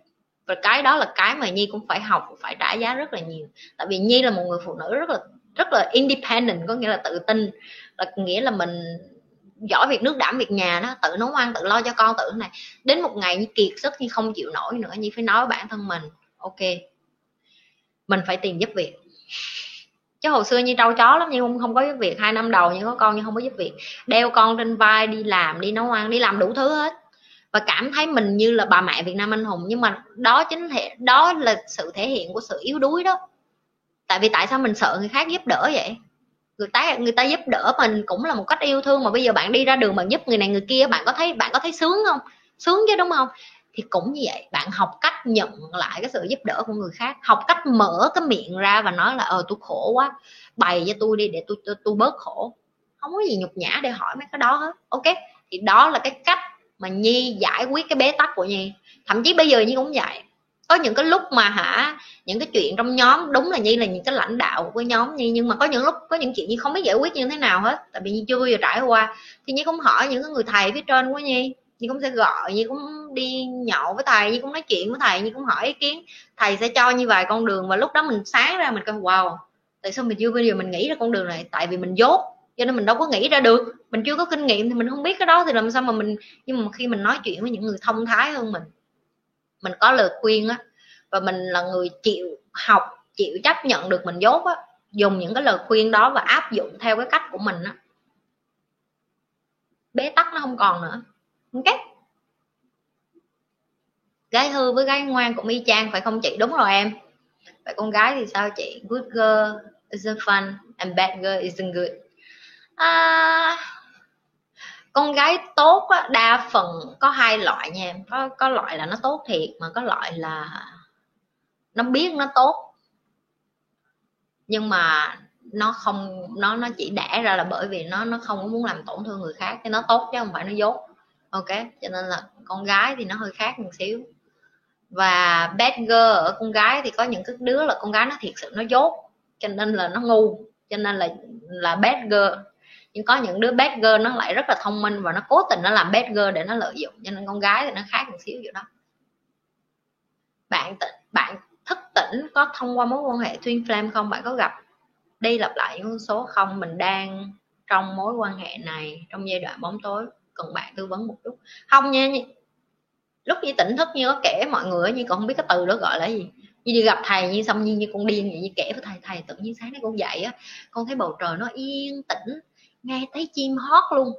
Và cái đó là cái mà nhi cũng phải học, phải trả giá rất là nhiều. Tại vì nhi là một người phụ nữ rất là rất là independent, có nghĩa là tự tin. Là nghĩa là mình giỏi việc nước đảm việc nhà đó, tự nấu ăn, tự lo cho con, tự này. Đến một ngày như kiệt sức như không chịu nổi nữa như phải nói với bản thân mình, ok mình phải tìm giúp việc. Chứ hồi xưa như trâu chó lắm, nhưng không không có giúp việc. Hai năm đầu nhưng có con nhưng không có giúp việc. Đeo con trên vai, đi làm, đi nấu ăn, đi làm đủ thứ hết. Và cảm thấy mình như là bà mẹ Việt Nam anh hùng. Nhưng mà đó chính thể, đó là sự thể hiện của sự yếu đuối đó. Tại vì tại sao mình sợ người khác giúp đỡ vậy? Người ta người ta giúp đỡ mình cũng là một cách yêu thương. Mà bây giờ bạn đi ra đường bạn giúp người này người kia, bạn có thấy, bạn có thấy sướng không? Sướng chứ, đúng không? Thì cũng như vậy. Bạn học cách nhận lại cái sự giúp đỡ của người khác học cách mở cái miệng ra và nói là ờ tôi khổ quá bày cho tôi đi để tôi tôi, tôi bớt khổ. Không có gì nhục nhã để hỏi mấy cái đó hết. Ok thì đó là cái cách mà nhi giải quyết cái bế tắc của nhi. Thậm chí bây giờ nhi cũng vậy. Có những cái lúc mà hả những cái chuyện trong nhóm đúng là nhi là những cái lãnh đạo của nhóm nhi nhưng mà có những lúc có những chuyện nhi không biết giải quyết như thế nào hết tại vì nhi chưa bao giờ trải qua. Thì nhi cũng hỏi những cái người thầy phía trên của nhi như cũng sẽ gọi như cũng đi nhậu với thầy như cũng nói chuyện với thầy như cũng hỏi ý kiến. Thầy sẽ cho như vài con đường và lúc đó mình sáng ra mình coi wow, tại sao mình chưa bao giờ mình nghĩ ra con đường này? Tại vì mình dốt cho nên mình đâu có nghĩ ra được. Mình chưa có kinh nghiệm thì mình không biết cái đó thì làm sao mà mình nhưng mà khi mình nói chuyện với những người thông thái hơn mình mình có lời khuyên á, và mình là người chịu học, chịu chấp nhận được mình dốt á, dùng những cái lời khuyên đó và áp dụng theo cái cách của mình á, bế tắc nó không còn nữa ok. Gái hư với gái ngoan cũng y chang phải không chị? Đúng rồi em. Vậy con gái thì sao chị? Good girl is fun and bad girl isn't good. À, con gái tốt á, đa phần có hai loại nha em. Có có loại là nó tốt thiệt mà có loại là nó biết nó tốt. Nhưng mà nó không nó nó chỉ đẻ ra là bởi vì nó nó không có muốn làm tổn thương người khác thì nó tốt chứ không phải nó dốt ok, cho nên là con gái thì nó hơi khác một xíu. Và bad girl ở con gái thì có những cái đứa là con gái nó thiệt sự nó dốt, cho nên là nó ngu, cho nên là là bad girl. Nhưng có những đứa bad girl nó lại rất là thông minh và nó cố tình nó làm bad girl để nó lợi dụng, cho nên con gái thì nó khác một xíu vậy đó. Bạn bạn thức tỉnh có thông qua mối quan hệ twin flame không? Bạn có gặp đi lặp lại những con số không? Mình đang trong mối quan hệ này trong giai đoạn bóng tối cần bạn tư vấn một chút. Không nha lúc như tỉnh thức như có kể mọi người như còn không biết cái từ đó gọi là gì. Như đi gặp thầy như xong như, như con điên vậy như kể với thầy thầy tự nhiên sáng nay con dậy á con thấy bầu trời nó yên tĩnh nghe thấy chim hót luôn.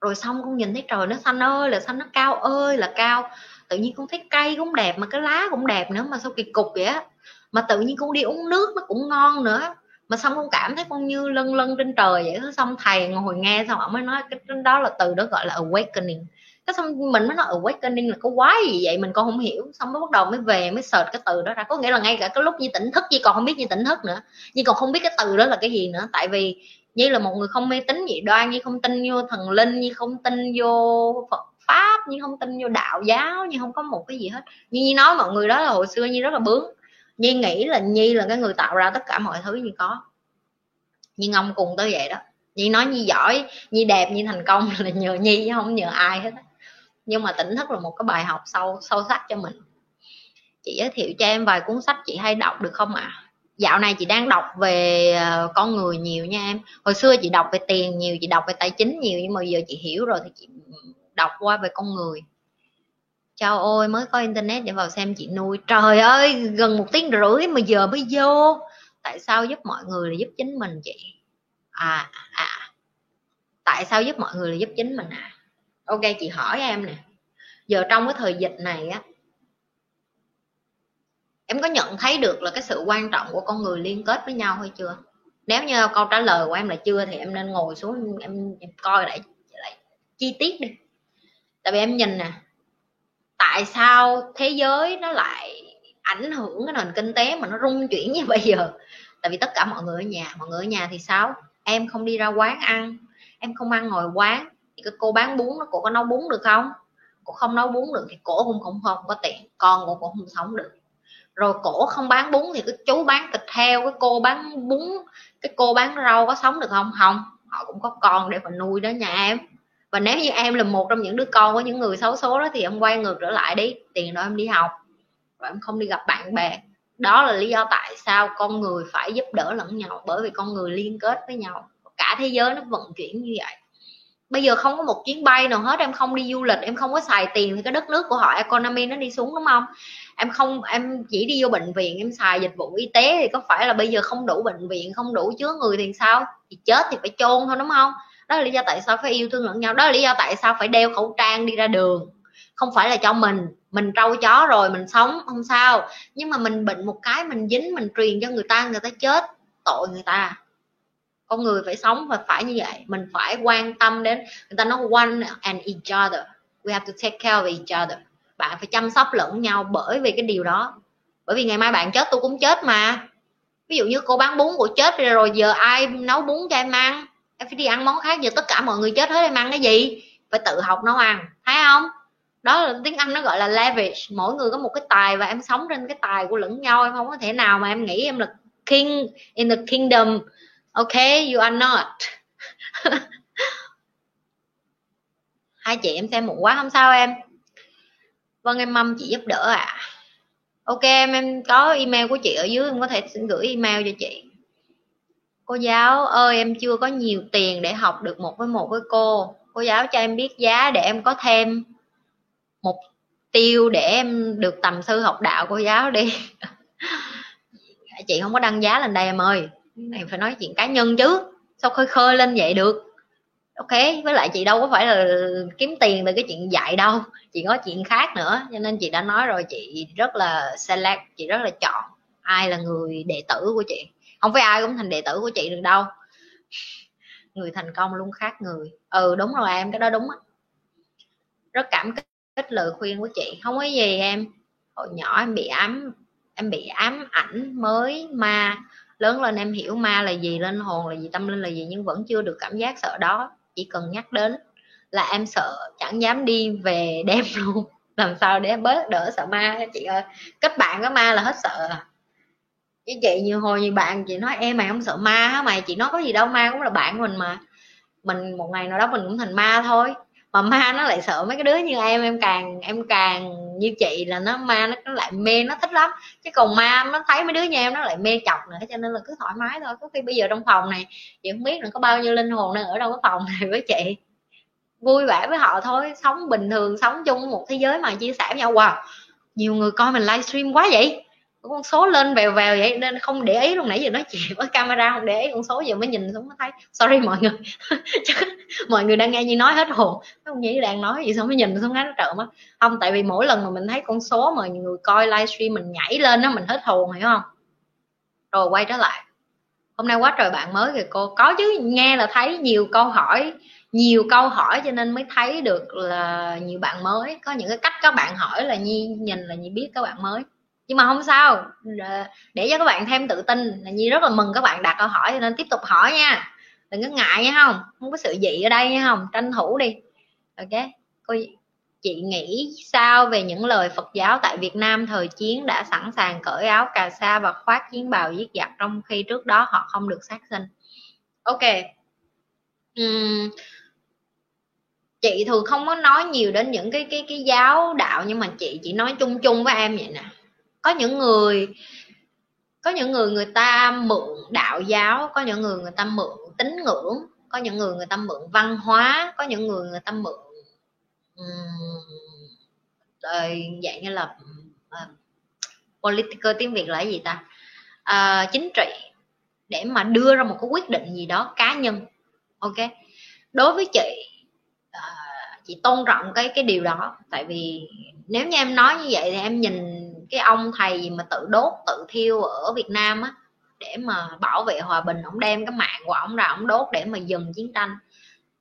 Rồi xong con nhìn thấy trời nó xanh ơi là xanh nó cao ơi là cao. Tự nhiên con thấy cây cũng đẹp mà cái lá cũng đẹp nữa mà sao kỳ cục vậy á. Mà tự nhiên con đi uống nước nó cũng ngon nữa mà xong con cảm thấy con như lân lân trên trời vậy xong thầy ngồi nghe xong ông mới nói cái đó là từ đó gọi là awakening. Cái xong mình mới nói awakening là có quái gì vậy mình còn không hiểu. Xong mới bắt đầu mới về mới search cái từ đó ra. Có nghĩa là ngay cả cái lúc như tỉnh thức gì còn không biết như tỉnh thức nữa. Nhưng còn không biết cái từ đó là cái gì nữa. Tại vì như là một người không mê tín dị đoan như không tin vô thần linh như không tin vô phật pháp như không tin vô đạo giáo như không có một cái gì hết. Như như nói mọi người đó là hồi xưa như rất là bướng nhi nghĩ là nhi là cái người tạo ra tất cả mọi thứ như có. Nhưng ông cùng tới vậy đó. Nhi nói nhi giỏi, nhi đẹp, nhi thành công là nhờ nhi, chứ không nhờ ai hết nhưng mà tỉnh thức là một cái bài học sâu sâu sắc cho mình. Chị giới thiệu cho em vài cuốn sách chị hay đọc được không ạ? À? dạo này chị đang đọc về ờ, con người nhiều nha em. Hồi xưa chị đọc về tiền nhiều, chị đọc về tài chính nhiều, nhưng mà giờ chị hiểu rồi thì chị đọc qua về con người chào ôi mới có internet để vào xem chị nuôi. Trời ơi gần một tiếng rưỡi mà giờ mới vô. Tại sao giúp mọi người là giúp chính mình chị? À, à à. Tại sao giúp mọi người là giúp chính mình à? Ok chị hỏi em nè. Giờ trong cái thời dịch này á em có nhận thấy được là cái sự quan trọng của con người liên kết với nhau hay chưa? Nếu như câu trả lời của em là chưa thì em nên ngồi xuống em, em coi lại lại chi tiết đi. Tại vì em nhìn nè tại sao thế giới nó lại ảnh hưởng cái nền kinh tế mà nó rung chuyển như bây giờ? Tại vì tất cả mọi người ở nhà, mọi người ở nhà thì sao? Em không đi ra quán ăn, em không ăn ngồi quán. Thì cái cô bán bún nó cô có nấu bún được không? Cô không nấu bún được thì cổ cũng không không có tiền, con cô cũng không sống được. Rồi cổ không bán bún thì cái chú bán thịt heo, cái cô bán bún, cái cô bán rau có sống được không? Không, họ cũng có con để mà nuôi đó nhà em và nếu như em là một trong những đứa con của những người xấu số đó, thì em quay ngược trở lại đi, tiền đó em đi học và em không đi gặp bạn bè. Đó là lý do tại sao con người phải giúp đỡ lẫn nhau, bởi vì con người liên kết với nhau. Cả thế giới nó vận chuyển như vậy. Bây giờ không có một chuyến bay nào hết, em không đi du lịch, em không có xài tiền thì cái đất nước của họ, economy nó đi xuống, đúng không? Em không, em chỉ đi vô bệnh viện, em xài dịch vụ y tế thì có phải là bây giờ không đủ bệnh viện, không đủ chứa người thì sao? Thì chết thì phải chôn thôi, đúng không? Đó là lý do tại sao phải yêu thương lẫn nhau. Đó là lý do tại sao phải đeo khẩu trang đi ra đường. Không phải là cho mình. Mình trâu chó rồi mình sống, không sao. Nhưng mà mình bệnh một cái, mình dính, mình truyền cho người ta người ta chết tội người ta. Con người phải sống và phải như vậy. Mình phải quan tâm đến người ta. Nói one and each other. We have to take care of each other. Bạn phải chăm sóc lẫn nhau bởi vì cái điều đó. Bởi vì ngày mai bạn chết, tôi cũng chết mà. Ví dụ như cô bán bún của chết rồi giờ ai nấu bún cho em ăn? Em phải đi ăn món khác giờ tất cả mọi người chết hết em ăn cái gì? Phải tự học nấu ăn, thấy không? Đó là tiếng anh nó gọi là leverage mỗi người có một cái tài và em sống trên cái tài của lẫn nhau, em không có thể nào mà em nghĩ em là king in the kingdom. Okay you are not. Hai chị em xem muộn quá, không sao em. Vâng em mong chị giúp đỡ ạ. À. ok, em em có email của chị ở dưới, em có thể gửi email cho chị cô giáo ơi, em chưa có nhiều tiền để học được một với một với cô. Cô giáo cho em biết giá để em có thêm mục tiêu để em được tầm sư học đạo, cô giáo đi. Chị không có đăng giá lên đây em ơi. Này phải nói chuyện cá nhân chứ. Sao khơi khơi lên vậy được? Ok, với lại chị đâu có phải là kiếm tiền từ cái chuyện dạy đâu. Chị có chuyện khác nữa, cho nên chị đã nói rồi, chị rất là select, chị rất là chọn ai là người đệ tử của chị không phải ai cũng thành đệ tử của chị được đâu. Người thành công luôn khác người. Ừ đúng rồi em, cái đó đúng á. Rất cảm kích lời khuyên của chị. Không có gì em. Hồi nhỏ em bị ám, em bị ám ảnh mới ma. Lớn lên em hiểu ma là gì, linh hồn là gì, tâm linh là gì, nhưng vẫn chưa được cảm giác sợ đó. Chỉ cần nhắc đến là em sợ, chẳng dám đi về đêm luôn. Làm sao để em bớt đỡ sợ ma. Chị ơi, kết bạn với ma là hết sợ à chứ chị như hồi như bạn chị nói em mày không sợ ma hả mày chị nói có gì đâu ma cũng là bạn mình mà. Mình một ngày nào đó mình cũng thành ma thôi. Mà ma nó lại sợ mấy cái đứa như em em càng em càng như chị là nó ma nó, lại mê nó thích lắm. Chứ còn ma nó thấy mấy đứa như em nó lại mê chọc nữa cho nên là cứ thoải mái thôi. Có khi bây giờ trong phòng này chị không biết là có bao nhiêu linh hồn đang ở đâu cái phòng này với chị. Vui vẻ với họ thôi sống bình thường sống chung một thế giới mà chia sẻ với nhau. Wow nhiều người coi mình livestream quá vậy con số lên vèo vèo vậy, nên không để ý luôn nãy giờ nói chuyện với camera, không để ý con số giờ mới nhìn xuống mới thấy. Sorry mọi người. Mọi người đang nghe như nói hết hồn. Không nghĩ đang nói gì xong mới nhìn xuống cái nó trợn á. Không, tại vì mỗi lần mà mình thấy con số mà người coi livestream mình nhảy lên đó mình hết hồn, hiểu không? Rồi quay trở lại. Hôm nay quá trời bạn mới kìa cô. Có chứ, nghe là thấy nhiều câu hỏi, nhiều câu hỏi cho nên mới thấy được là nhiều bạn mới. Có những cái cách các bạn hỏi là nhi nhìn là nhi biết các bạn mới nhưng mà không sao. Ờ, để cho các bạn thêm tự tin là nhi rất là mừng các bạn đặt câu hỏi cho nên tiếp tục hỏi nha. Đừng có ngại nha không? Không có sự dị ở đây nha không? Tranh thủ đi. Ok. Cô chị nghĩ sao về những lời Phật giáo tại Việt Nam thời chiến đã sẵn sàng cởi áo cà sa và khoác chiến bào giết giặc trong khi trước đó họ không được sát sinh? Ok. Uhm, chị thường không có nói nhiều đến những cái cái cái giáo đạo nhưng mà chị chỉ nói chung chung với em vậy nè có những người có những người người ta mượn đạo giáo có những người người ta mượn tín ngưỡng có những người người ta mượn văn hóa có những người người ta mượn um, dạng như là uh, political tiếng việt là gì ta? Uh, chính trị để mà đưa ra một cái quyết định gì đó cá nhân ok? Đối với chị uh, chị tôn trọng cái cái điều đó tại vì nếu như em nói như vậy thì em nhìn cái ông thầy gì mà tự đốt, tự thiêu ở Việt Nam á, để mà bảo vệ hòa bình, ông đem cái mạng của ông ra ông đốt để mà dừng chiến tranh.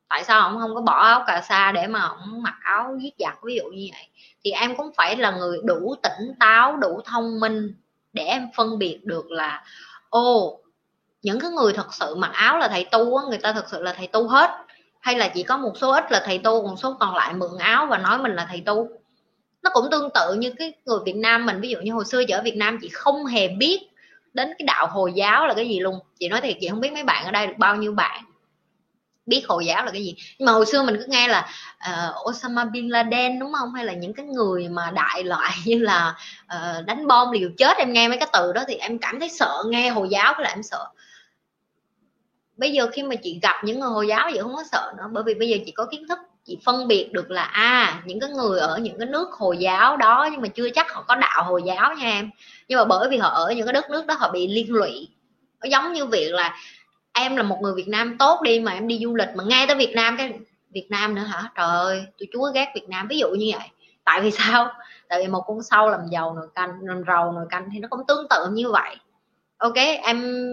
Tại sao ông không có bỏ áo cà sa để mà ông mặc áo giết giặc, ví dụ như vậy? Thì em cũng phải là người đủ tỉnh táo, đủ thông minh để em phân biệt được là, ô, những cái người thật sự mặc áo là thầy tu á, người ta thật sự là thầy tu hết, hay là chỉ có một số ít là thầy tu, còn số còn lại mượn áo và nói mình là thầy tu? Nó cũng tương tự như cái người Việt Nam mình ví dụ như hồi xưa chị ở Việt Nam chị không hề biết đến cái đạo hồi giáo là cái gì luôn. Chị nói thiệt chị không biết mấy bạn ở đây được bao nhiêu bạn biết hồi giáo là cái gì. Nhưng mà hồi xưa mình cứ nghe là uh, Osama bin Laden đúng không? Hay là những cái người mà đại loại như là uh, đánh bom liều chết em nghe mấy cái từ đó thì em cảm thấy sợ nghe hồi giáo là em sợ. Bây giờ khi mà chị gặp những người hồi giáo vậy không có sợ nữa bởi vì bây giờ chị có kiến thức chị phân biệt được là à những cái người ở những cái nước hồi giáo đó, nhưng mà chưa chắc họ có đạo hồi giáo nha em. Nhưng mà bởi vì họ ở những cái đất nước đó, họ bị liên lụy. Nó giống như việc là em là một người Việt Nam tốt đi mà em đi du lịch mà ngay tới Việt Nam, cái Việt Nam nữa hả? Trời ơi, tôi chúa ghét Việt Nam, ví dụ như vậy. Tại vì sao? Tại vì một con sâu làm giàu nồi canh, làm rầu nồi canh thì nó cũng tương tự như vậy. Ok, em,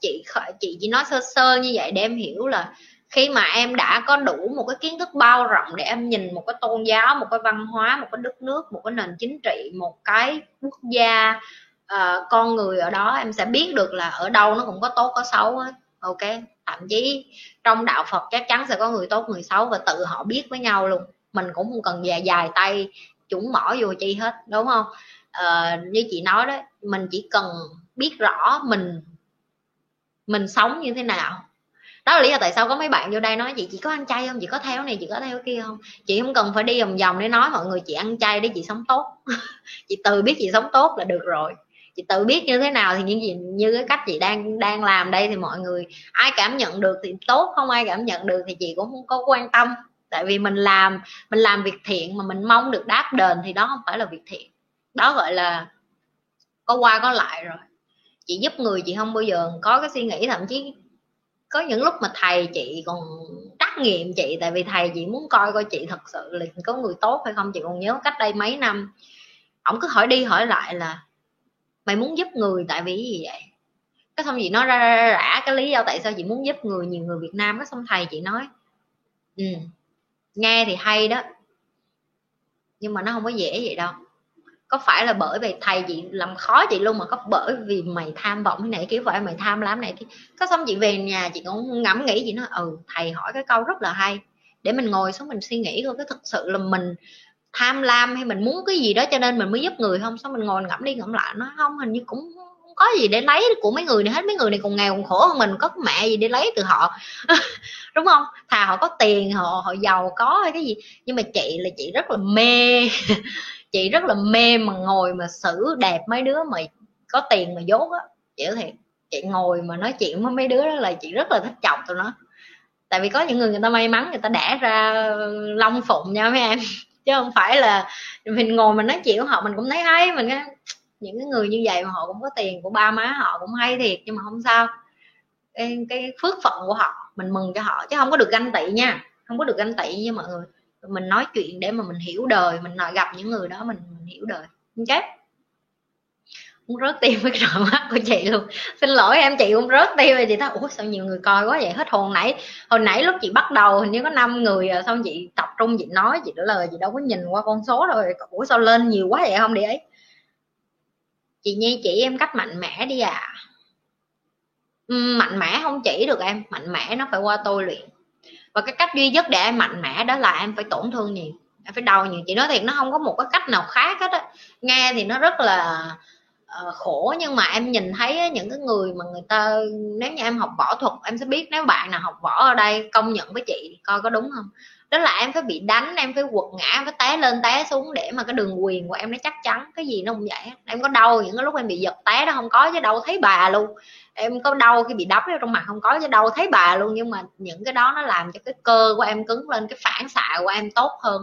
chị chị chỉ nói sơ sơ như vậy để em hiểu là khi mà em đã có đủ một cái kiến thức bao rộng để em nhìn một cái tôn giáo một cái văn hóa một cái đất nước một cái nền chính trị một cái quốc gia uh, con người ở đó em sẽ biết được là ở đâu nó cũng có tốt có xấu hết. Ok thậm chí trong đạo phật chắc chắn sẽ có người tốt người xấu và tự họ biết với nhau luôn. Mình cũng không cần dài dài tay chuẩn mỏ vô chi hết đúng không? Uh, như chị nói đó mình chỉ cần biết rõ mình mình sống như thế nào đó là lý do tại sao có mấy bạn vô đây nói chị chỉ có ăn chay không? Chị có theo này, chị có theo kia không? Chị không cần phải đi vòng vòng để nói mọi người chị ăn chay để chị sống tốt. Chị tự biết chị sống tốt là được rồi. Chị tự biết như thế nào thì những gì, như cái cách chị đang đang làm đây thì mọi người, ai cảm nhận được thì tốt, không ai cảm nhận được thì chị cũng không có quan tâm. Tại vì mình làm mình làm việc thiện mà mình mong được đáp đền thì đó không phải là việc thiện. Đó gọi là có qua có lại rồi. Chị giúp người chị không bao giờ có cái suy nghĩ, thậm chí có những lúc mà thầy chị còn trắc nghiệm chị tại vì thầy chị muốn coi coi chị thật sự là có người tốt hay không. Chị còn nhớ cách đây mấy năm ổng cứ hỏi đi hỏi lại là mày muốn giúp người tại vì gì vậy? Cái xong chị nói ra, ra, ra rã cái lý do tại sao chị muốn giúp người nhiều người Việt Nam cái xong thầy chị nói ừ, nghe thì hay đó nhưng mà nó không có dễ vậy đâu có phải là bởi vì thầy chị làm khó chị luôn mà có bởi vì mày tham vọng cái này kiểu vậy mày tham lắm này có xong chị về nhà chị cũng ngẫm nghĩ, chị nói ừ thầy hỏi cái câu rất là hay. Để mình ngồi xuống mình suy nghĩ coi, cái thực sự là mình tham lam hay mình muốn cái gì đó cho nên mình mới giúp người không? Xong mình ngồi ngẫm đi ngẫm lại nó không, hình như cũng không có gì để lấy của mấy người này hết, mấy người này còn nghèo còn khổ hơn mình, có mẹ gì để lấy từ họ. Đúng không? Thà họ có tiền, họ họ giàu có hay cái gì? Nhưng mà chị là chị rất là mê. chị rất là mê mà ngồi mà xử đẹp mấy đứa mà có tiền mà dốt á. Chị thiệt chị ngồi mà nói chuyện với mấy đứa đó là chị rất là thích chọc tụi nó. Tại vì có những người người ta may mắn người ta đẻ ra long phụng nha mấy em. Chứ không phải là mình ngồi mình nói chuyện với họ mình cũng thấy hay mình những cái người như vậy mà họ cũng có tiền của ba má họ cũng hay thiệt nhưng mà không sao. Cái, cái phước phận của họ mình mừng cho họ chứ không có được ganh tị nha. Không có được ganh tị với mọi người mình nói chuyện để mà mình hiểu đời mình nói gặp những người đó mình, mình hiểu đời. Ok cũng rớt tim với cái mắt của chị luôn. Xin lỗi em chị cũng rớt tim rồi chị ta ủa sao nhiều người coi quá vậy? Hết hồn nãy hồi nãy lúc chị bắt đầu hình như có 5 người rồi xong chị tập trung chị nói chị trả lời chị đâu có nhìn qua con số rồi ủa sao lên nhiều quá vậy không để ấy? Chị nghe chị em cách mạnh mẽ đi à. Ừ, mạnh mẽ không chỉ được em mạnh mẽ nó phải qua tôi luyện và cái cách duy nhất để em mạnh mẽ đó là em phải tổn thương nhiều em phải đau nhiều. Chị nói thiệt nó không có một cái cách nào khác hết á. Nghe thì nó rất là uh, khổ nhưng mà em nhìn thấy những cái người mà người ta nếu như em học võ thuật em sẽ biết nếu bạn nào học võ ở đây công nhận với chị coi có đúng không? Đó là em phải bị đánh em phải quật ngã em phải té lên té xuống để mà cái đường quyền của em nó chắc chắn. Cái gì nó không vậy em có đau những cái lúc em bị giật té đó không có chứ đâu thấy bà luôn em có đau khi bị đấm vào trong mặt? Không có, chứ đâu thấy bà luôn. Nhưng mà những cái đó nó làm cho cái cơ của em cứng lên, cái phản xạ của em tốt hơn.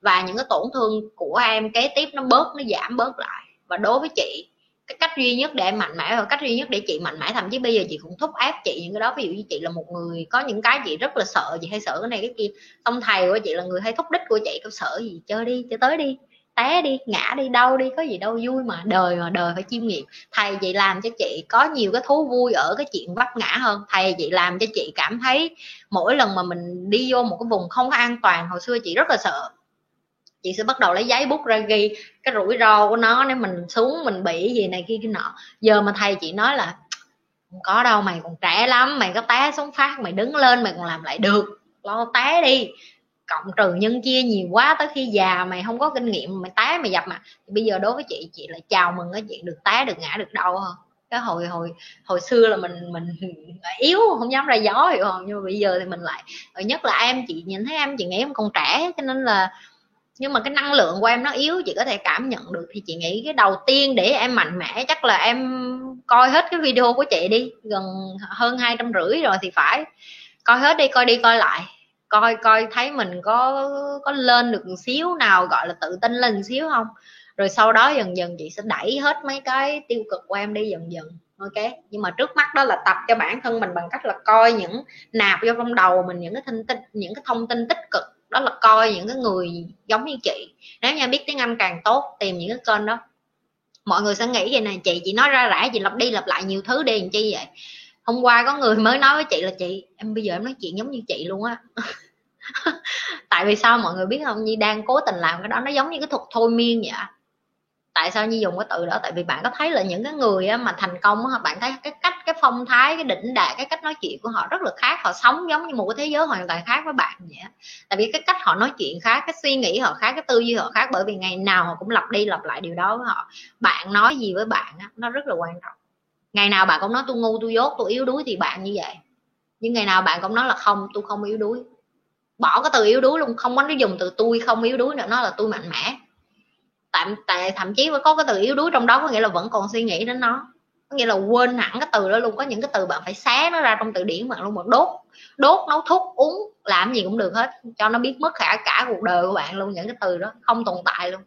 Và những cái tổn thương của em kế tiếp nó bớt, nó giảm bớt lại. Và đối với chị, cái cách duy nhất để em mạnh mẽ, và cách duy nhất để chị mạnh mẽ, thậm chí bây giờ chị cũng thúc ép chị những cái đó. Ví dụ như chị là một người, có những cái chị rất là sợ, chị hay sợ cái này cái kia. Xong thầy của chị là người hay thúc đích của chị. Có sợ gì, chơi đi, chơi tới đi té đi, ngã đi đâu đi, có gì đâu, vui mà, đời mà, đời phải chiêm nghiệm. Thầy vậy làm cho chị có nhiều cái thú vui ở cái chuyện vấp ngã hơn. Thầy vậy làm cho chị cảm thấy mỗi lần mà mình đi vô một cái vùng không có an toàn, hồi xưa chị rất là sợ. Chị sẽ bắt đầu lấy giấy bút ra ghi, cái rủi ro của nó, nếu mình xuống mình bị gì này kia kia nọ. Giờ mà thầy chị nói là, không có đâu, mày còn trẻ lắm, mày có té xuống phát, mày đứng lên, mày còn làm lại được. Lo té đi cộng trừ nhân chia nhiều quá tới khi già mày không có kinh nghiệm, mày té mày dập mà. Thì bây giờ đối với chị chị là chào mừng cái chuyện được té, được ngã, được đau hơn cái hồi hồi hồi xưa là mình mình yếu, không dám ra gió, hiểu không? Nhưng mà bây giờ thì mình lại ờ, nhất là em, chị nhìn thấy em, chị nghĩ em còn trẻ, cho nên là nhưng mà cái năng lượng của em nó yếu, chị có thể cảm nhận được. Thì chị nghĩ cái đầu tiên để em mạnh mẽ, chắc là em coi hết cái video của chị đi, gần hơn hai trăm rưỡi rồi thì phải. Coi hết đi, coi đi, coi lại coi coi thấy mình có có lên được một xíu nào, gọi là, tự tin lên một xíu không? Rồi sau đó dần dần chị sẽ đẩy hết mấy cái tiêu cực của em đi dần dần, ok? Nhưng mà trước mắt đó là tập cho bản thân mình bằng cách là coi những nạp vô trong đầu mình những cái thông tin, những cái thông tin tích cực. Đó là coi những cái người giống như chị. Nếu như biết tiếng anh càng tốt, tìm những cái kênh đó, mọi người sẽ nghĩ vậy này chị chị nói ra rã, chị lặp đi lặp lại nhiều thứ đi, làm chi vậy? Hôm qua có người mới nói với chị là, chị, em bây giờ em nói chuyện giống như chị luôn á. tại vì sao mọi người biết không? Nhi đang cố tình làm cái đó, nó giống như cái thuật thôi miên vậy tại sao nhi dùng cái từ đó? Tại vì bạn có thấy là những cái người mà thành công bạn thấy cái cách, cái phong thái, cái đỉnh đạt cái cách nói chuyện của họ rất là khác. Họ sống giống như một cái thế giới hoàn toàn khác với bạn vậy tại vì cái cách họ nói chuyện khác, cái suy nghĩ họ khác, cái tư duy họ khác, bởi vì ngày nào họ cũng lặp đi lặp lại điều đó với họ. Bạn nói gì với bạn nó rất là quan trọng. Ngày nào bạn cũng nói, tôi ngu, tôi dốt, tôi yếu đuối, thì bạn như vậy. Nhưng ngày nào bạn cũng nói là, không, tôi không yếu đuối bỏ cái từ yếu đuối luôn không có nó dùng từ tôi không yếu đuối nữa nó là tôi mạnh mẽ. Tạm tại thậm chí có cái từ yếu đuối trong đó có nghĩa là vẫn còn suy nghĩ đến nó. Có nghĩa là quên hẳn cái từ đó luôn có những cái từ bạn phải xé nó ra trong từ điển bạn luôn bạn đốt đốt nấu thuốc uống làm gì cũng được hết cho nó biết mất cả cả cuộc đời của bạn luôn những cái từ đó không tồn tại luôn.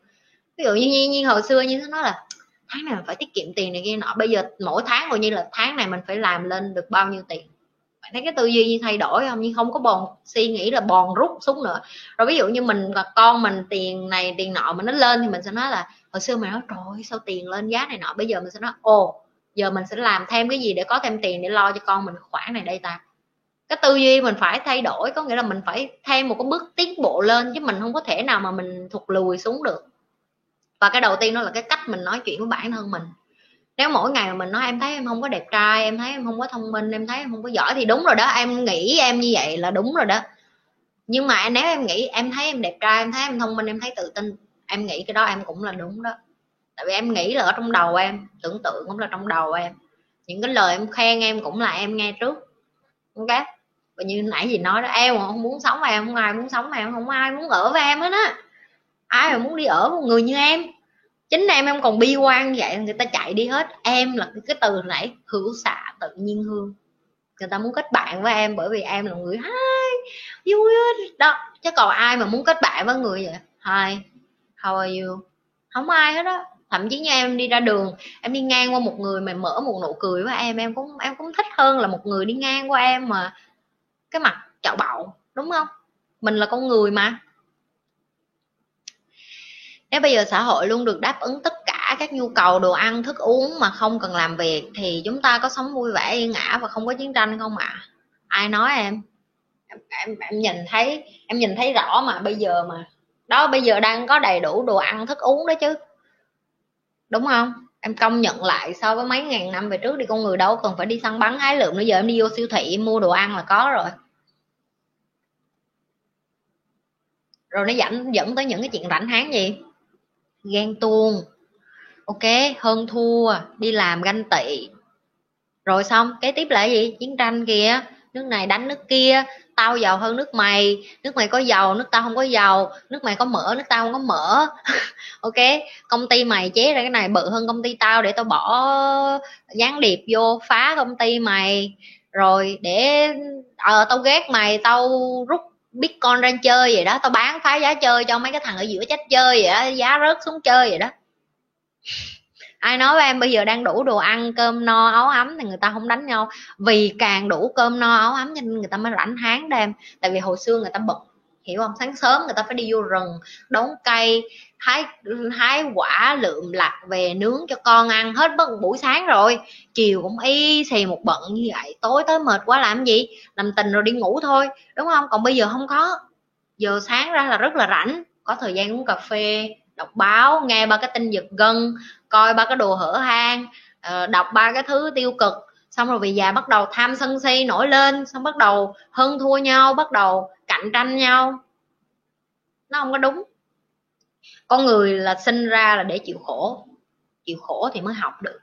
Ví dụ như nhiên, nhiên hồi xưa như nó nói là tháng này mình phải tiết kiệm tiền này kia nọ bây giờ mỗi tháng coi như là tháng này mình phải làm lên được bao nhiêu tiền? Thấy cái tư duy như thay đổi không? Nhưng không có bòn, suy nghĩ là bòn rút xuống nữa. Rồi ví dụ như mình và con mình, tiền này, tiền nọ mà nó lên thì mình sẽ nói là, hồi xưa mình nói, trời sao tiền lên giá này nọ? Bây giờ mình sẽ nói, ồ, giờ mình sẽ làm thêm cái gì để có thêm tiền để lo cho con mình khoản này đây ta? Cái tư duy mình phải thay đổi, có nghĩa là mình phải thêm một cái bước tiến bộ lên chứ mình không có thể nào mà mình thụt lùi xuống được. Và cái đầu tiên đó là cái cách mình nói chuyện với bản thân mình nếu mỗi ngày mà mình nói em thấy em không có đẹp trai, em thấy em không có thông minh, em thấy em không có giỏi thì đúng rồi đó, em nghĩ em như vậy là đúng rồi đó. Nhưng mà nếu em nghĩ em thấy em đẹp trai, em thấy em thông minh, em thấy tự tin, em nghĩ cái đó em cũng là đúng đó. Tại vì em nghĩ là ở trong đầu em, tưởng tượng cũng là trong đầu em. Những cái lời em khen em cũng là em nghe trước. Ok? Và như nãy gì nói đó, em mà không muốn sống em không ai muốn sống em không ai muốn ở với em hết á. Ai mà muốn đi ở một người như em? Chính em em còn bi quan vậy, người ta chạy đi hết. Em là cái từ nãy, hữu xạ tự nhiên hương. Người ta muốn kết bạn với em bởi vì em là người hai vui đó, chứ còn ai mà muốn kết bạn với người vậy? Hi, how are you? Không ai hết đó thậm chí như em đi ra đường, em đi ngang qua một người mà mở một nụ cười với em em cũng em cũng thích hơn là một người đi ngang qua em mà cái mặt chạo bạo, đúng không? Mình là con người mà nếu bây giờ xã hội luôn được đáp ứng tất cả các nhu cầu đồ ăn thức uống mà không cần làm việc thì chúng ta có sống vui vẻ yên ả và không có chiến tranh không ạ? À? ai nói em? Em, em em nhìn thấy em nhìn thấy rõ mà bây giờ mà. Đó bây giờ đang có đầy đủ đồ ăn thức uống đó chứ. Đúng không? Em công nhận lại so với mấy ngàn năm về trước thì con người đâu cần phải đi săn bắn hái lượm nữa. Giờ em đi vô siêu thị em mua đồ ăn là có rồi. Rồi nó dẫn dẫn tới những cái chuyện rảnh háng gì? Ghen tuông. Ok hơn thua đi làm ganh tị. Rồi xong kế tiếp là gì? Chiến tranh kìa. Nước này đánh nước kia. Tao giàu hơn nước mày. Nước mày có giàu, nước tao không có giàu, nước mày có mỡ nước tao không có mỡ ok công ty mày chế ra cái này bự hơn công ty tao để tao bỏ gián điệp vô phá công ty mày. Rồi để ờ tao ghét mày tao rút bitcoin ra chơi vậy đó tao bán phá giá chơi cho mấy cái thằng ở giữa chết chơi vậy đó giá rớt xuống chơi vậy đó. Ai nói với em bây giờ đang đủ đồ ăn cơm no áo ấm thì người ta không đánh nhau. Vì càng đủ cơm no áo ấm cho nên người ta mới rảnh háng đem, tại vì hồi xưa người ta bận hiểu không? Sáng sớm người ta phải đi vô rừng đốn cây, hái hái quả lượm lặt về nướng cho con ăn hết bất buổi sáng rồi. Chiều cũng y xì một bận như vậy, tối tới mệt quá làm gì? Làm tình rồi đi ngủ thôi, đúng không? Còn bây giờ không có. Giờ sáng ra là rất là rảnh, có thời gian uống cà phê, đọc báo, nghe ba cái tin giật gân, coi ba cái đồ hở hang ờ, đọc ba cái thứ tiêu cực. Xong rồi về già bắt đầu tham sân si nổi lên, xong bắt đầu hơn thua nhau, bắt đầu cạnh tranh nhau. Nó không có đúng. Con người là sinh ra là để chịu khổ. Chịu khổ thì mới học được.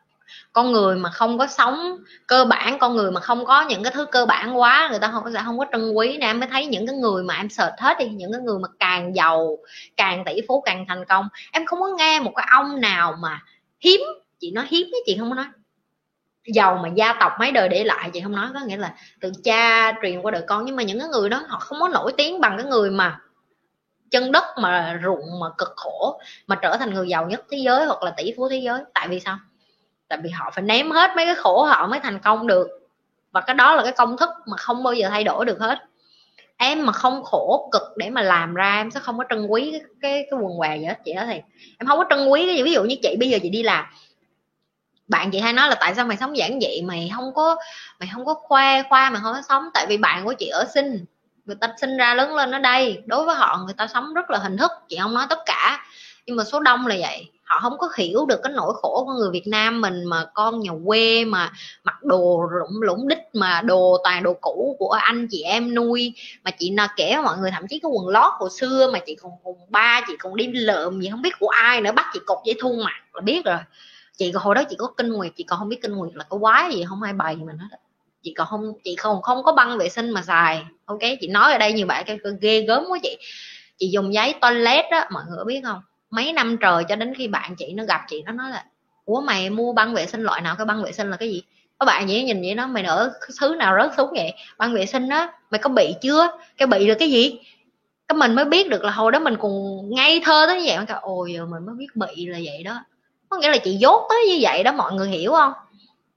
Con người mà không có sống cơ bản, con người mà không có những cái thứ cơ bản quá, người ta không sẽ không có trân quý nè. Em mới thấy những cái người mà em sệt hết đi, những cái người mà càng giàu, càng tỷ phú, càng thành công, em không có nghe một cái ông nào mà hiếm. Chị nói hiếm chứ chị không có nói giàu mà gia tộc mấy đời để lại chị không nói có nghĩa là từ cha truyền qua đời con. Nhưng mà những cái người đó họ không có nổi tiếng bằng cái người mà chân đất mà ruộng mà cực khổ mà trở thành người giàu nhất thế giới hoặc là tỷ phú thế giới. Tại vì sao? Tại vì họ phải ném hết mấy cái khổ họ mới thành công được. Và cái đó là cái công thức mà không bao giờ thay đổi được hết. Em mà không khổ cực để mà làm ra em sẽ không có trân quý cái cái, cái quần què gì hết. Chị đó thì em không có trân quý cái gì. Ví dụ như chị bây giờ chị đi làm bạn chị hay nói là tại sao mày sống giản dị? Mày không có, mày không có khoe, khoa mà không có sống. Tại vì bạn của chị ở sinh người ta sinh ra lớn lên ở đây. Đối với họ, người ta sống rất là hình thức. Chị không nói tất cả. Nhưng mà số đông là vậy. Họ không có hiểu được cái nỗi khổ của người Việt Nam mình mà con nhà quê mà mặc đồ lũng lũng đích mà đồ toàn đồ cũ của anh chị em nuôi. Mà chị nào kể với mọi người, thậm chí cái quần lót hồi xưa mà chị còn cùng ba chị còn đi lượm gì không biết của ai nữa, bắt chị cột dây thun mặt là biết rồi chị hồi đó chị có kinh nguyệt, chị còn không biết kinh nguyệt là có quái gì, không ai bày mình hết chị còn không, chị còn không có băng vệ sinh mà xài, ok? Chị nói ở đây nhiều bạn cái ghê gớm quá chị. Chị dùng giấy toilet đó mọi người biết không? Mấy năm trời cho đến khi bạn chị nó gặp chị, nó nói là, ủa mày mua băng vệ sinh loại nào? Cái băng vệ sinh là cái gì? Các bạn chỉ nhìn vậy nó mày ở thứ nào rớt xuống vậy? Băng vệ sinh đó mày có bị chưa? Cái bị là cái gì? Cái mình mới biết được là hồi đó mình còn ngây thơ tới vậy mà ôi, giờ mình mới biết bị là vậy đó có nghĩa là chị dốt tới như vậy đó mọi người hiểu không?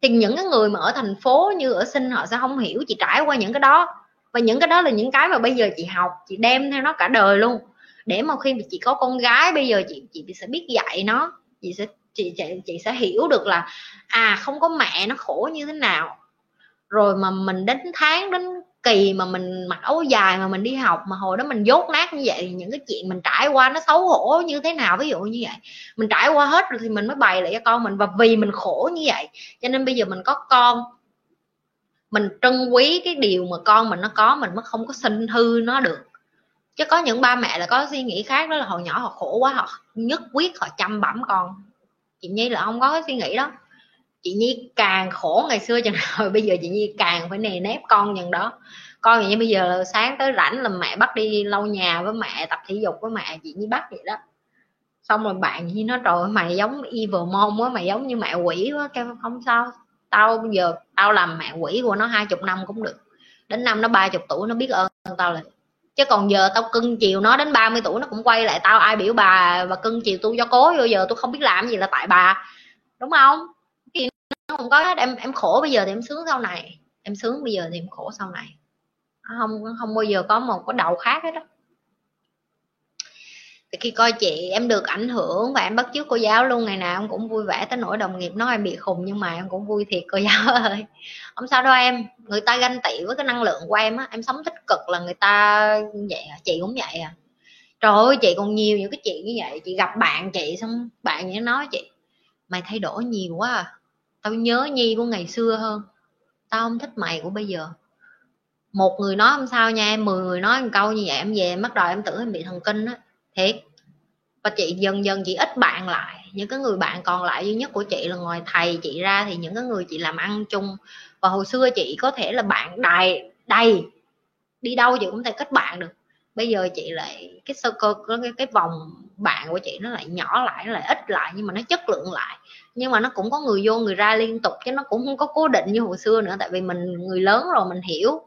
Thì những cái người mà ở thành phố như ở sinh họ sẽ không hiểu chị trải qua những cái đó. Và những cái đó là những cái mà bây giờ chị học chị đem theo nó cả đời luôn. Để mà khi mà chị có con gái bây giờ chị chị sẽ biết dạy nó. Chị sẽ chị chị, chị sẽ hiểu được là à không có mẹ nó khổ như thế nào. Rồi mà mình đến tháng đến kỳ mà mình mặc áo dài mà mình đi học mà hồi đó mình dốt nát như vậy những cái chuyện mình trải qua nó xấu hổ như thế nào, ví dụ như vậy. Mình trải qua hết rồi thì mình mới bày lại cho con mình và vì mình khổ như vậy, cho nên bây giờ mình có con, mình trân quý cái điều mà con mình nó có, mình mới không có sinh hư nó được. Chứ có những ba mẹ là có suy nghĩ khác, đó là hồi nhỏ họ khổ quá, họ nhất quyết họ chăm bẩm con. Chị nhi là không có cái suy nghĩ đó chị nhi càng khổ ngày xưa chừng nào bây giờ chị nhi càng phải nề nếp con chừng đó. Con vậy bây giờ là sáng tới rảnh là mẹ bắt đi lau nhà với mẹ, tập thể dục với mẹ, chị nhi bắt vậy đó. Xong rồi bạn nhi nói, trời mày giống evil mom quá, mày giống như mẹ quỷ quá, kêu không sao. Tao bây giờ, tao làm mẹ quỷ của nó hai chục năm cũng được. Đến năm nó ba chục tuổi nó biết ơn tao là chứ còn giờ tao cưng chiều nó đến 30 tuổi nó cũng quay lại tao, ai biểu bà và cưng chiều tôi cho cố, vô giờ tôi không biết làm gì là tại bà. Đúng không? Không có hết, em em khổ bây giờ thì em sướng sau này. Em sướng bây giờ thì em khổ sau này. Không không bao giờ có một cái đầu khác hết đó thì khi coi chị, em được ảnh hưởng và em bắt chước cô giáo luôn. Ngày nào em cũng vui vẻ tới nỗi đồng nghiệp nói em bị khùng, nhưng mà em cũng vui thiệt, cô giáo ơi. Không sao đâu em. Người ta ganh tị với cái năng lượng của em á. Em sống tích cực là người ta vậy à chị cũng vậy à. Trời ơi, chị còn nhiều những cái chuyện như vậy. Chị gặp bạn chị xong, bạn như nói chị, mày thay đổi nhiều quá à tao nhớ nhi của ngày xưa hơn. Tao không thích mày của bây giờ. Một người nói không sao nha em mười người nói một câu như vậy em về em bắt đầu em tưởng em bị thần kinh á. Thiệt. Và chị dần dần chị ít bạn lại. Những cái người bạn còn lại duy nhất của chị là ngoài thầy chị ra thì những cái người chị làm ăn chung. Và hồi xưa chị có thể là bạn đầy đầy. Đi đâu chị cũng thể kết bạn được. Bây giờ chị lại cái sơ cơ cái, cái vòng bạn của chị nó lại nhỏ lại, nó lại ít lại, nhưng mà nó chất lượng lại. Nhưng mà nó cũng có người vô người ra liên tục, chứ nó cũng không có cố định như hồi xưa nữa, tại vì mình người lớn rồi, mình hiểu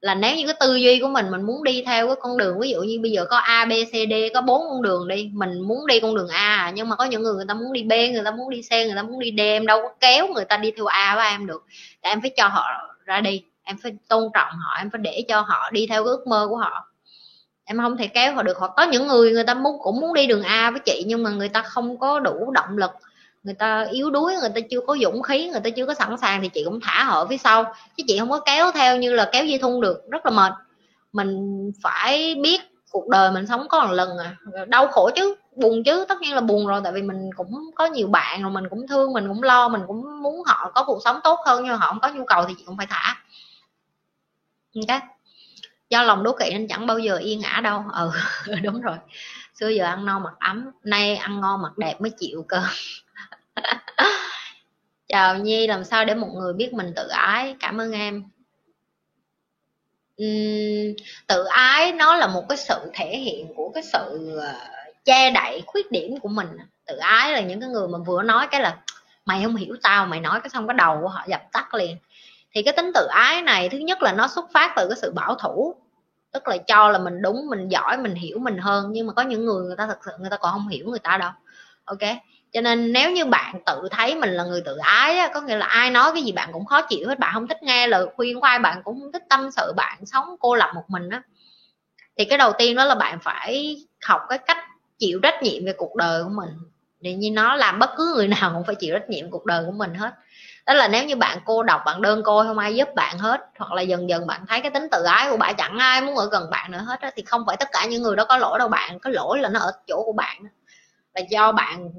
là nếu như cái tư duy của mình mình muốn đi theo cái con đường, ví dụ như bây giờ có a, b, c, d, có bốn con đường đi, mình muốn đi con đường a à, nhưng mà có những người người ta muốn đi b, người ta muốn đi c, người ta muốn đi d, em đâu có kéo người ta đi theo a với em được. Để em phải cho họ ra đi, em phải tôn trọng họ, em phải để cho họ đi theo cái ước mơ của họ em không thể kéo họ được. Hoặc có những người người ta muốn, cũng muốn đi đường a với chị, nhưng mà người ta không có đủ động lực. Người ta yếu đuối, người ta chưa có dũng khí, người ta chưa có sẵn sàng thì chị cũng thả họ phía sau. Chứ chị không có kéo theo như là kéo dây thun được. Rất là mệt. Mình phải biết cuộc đời mình sống có một lần à. Đau khổ chứ, buồn chứ. Tất nhiên là buồn rồi, tại vì mình cũng có nhiều bạn rồi, mình cũng thương, mình cũng lo, mình cũng muốn họ có cuộc sống tốt hơn. Nhưng mà họ không có nhu cầu thì chị cũng phải thả. Ok do lòng đố kỵ nên chẳng bao giờ yên ả đâu. Ừ đúng rồi. Xưa giờ ăn no mặc ấm nay ăn ngon mặc đẹp mới chịu cơ. Chào nhi làm sao để một người biết mình tự ái? Cảm ơn em. Uhm, tự ái nó là một cái sự thể hiện của cái sự ờ, che đậy khuyết điểm của mình. Tự ái là những cái người mà vừa nói cái là mày không hiểu tao mày nói cái xong cái đầu của họ dập tắt liền thì cái tính tự ái này thứ nhất là nó xuất phát từ cái sự bảo thủ. Tức là cho là mình đúng mình giỏi mình hiểu mình hơn. Nhưng mà có những người người ta thật sự người ta còn không hiểu người ta đâu. Ok? Cho nên nếu như bạn tự thấy mình là người tự ái á, có nghĩa là ai nói cái gì bạn cũng khó chịu hết bạn không thích nghe lời khuyên của ai bạn cũng không thích tâm sự bạn sống cô lập một mình á. Thì cái đầu tiên đó là bạn phải học cái cách chịu trách nhiệm về cuộc đời của mình. Thì như nó làm bất cứ người nào cũng phải chịu trách nhiệm cuộc đời của mình hết đó là nếu như bạn cô độc bạn đơn côi không ai giúp bạn hết hoặc là dần dần bạn thấy cái tính tự ái của bạn chẳng ai muốn ở gần bạn nữa hết đó, thì không phải tất cả những người đó có lỗi đâu bạn có lỗi là nó ở chỗ của bạn là do bạn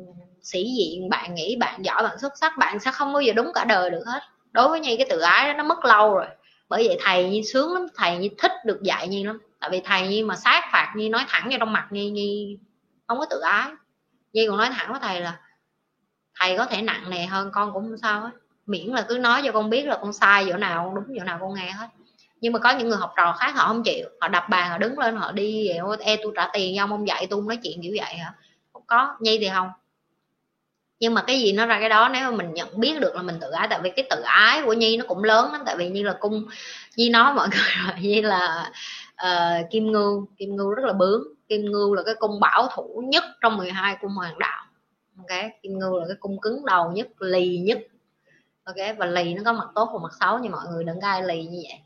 sĩ diện bạn nghĩ bạn giỏi bạn xuất sắc bạn sẽ không bao giờ đúng cả đời được hết. Đối với nhi cái tự ái đó nó mất lâu rồi. Bởi vậy thầy nhi sướng lắm thầy nhi thích được dạy nhi lắm. Tại vì thầy nhi mà sát phạt nhi nói thẳng vào trong mặt nhi nhi không có tự ái. Nhi còn nói thẳng với thầy là thầy có thể nặng nề hơn con cũng không sao hết miễn là cứ nói cho con biết là con sai chỗ nào con đúng chỗ nào con nghe hết. Nhưng mà có những người học trò khác họ không chịu họ đập bàn họ đứng lên họ đi e tôi trả tiền cho ông dạy tôi nói chuyện kiểu vậy hả? Không có nhi thì không. Nhưng mà cái gì nó ra cái đó nếu mà mình nhận biết được là mình tự ái tại vì cái tự ái của nhi nó cũng lớn lắm tại vì như là cung nhi nói mọi người rồi như là uh, kim ngưu kim ngưu rất là bướng. Kim ngưu là cái cung bảo thủ nhất trong 12 cung hoàng đạo. Ok kim ngưu là cái cung cứng đầu nhất lì nhất ok và lì nó có mặt tốt và mặt xấu nhưng mọi người đừng gai lì như vậy.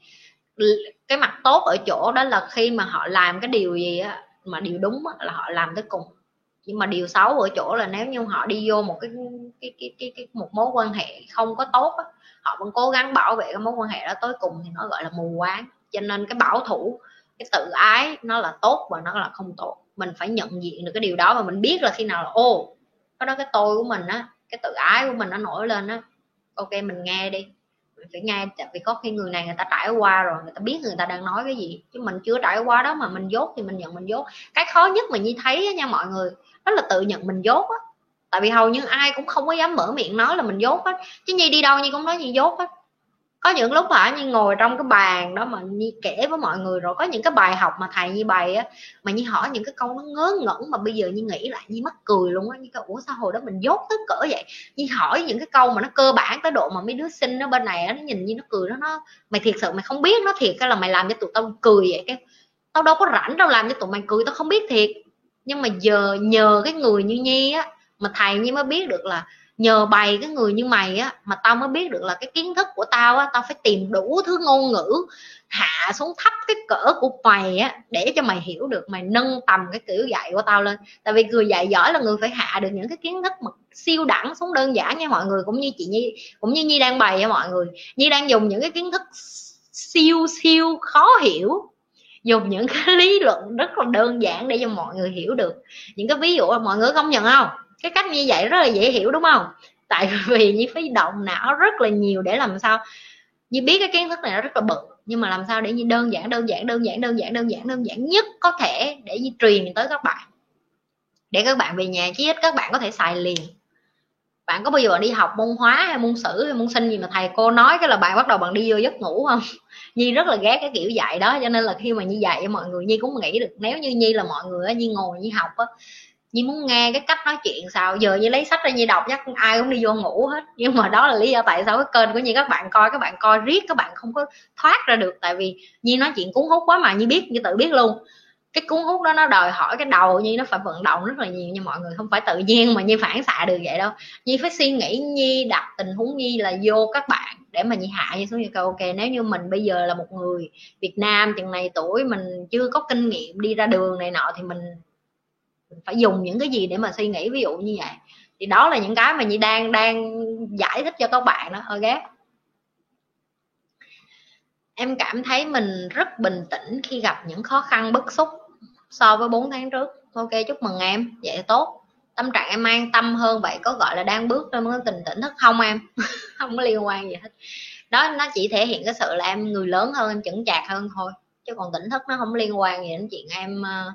Cái mặt tốt ở chỗ đó là khi mà họ làm cái điều gì á mà điều đúng á, là họ làm tới cùng. Nhưng mà điều xấu ở chỗ là nếu như họ đi vô một cái cái cái cái, cái một mối quan hệ không có tốt á, họ vẫn cố gắng bảo vệ cái mối quan hệ đó tới cùng thì nó gọi là mù quáng. Cho nên cái bảo thủ cái tự ái nó là tốt và nó là không tốt. Mình phải nhận diện được cái điều đó và mình biết là khi nào là ô cái đó cái tôi của mình á cái tự ái của mình nó nổi lên á ok, mình nghe đi. Mình phải nghe, tại vì có khi người này người ta trải qua rồi, người ta biết người ta đang nói cái gì. Chứ mình chưa trải qua đó mà mình dốt thì mình nhận mình dốt. Cái khó nhất mà như thấy nha mọi người, đó là tự nhận mình dốt á. Tại vì hầu như ai cũng không có dám mở miệng nói là mình dốt hết. Chứ nhi đi đâu nhi cũng nói gì dốt hết có những lúc hả như ngồi trong cái bàn đó mà như kể với mọi người rồi có những cái bài học mà thầy như bày á, mà như hỏi những cái câu nó ngớ ngẩn mà bây giờ như nghĩ lại như mắc cười luôn á. Như cái ủa, sao hồi đó mình dốt tới cỡ vậy? Như hỏi những cái câu mà nó cơ bản tới độ mà mấy đứa sinh nó bên này nó nhìn như nó cười, nó nó mày thiệt sự mày không biết nó thiệt cái là mày làm cho tụi tao cười vậy? Cái tao đâu có rảnh đâu làm cho tụi mày cười, tao không biết thiệt. Nhưng mà giờ, nhờ cái người như nhi á, mà thầy như mới biết được là nhờ bày cái người như mày á, mà tao mới biết được là cái kiến thức của tao á, tao phải tìm đủ thứ ngôn ngữ hạ xuống thấp cái cỡ của mày á, để cho mày hiểu được, mày nâng tầm cái kiểu dạy của tao lên. Tại vì người dạy giỏi là người phải hạ được những cái kiến thức mà siêu đẳng xuống đơn giản nha mọi người, cũng như chị nhi, cũng như nhi đang bày nha mọi người. Nhi đang dùng những cái kiến thức siêu siêu khó hiểu, dùng những cái lý luận rất là đơn giản để cho mọi người hiểu được những cái ví dụ. Mọi người công nhận không? Cái cách như vậy rất là dễ hiểu, đúng không? Tại vì như phải động não rất là nhiều để làm sao? Như biết cái kiến thức này nó rất là bự, nhưng mà làm sao để như đơn giản đơn giản đơn giản đơn giản đơn giản đơn giản nhất có thể để như truyền tới các bạn. Để các bạn về nhà chí ít các bạn có thể xài liền. Bạn có bao giờ bạn đi học môn hóa hay môn sử hay môn sinh gì mà thầy cô nói cái là bạn bắt đầu bạn đi vô giấc ngủ không? Nhi rất là ghét cái kiểu dạy đó, cho nên là khi mà như dạy cho mọi người nhi cũng nghĩ được, nếu như nhi là mọi người nhi ngồi nhi học á Nhi muốn nghe cái cách nói chuyện sao? Giờ như lấy sách ra Nhi đọc chắc ai cũng đi vô ngủ hết. Nhưng mà đó là lý do tại sao cái kênh của Nhi, các bạn coi, các bạn coi riết, các bạn không có thoát ra được. Tại vì Nhi nói chuyện cuốn hút quá mà Nhi biết, Nhi tự biết luôn. Cái cuốn hút đó nó đòi hỏi cái đầu như nó phải vận động rất là nhiều, nhưng mọi người không phải tự nhiên mà như phản xạ được vậy đâu. Nhi phải suy nghĩ, Nhi đặt tình huống Nhi là vô các bạn để mà Nhi hạ như xuống như câu ok, nếu như mình bây giờ là một người Việt Nam, chừng này tuổi mình chưa có kinh nghiệm đi ra đường này nọ thì mình phải dùng những cái gì để mà suy nghĩ ví dụ như vậy. Thì đó là những cái mà nhi đang đang giải thích cho các bạn đó ok? Em cảm thấy mình rất bình tĩnh khi gặp những khó khăn bức xúc so với 4 tháng trước. Ok chúc mừng em. Vậy là tốt. Tâm trạng em an tâm hơn vậy có gọi là đang bước trên cái tình tỉnh thức không em? Không có liên quan gì hết. Đó nó chỉ thể hiện cái sự là em người lớn hơn em chững chạc hơn thôi. Chứ còn tỉnh thức nó không liên quan gì đến chuyện em uh,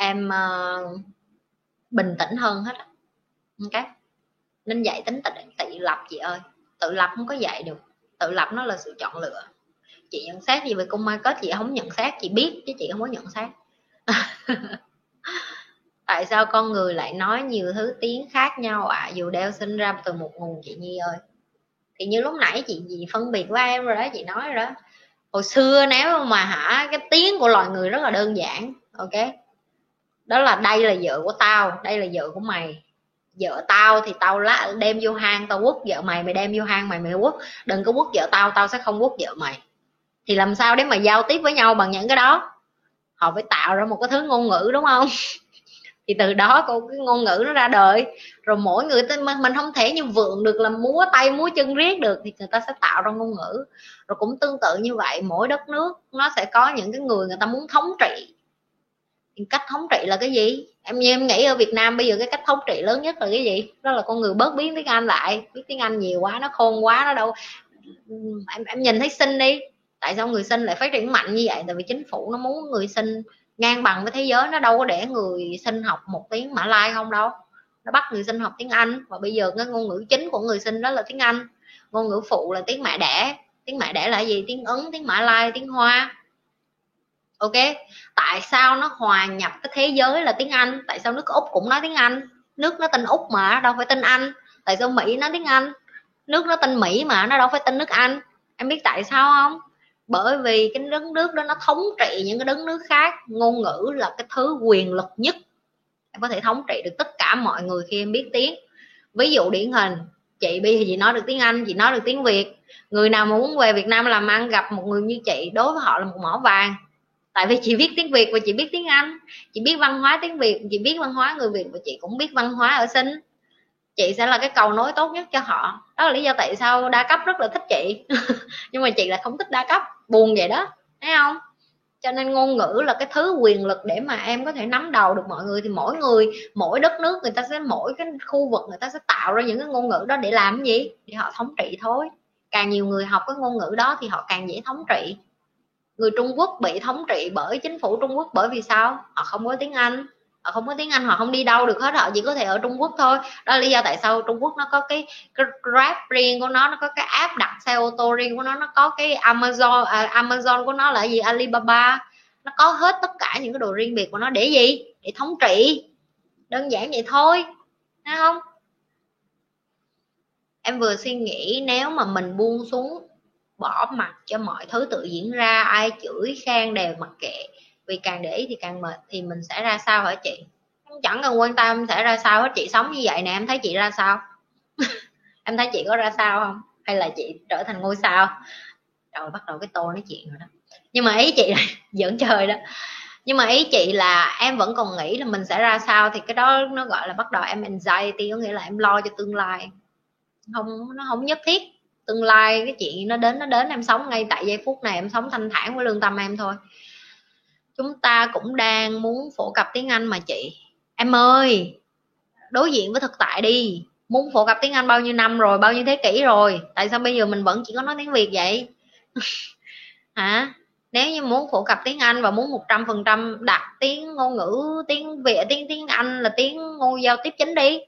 em uh, bình tĩnh hơn hết ok. Nên dạy tính tự, tự lập chị ơi. Tự lập không có dạy được. Tự lập nó là sự chọn lựa. Chị nhận xét gì về cung mai kết chị không nhận xét chị biết chứ chị không có nhận xét. Tại sao con người lại nói nhiều thứ tiếng khác nhau ạ? À, dù đều sinh ra từ một nguồn chị nhi ơi. Thì như lúc nãy chị gì phân biệt với em rồi đó chị nói rồi đó. Hồi xưa nếu mà hả cái tiếng của loài người rất là đơn giản ok? Đó là đây là vợ của tao, đây là vợ của mày. Vợ tao thì tao lá, đem vô hang tao quất vợ mày mày đem vô hang mày mày quất. Đừng có quất vợ tao tao sẽ không quất vợ mày. Thì làm sao để mà giao tiếp với nhau bằng những cái đó? Họ phải tạo ra một cái thứ ngôn ngữ, đúng không? Thì từ đó cô cái ngôn ngữ nó ra đời. Rồi mỗi người tên mình không thể như vượng được là múa tay, múa chân riết được thì người ta sẽ tạo ra ngôn ngữ. Rồi cũng tương tự như vậy, mỗi đất nước nó sẽ có những cái người người ta muốn thống trị cách thống trị là cái gì? Em như em nghĩ ở Việt Nam bây giờ cái cách thống trị lớn nhất là cái gì? Đó là con người bớt biến tiếng Anh lại. Biết tiếng Anh nhiều quá nó khôn quá nó đâu em, em nhìn thấy sinh đi. Tại sao người sinh lại phát triển mạnh như vậy? Tại vì chính phủ nó muốn người sinh ngang bằng với thế giới. Nó đâu có để người sinh học một tiếng mã lai không đâu. Nó bắt người sinh học tiếng anh. Và bây giờ cái ngôn ngữ chính của người sinh đó là tiếng anh. Ngôn ngữ phụ là tiếng mẹ đẻ. Tiếng mẹ đẻ là gì? Tiếng ấn tiếng mã lai tiếng hoa ok? Tại sao nó hòa nhập cái thế giới là tiếng anh? Tại sao nước úc cũng nói tiếng anh? Nước nó tên úc mà, đâu phải tên anh. Tại sao mỹ nói tiếng anh? Nước nó tên mỹ mà, nó đâu phải tên nước anh. Em biết tại sao không? Bởi vì cái đất nước đó nó thống trị những cái đất nước khác. Ngôn ngữ là cái thứ quyền lực nhất. Em có thể thống trị được tất cả mọi người khi em biết tiếng. Ví dụ điển hình, chị Bi thì chị nói được tiếng anh, chị nói được tiếng việt. Người nào mà muốn về việt nam làm ăn, gặp một người như chị, đối với họ là một mỏ vàng tại vì chị biết tiếng việt và chị biết tiếng anh, chị biết văn hóa tiếng việt, chị biết văn hóa người việt và chị cũng biết văn hóa ở sinh. Chị sẽ là cái cầu nối tốt nhất cho họ. Đó là lý do tại sao đa cấp rất là thích chị. Nhưng mà chị lại không thích đa cấp, buồn vậy đó, thấy không? Cho nên ngôn ngữ là cái thứ quyền lực để mà em có thể nắm đầu được mọi người. Thì mỗi người, mỗi đất nước người ta sẽ, mỗi cái khu vực người ta sẽ tạo ra những cái ngôn ngữ đó để làm gì? Để họ thống trị thôi. Càng nhiều người học cái ngôn ngữ đó thì họ càng dễ thống trị người Trung Quốc bị thống trị bởi chính phủ Trung Quốc bởi vì sao? Họ không có tiếng Anh. Họ không có tiếng Anh họ không đi đâu được hết họ chỉ có thể ở Trung Quốc thôi. Đó là lý do tại sao Trung Quốc nó có cái, cái Grab riêng của nó nó có cái app đặt xe ô tô riêng của nó nó có cái Amazon à, Amazon của nó là gì? Alibaba. Nó có hết tất cả những cái đồ riêng biệt của nó để gì? Để thống trị. Đơn giản vậy thôi. Thấy không? Em vừa suy nghĩ nếu mà mình buông xuống bỏ mặt cho mọi thứ tự diễn ra, ai chửi khen đều mặc kệ. Vì càng để ý thì càng mệt, thì mình sẽ ra sao hả chị? Chẳng cần quan tâm sẽ ra sao hết, chị sống như vậy nè, em thấy chị ra sao? Em thấy chị có ra sao không? Hay là chị trở thành ngôi sao? Rồi bắt đầu cái tô nói chuyện rồi đó. Nhưng mà ý chị là giỡn chơi đó. Nhưng mà ý chị là em vẫn còn nghĩ là mình sẽ ra sao thì cái đó nó gọi là bắt đầu em anxiety, có nghĩa là em lo cho tương lai. Không, nó không nhất thiết tương lai cái chuyện nó đến nó đến em sống ngay tại giây phút này, em sống thanh thản với lương tâm em thôi. Chúng ta cũng đang muốn phổ cập tiếng anh mà chị. Em ơi, đối diện với thực tại đi. Muốn phổ cập tiếng anh bao nhiêu năm rồi, bao nhiêu thế kỷ rồi? Tại sao bây giờ mình vẫn chỉ có nói tiếng việt vậy? Hả? Nếu như muốn phổ cập tiếng Anh và muốn một trăm phần trăm đặt tiếng ngôn ngữ, tiếng Việt, tiếng tiếng Anh là tiếng ngôn giao tiếp chính đi.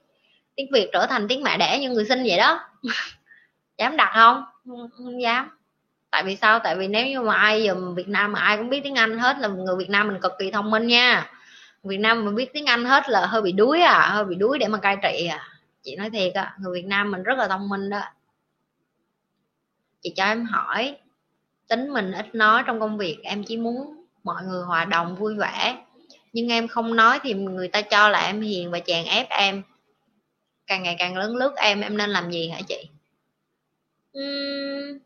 Tiếng Việt trở thành tiếng mẹ đẻ như người sinh vậy đó. dám đặt không? Không dám. Tại vì sao? Tại vì nếu như mà ai dùm Việt Nam mà ai cũng biết tiếng Anh hết là người Việt Nam mình cực kỳ thông minh nha. Việt Nam mà biết tiếng Anh hết là hơi bị đuối à hơi bị đuối để mà cai trị à. Chị nói thiệt á, người Việt Nam mình rất là thông minh đó. Chị cho em hỏi, tính mình ít nói trong công việc, em chỉ muốn mọi người hòa đồng vui vẻ. Nhưng em không nói thì người ta cho là em hiền và chèn ép em. Càng ngày càng lớn lướt em em nên làm gì hả chị? Uhm,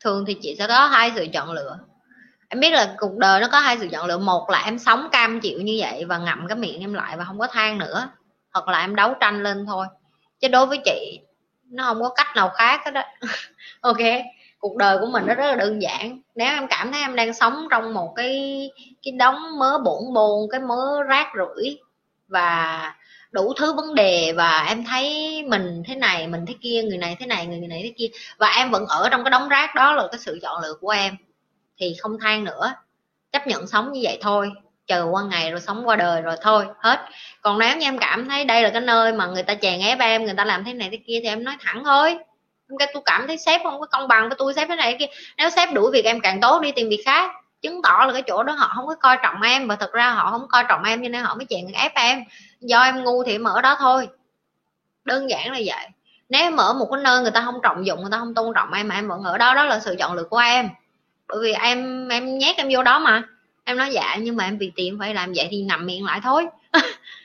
thường thì chị sẽ có hai sự chọn lựa. Em biết là cuộc đời nó có hai sự chọn lựa. Một là em sống cam chịu như vậy và ngậm cái miệng em lại và không có than nữa hoặc là em đấu tranh lên thôi. Chứ đối với chị nó không có cách nào khác hết đó ok cuộc đời của mình nó rất là đơn giản. Nếu em cảm thấy em đang sống trong một cái cái đống mớ bổn bồn cái mớ rác rưởi và đủ thứ vấn đề và em thấy mình thế này, mình thế kia, người này thế này, người này thế kia. Và em vẫn ở trong cái đống rác đó là cái sự chọn lựa của em. Thì không than nữa. Chấp nhận sống như vậy thôi. Chờ qua ngày rồi sống qua đời rồi thôi. Hết. Còn nếu như em cảm thấy đây là cái nơi mà người ta chèn ép em, người ta làm thế này thế kia thì em nói thẳng thôi. Cái tôi cảm thấy sếp không có công bằng với tôi, sếp thế này kia. Nếu sếp đuổi việc em càng tốt đi, tìm việc khác. Chứng tỏ là cái chỗ đó họ không có coi trọng em và thực ra họ không coi trọng em cho nên họ mới chèn ép em do em ngu thì em ở đó thôi. Đơn giản là vậy. Nếu em ở một cái nơi người ta không trọng dụng người ta không tôn trọng em mà em vẫn ở đó đó là sự chọn lựa của em. Bởi vì em em nhét em vô đó mà. Em nói dạ nhưng mà em vì tiền phải làm vậy thì ngậm miệng lại thôi.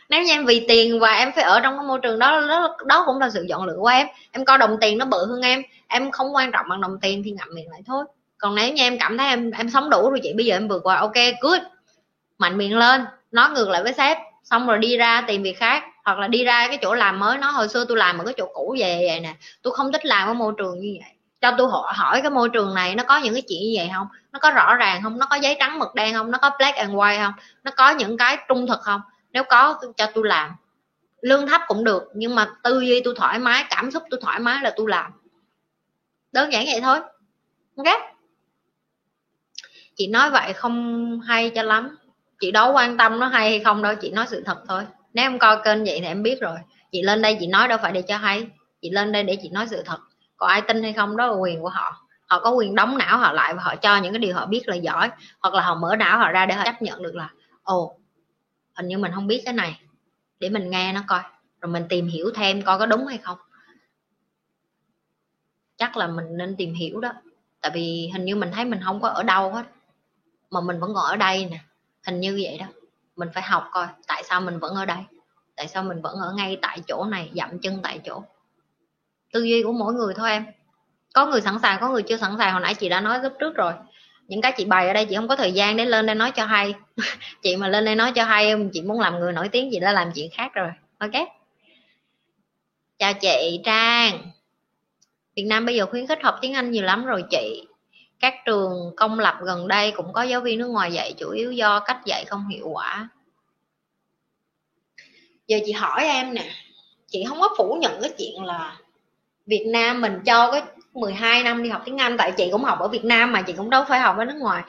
Nếu như em vì tiền và em phải ở trong cái môi trường đó đó, đó cũng là sự chọn lựa của em. Em coi đồng tiền nó bự hơn em. Em không quan trọng bằng đồng tiền thì ngậm miệng lại thôi. Còn nếu như em cảm thấy em em sống đủ rồi chị bây giờ em vượt qua ok good. Mạnh miệng lên nói ngược lại với sếp xong rồi đi ra tìm việc khác, hoặc là đi ra cái chỗ làm mới. Nó hồi xưa tôi làm ở cái chỗ cũ về vậy nè. Tôi không thích làm ở môi trường như vậy. Cho tôi hỏi hỏi cái môi trường này nó có những cái chuyện như vậy không? Nó có rõ ràng không? Nó có giấy trắng mực đen không? Nó có black and white không? Nó có những cái trung thực không? Nếu có cho tôi làm. Lương thấp cũng được, nhưng mà tư duy tôi thoải mái, cảm xúc tôi thoải mái là tôi làm. Đơn giản vậy thôi. Ok? Chị nói vậy không hay cho lắm chị đâu quan tâm nó hay hay không đâu, chị nói sự thật thôi. Nếu em coi kênh vậy thì em biết rồi. Chị lên đây chị nói đâu phải để cho hay. Chị lên đây để chị nói sự thật. Còn ai tin hay không đó là quyền của họ. Họ có quyền đóng não họ lại và họ cho những cái điều họ biết là giỏi. Hoặc là họ mở não họ ra để họ chấp nhận được là, ồ, hình như mình không biết cái này. Để mình nghe nó coi. Rồi mình tìm hiểu thêm coi có đúng hay không. Chắc là mình nên tìm hiểu đó. Tại vì hình như mình thấy mình không có ở đâu hết. Mà mình vẫn còn ở đây nè hình như vậy đó. Mình phải học coi, tại sao mình vẫn ở đây? Tại sao mình vẫn ở ngay tại chỗ này, dậm chân tại chỗ? Tư duy của mỗi người thôi em. Có người sẵn sàng, có người chưa sẵn sàng. Hồi nãy chị đã nói lúc trước rồi. Những cái chị bày ở đây, chị không có thời gian để lên đây nói cho hay. Chị mà lên đây nói cho hay, chị muốn làm người nổi tiếng, chị đã làm chuyện khác rồi. Ok. Chào chị trang. Việt Nam bây giờ khuyến khích học tiếng Anh nhiều lắm rồi chị các trường công lập gần đây cũng có giáo viên nước ngoài dạy chủ yếu do cách dạy không hiệu quả. Giờ chị hỏi em nè, chị không có phủ nhận cái chuyện là Việt Nam mình cho cái 12 năm đi học tiếng Anh, tại chị cũng học ở Việt Nam mà chị cũng đâu phải học ở nước ngoài.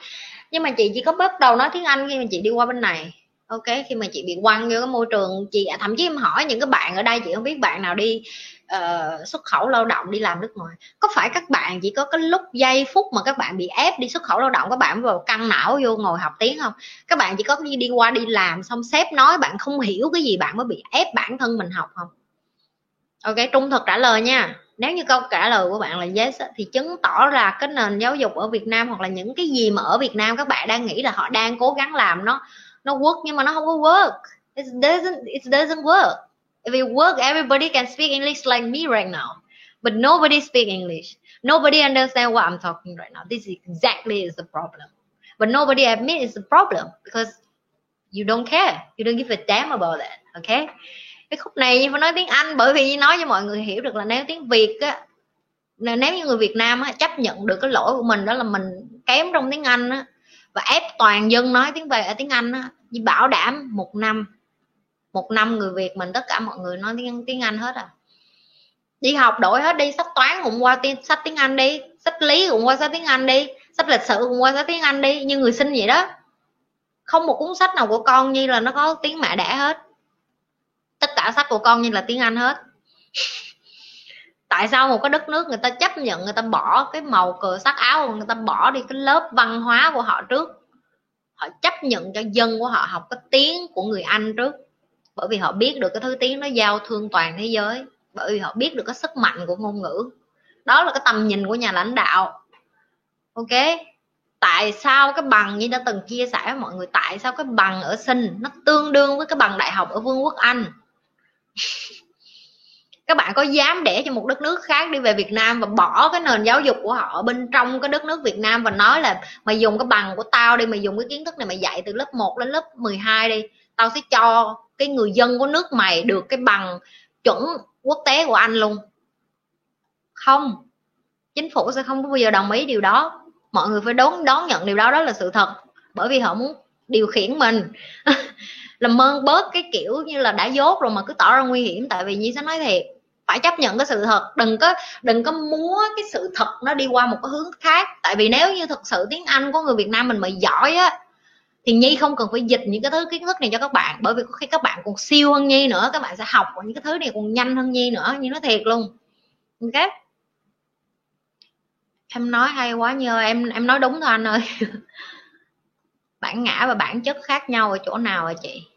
Nhưng mà chị chỉ có bắt đầu nói tiếng Anh khi mà chị đi qua bên này ok khi mà chị bị quăng vô cái môi trường chị à, thậm chí em hỏi những cái bạn ở đây chị không biết bạn nào đi uh, xuất khẩu lao động đi làm nước ngoài. Có phải các bạn chỉ có cái lúc giây phút mà các bạn bị ép đi xuất khẩu lao động các bạn vào căng não vô ngồi học tiếng không? Các bạn chỉ có đi đi qua đi làm xong sếp nói bạn không hiểu cái gì bạn mới bị ép bản thân mình học không? Ok trung thực trả lời nha. Nếu như câu trả lời của bạn là yes thì chứng tỏ là cái nền giáo dục ở Việt Nam hoặc là những cái gì mà ở Việt Nam các bạn đang nghĩ là họ đang cố gắng làm nó nó work nhưng mà nó không có work. It doesn't it doesn't work. If it work everybody can speak English like me right now. But nobody speak English. Nobody understand what I'm talking right now. This is exactly is the problem. But nobody admit it's the problem because you don't care. You don't give a damn about that okay? Cái khúc này phải nói tiếng Anh bởi vì nói cho mọi người hiểu được là nếu tiếng Việt á nếu như người Việt Nam á, chấp nhận được cái lỗi của mình đó là mình kém trong tiếng Anh á, và ép toàn dân nói tiếng về ở tiếng Anh á, chỉ bảo đảm một năm một năm người Việt mình tất cả mọi người nói tiếng tiếng Anh hết à. Đi học đổi hết đi sách toán cũng qua tiếng sách tiếng Anh đi sách lý cũng qua sách tiếng Anh đi sách lịch sử cũng qua sách tiếng Anh đi như người sinh vậy đó. Không một cuốn sách nào của con như là nó có tiếng mẹ đẻ hết. Tất cả sách của con như là tiếng Anh hết. tại sao một cái đất nước người ta chấp nhận, người ta bỏ cái màu cờ sắc áo người ta bỏ đi cái lớp văn hóa của họ trước? Họ chấp nhận cho dân của họ học cái tiếng của người Anh trước. Bởi vì họ biết được cái thứ tiếng nó giao thương toàn thế giới. Bởi vì họ biết được cái sức mạnh của ngôn ngữ. Đó là cái tầm nhìn của nhà lãnh đạo. Ok? Tại sao cái bằng như đã từng chia sẻ với mọi người, tại sao cái bằng ở sinh nó tương đương với cái bằng đại học ở vương quốc anh? các bạn có dám để cho một đất nước khác đi về Việt Nam và bỏ cái nền giáo dục của họ bên trong cái đất nước Việt Nam và nói là mày dùng cái bằng của tao đi, mày dùng cái kiến thức này mày dạy từ lớp 1 đến lớp 12 đi. Tao sẽ cho cái người dân của nước mày được cái bằng chuẩn quốc tế của anh luôn. Không. Chính phủ sẽ không có bao giờ đồng ý điều đó. Mọi người phải đón đón nhận điều đó đó là sự thật. Bởi vì họ muốn điều khiển mình. Làm ơn bớt cái kiểu như là đã dốt rồi mà cứ tỏ ra nguy hiểm. Tại vì như sẽ nói thiệt phải chấp nhận cái sự thật, đừng có đừng có múa cái sự thật nó đi qua một cái hướng khác. Tại vì nếu như thực sự tiếng anh của người việt nam mình mà giỏi á, thì nhi không cần phải dịch những cái thứ kiến thức này cho các bạn. Bởi vì khi các bạn còn siêu hơn nhi nữa, các bạn sẽ học những cái thứ này còn nhanh hơn nhi nữa. Như nó thiệt luôn. Ok? Em nói hay quá nhờ em em nói đúng thôi anh ơi. Bản ngã và bản chất khác nhau ở chỗ nào rồi chị?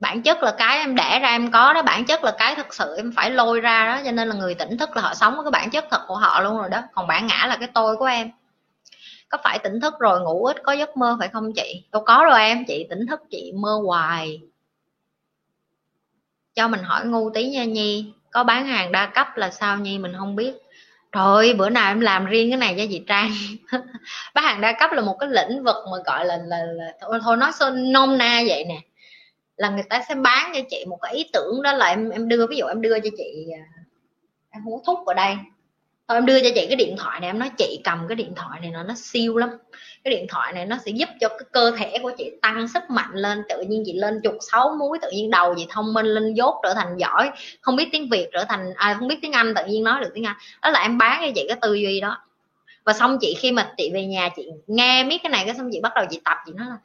Bản chất là cái em đẻ ra em có đó bản chất là cái thực sự em phải lôi ra đó cho nên là người tỉnh thức là họ sống với cái bản chất thật của họ luôn rồi đó. Còn bản ngã là cái tôi của em. Có phải tỉnh thức rồi ngủ ít có giấc mơ phải không chị? Đâu có rồi em chị tỉnh thức chị mơ hoài. Cho mình hỏi ngu tí nha nhi có bán hàng đa cấp là sao nhi mình không biết. Trời bữa nào em làm riêng cái này cho chị Trang. Bán hàng đa cấp là một cái lĩnh vực mà gọi là là, là thôi, thôi nói nôm na vậy nè là người ta sẽ bán cho chị một cái ý tưởng đó là em em đưa ví dụ em đưa cho chị à, em hút thuốc ở đây. Thôi em đưa cho chị cái điện thoại này em nói chị cầm cái điện thoại này nó nó siêu lắm. Cái điện thoại này nó sẽ giúp cho cái cơ thể của chị tăng sức mạnh lên tự nhiên chị lên chục sáu múi tự nhiên đầu chị thông minh lên dốt trở thành giỏi. Không biết tiếng việt trở thành à, không biết tiếng anh tự nhiên nói được tiếng anh. Đó là em bán cho chị cái tư duy đó. Và xong chị khi mà chị về nhà chị nghe biết cái này cái xong chị bắt đầu chị tập chị nói là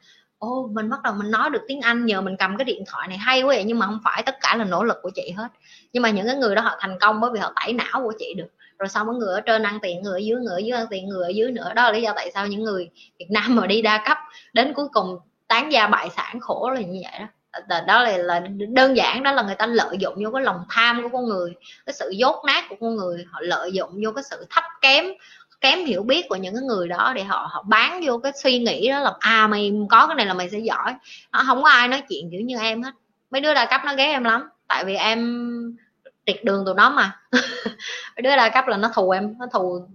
ô mình bắt đầu mình nói được tiếng Anh nhờ mình cầm cái điện thoại này hay quá vậy nhưng mà không phải tất cả là nỗ lực của chị hết. Nhưng mà những cái người đó họ thành công bởi vì họ tẩy não của chị được. Rồi sau mấy người ở trên ăn tiền người ở dưới người ở dưới ăn tiền người ở dưới nữa. Đó là lý do tại sao những người Việt Nam mà đi đa cấp đến cuối cùng tán gia bại sản khổ là như vậy đó. Đó là, là đơn giản đó là người ta lợi dụng vô cái lòng tham của con người cái sự dốt nát của con người họ lợi dụng vô cái sự thấp kém kém hiểu biết của những cái người đó để họ họ bán vô cái suy nghĩ đó là à mày có cái này là mày sẽ giỏi. Không có ai nói chuyện kiểu như em hết. Mấy đứa đa cấp nó ghét em lắm, tại vì em tiệt đường tụi nó mà. Mấy đứa đa cấp là nó thù em, nó thù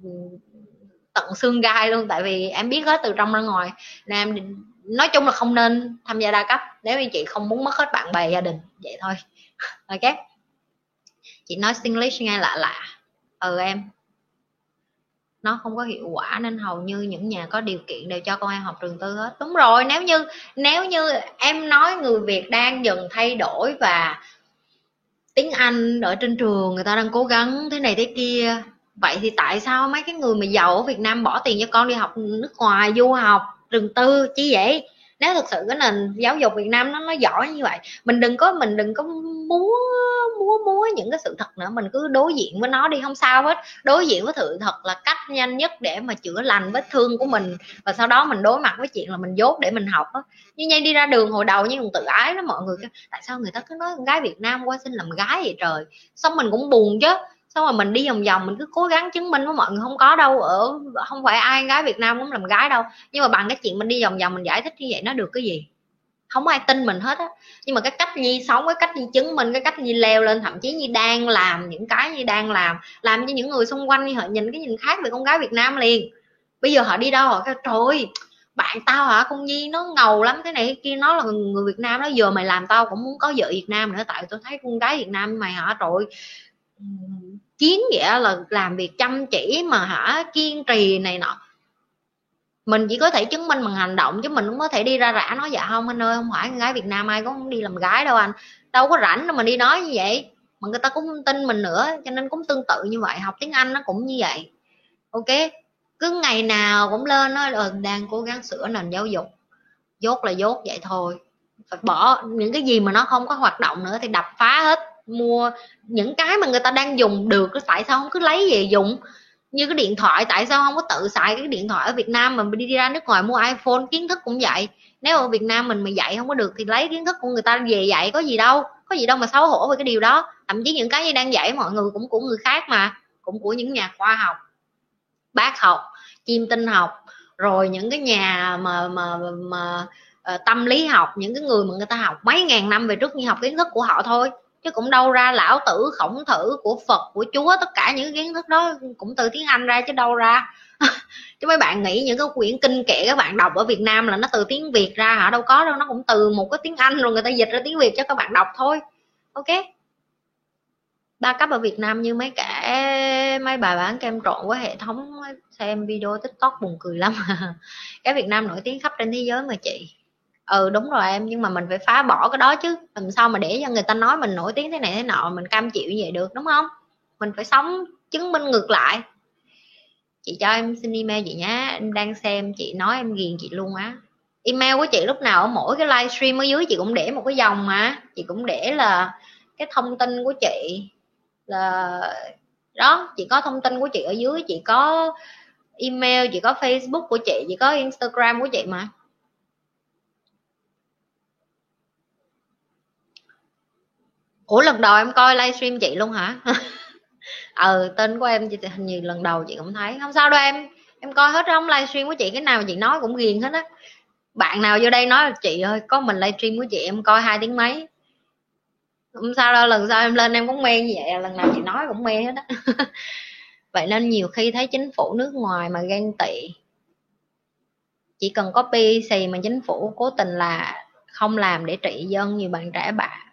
tận xương gai luôn, tại vì em biết hết từ trong ra ngoài. Nên em nói chung là không nên tham gia đa cấp, nếu như chị không muốn mất hết bạn bè gia đình, vậy thôi. Ok. Chị nói English nghe lạ lạ. Ừ em nó không có hiệu quả nên hầu như những nhà có điều kiện đều cho con em học trường tư hết. Đúng rồi, nếu như nếu như em nói người việt đang dần thay đổi và tiếng anh ở trên trường người ta đang cố gắng thế này thế kia, vậy thì tại sao mấy cái người mà giàu ở việt nam bỏ tiền cho con đi học nước ngoài du học trường tư, chi vậy? Nếu thực sự cái nền giáo dục Việt Nam nó nó giỏi như vậy, mình đừng có, mình đừng có múa múa múa những cái sự thật nữa. Mình cứ đối diện với nó đi, không sao hết. Đối diện với sự thật là cách nhanh nhất để mà chữa lành vết thương của mình. Và sau đó mình đối mặt với chuyện là mình dốt để mình học á. Như nhanh đi ra đường hồi đầu như còn tự ái đó mọi người tại sao người ta cứ nói con gái Việt Nam qua xin làm gái vậy trời? Xong mình cũng buồn chứ. Xong rồi mình đi vòng vòng, mình cứ cố gắng chứng minh với mọi người không có đâu, ở không phải ai gái Việt Nam cũng làm gái đâu. Nhưng mà bằng cái chuyện mình đi vòng vòng mình giải thích như vậy nó được cái gì? Không ai tin mình hết á. Nhưng mà cái cách Nhi sống, cái cách Nhi chứng minh, cái cách Nhi leo lên, thậm chí Nhi đang làm những cái Nhi đang làm làm cho những người xung quanh họ nhìn cái nhìn khác về con gái Việt Nam liền. Bây giờ họ đi đâu, họ kêu, trời bạn tao hả? Con Nhi nó ngầu lắm thế này kia, nó là người Việt Nam nó giờ mày làm tao cũng muốn có vợ Việt Nam nữa, tại tôi thấy con gái Việt Nam mày hả? Trời chiến nghĩa là làm việc chăm chỉ mà hả? Kiên trì này nọ mình chỉ có thể chứng minh bằng hành động chứ mình không có thể đi ra rã nói dạ không anh ơi, không phải con gái Việt Nam ai cũng đi làm gái đâu anh. Đâu có rảnh đâu mà đi nói như vậy. Mà người ta cũng không tin mình nữa, cho nên cũng tương tự như vậy, học tiếng Anh nó cũng như vậy. Ok, cứ ngày nào cũng lên nói là đang cố gắng sửa nền giáo dục. Dốt là dốt, vậy thôi. Phải bỏ những cái gì mà nó không có hoạt động nữa thì đập phá hết, mua những cái mà người ta đang dùng được tại sao không? Cứ lấy về dùng như cái điện thoại tại sao không có tự xài cái điện thoại ở Việt Nam mình đi ra nước ngoài mua iPhone? Kiến thức cũng vậy. Nếu ở Việt Nam mình mà dạy không có được thì lấy kiến thức của người ta về dạy có gì đâu có gì đâu mà xấu hổ về cái điều đó. Thậm chí những cái như đang dạy mọi người cũng của người khác mà cũng của những nhà khoa học bác học chim tinh học rồi những cái nhà mà mà mà uh, tâm lý học những cái người mà người ta học mấy ngàn năm về trước như học kiến thức của họ thôi chứ cũng đâu ra lão tử, khổng thử của phật, của chúa, tất cả những kiến thức đó cũng từ tiếng anh ra chứ đâu ra. Chứ mấy bạn nghĩ những cái quyển kinh kệ các bạn đọc ở việt nam là nó từ tiếng việt ra hả? Đâu có đâu, nó cũng từ một cái tiếng anh rồi người ta dịch ra tiếng việt cho các bạn đọc thôi. Ok? Ba cấp ở Việt Nam như mấy cả mấy bà bán kem trộn với hệ thống xem video tiktok buồn cười lắm. Cái Việt Nam nổi tiếng khắp trên thế giới mà chị ừ đúng rồi em, nhưng mà mình phải phá bỏ cái đó chứ. Làm sao mà để cho người ta nói mình nổi tiếng thế này thế nọ, mình cam chịu như vậy được, đúng không? Mình phải sống chứng minh ngược lại. Chị cho em xin email chị nhé em đang xem, chị nói em ghiền chị luôn á. Email của chị lúc nào ở mỗi cái livestream ở dưới, chị cũng để một cái dòng mà. Chị cũng để là cái thông tin của chị, là, đó, chị có thông tin của chị ở dưới, chị có email, chị có facebook của chị chị có instagram của chị mà. Ủa, lần đầu em coi livestream chị luôn hả? Ờ tên của em chị hình như lần đầu chị cũng thấy. Không sao đâu em. Em coi hết trong livestream của chị, cái nào chị nói cũng ghiền hết á. Bạn nào vô đây nói chị ơi, có mình livestream của chị, em coi hai tiếng mấy? Không sao đâu, lần sau em lên em cũng mê như vậy à, lần nào chị nói cũng mê hết á. Vậy nên nhiều khi thấy chính phủ nước ngoài mà ghen tị. Chỉ cần copy xì mà chính phủ cố tình là không làm để trị dân, nhiều bạn trẻ bạn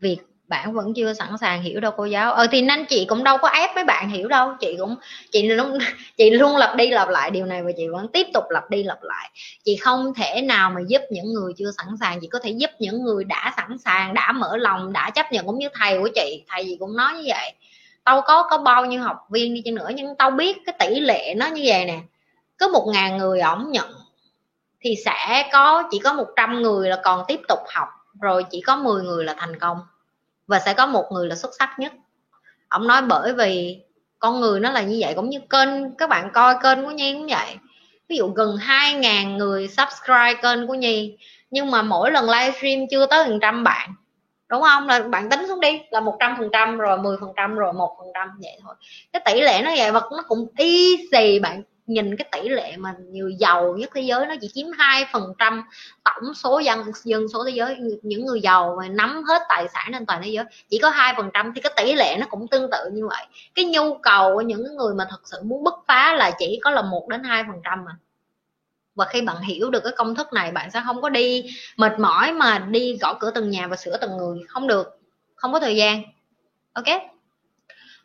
việc bạn vẫn chưa sẵn sàng hiểu đâu, cô giáo. Ờ thì nên chị cũng đâu có ép mấy bạn hiểu đâu. Chị cũng, chị luôn chị luôn lặp đi lặp lại điều này và chị vẫn tiếp tục lặp đi lặp lại. Chị không thể nào mà giúp những người chưa sẵn sàng. Chị có thể giúp những người đã sẵn sàng, đã mở lòng, đã chấp nhận cũng như thầy của chị. Thầy gì cũng nói như vậy. Tao có có bao nhiêu học viên đi chăng nữa, nhưng tao biết cái tỷ lệ nó như vậy nè. Có một ngàn người ổng nhận thì sẽ có, chỉ có 100 người là còn tiếp tục học rồi chỉ có 10 người là thành công, và sẽ có một người là xuất sắc nhất. Ông nói bởi vì con người nó là như vậy, cũng như kênh, các bạn coi kênh của nhi cũng vậy. Ví dụ gần 2.000 người subscribe kênh của nhi, nhưng mà mỗi lần livestream chưa tới hàng trăm bạn, đúng không? Là bạn tính xuống đi, là một trăm phần trăm, rồi 10 phần trăm, rồi một phần trăm, vậy thôi. Cái tỷ lệ nó vậy vật nó cũng easy bạn nhìn cái tỷ lệ mà người giàu nhất thế giới nó chỉ chiếm hai phần trăm tổng số dân dân số thế giới những người giàu mà nắm hết tài sản trên toàn thế giới. Chỉ có hai phần trăm thì cái tỷ lệ nó cũng tương tự như vậy. Cái nhu cầu của những người mà thật sự muốn bứt phá là chỉ có là một đến hai phần trăm mà. Và khi bạn hiểu được cái công thức này, bạn sẽ không có đi mệt mỏi mà đi gõ cửa từng nhà và sửa từng người. Không được. Không có thời gian. Ok?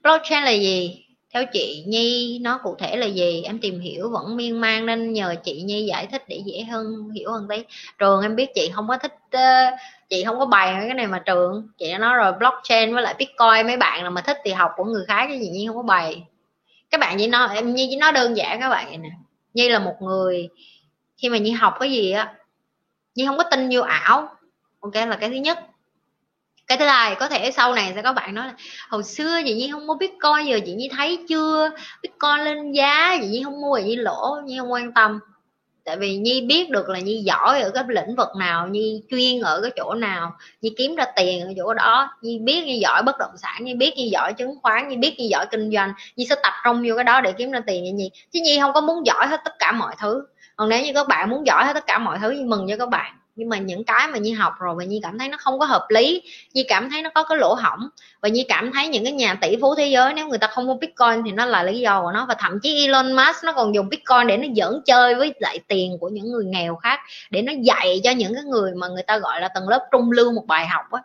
Blockchain là gì? Theo chị nhi nó cụ thể là gì? Em tìm hiểu vẫn miên man nên nhờ chị nhi giải thích để dễ hơn hiểu hơn tí. Trường em biết chị không có thích uh, chị không có bày cái này mà trường. Chị đã nói rồi blockchain với lại bitcoin mấy bạn là mà thích thì học của người khác cái gì nhi không có bày. Các bạn chỉ nói em nhi chỉ nói đơn giản các bạn nè. Nhi là một người khi mà nhi học cái gì á nhi không có tin vô ảo. Ok là cái thứ nhất cái thứ hai, có thể sau này sẽ có bạn nói là, hồi xưa chị nhi không mua bitcoin, giờ chị nhi thấy chưa? Bitcoin lên giá chị nhi không mua chị nhi lỗ nhi không quan tâm. Tại vì nhi biết được là nhi giỏi ở cái lĩnh vực nào, nhi chuyên ở cái chỗ nào, nhi kiếm ra tiền ở chỗ đó, nhi biết nhi giỏi bất động sản, nhi biết nhi giỏi chứng khoán, nhi biết nhi giỏi kinh doanh, nhi sẽ tập trung vô cái đó để kiếm ra tiền như nhi. Chứ nhi không có muốn giỏi hết tất cả mọi thứ. Còn nếu như các bạn muốn giỏi hết tất cả mọi thứ thì mừng cho các bạn nhưng mà những cái mà nhi học rồi và nhi cảm thấy nó không có hợp lý, nhi cảm thấy nó có cái lỗ hỏng và nhi cảm thấy những cái nhà tỷ phú thế giới nếu người ta không mua bitcoin thì nó là lý do của nó. Và thậm chí Elon Musk nó còn dùng bitcoin để nó dẫn chơi với lại tiền của những người nghèo khác, để nó dạy cho những cái người mà người ta gọi là tầng lớp trung lưu một bài học á.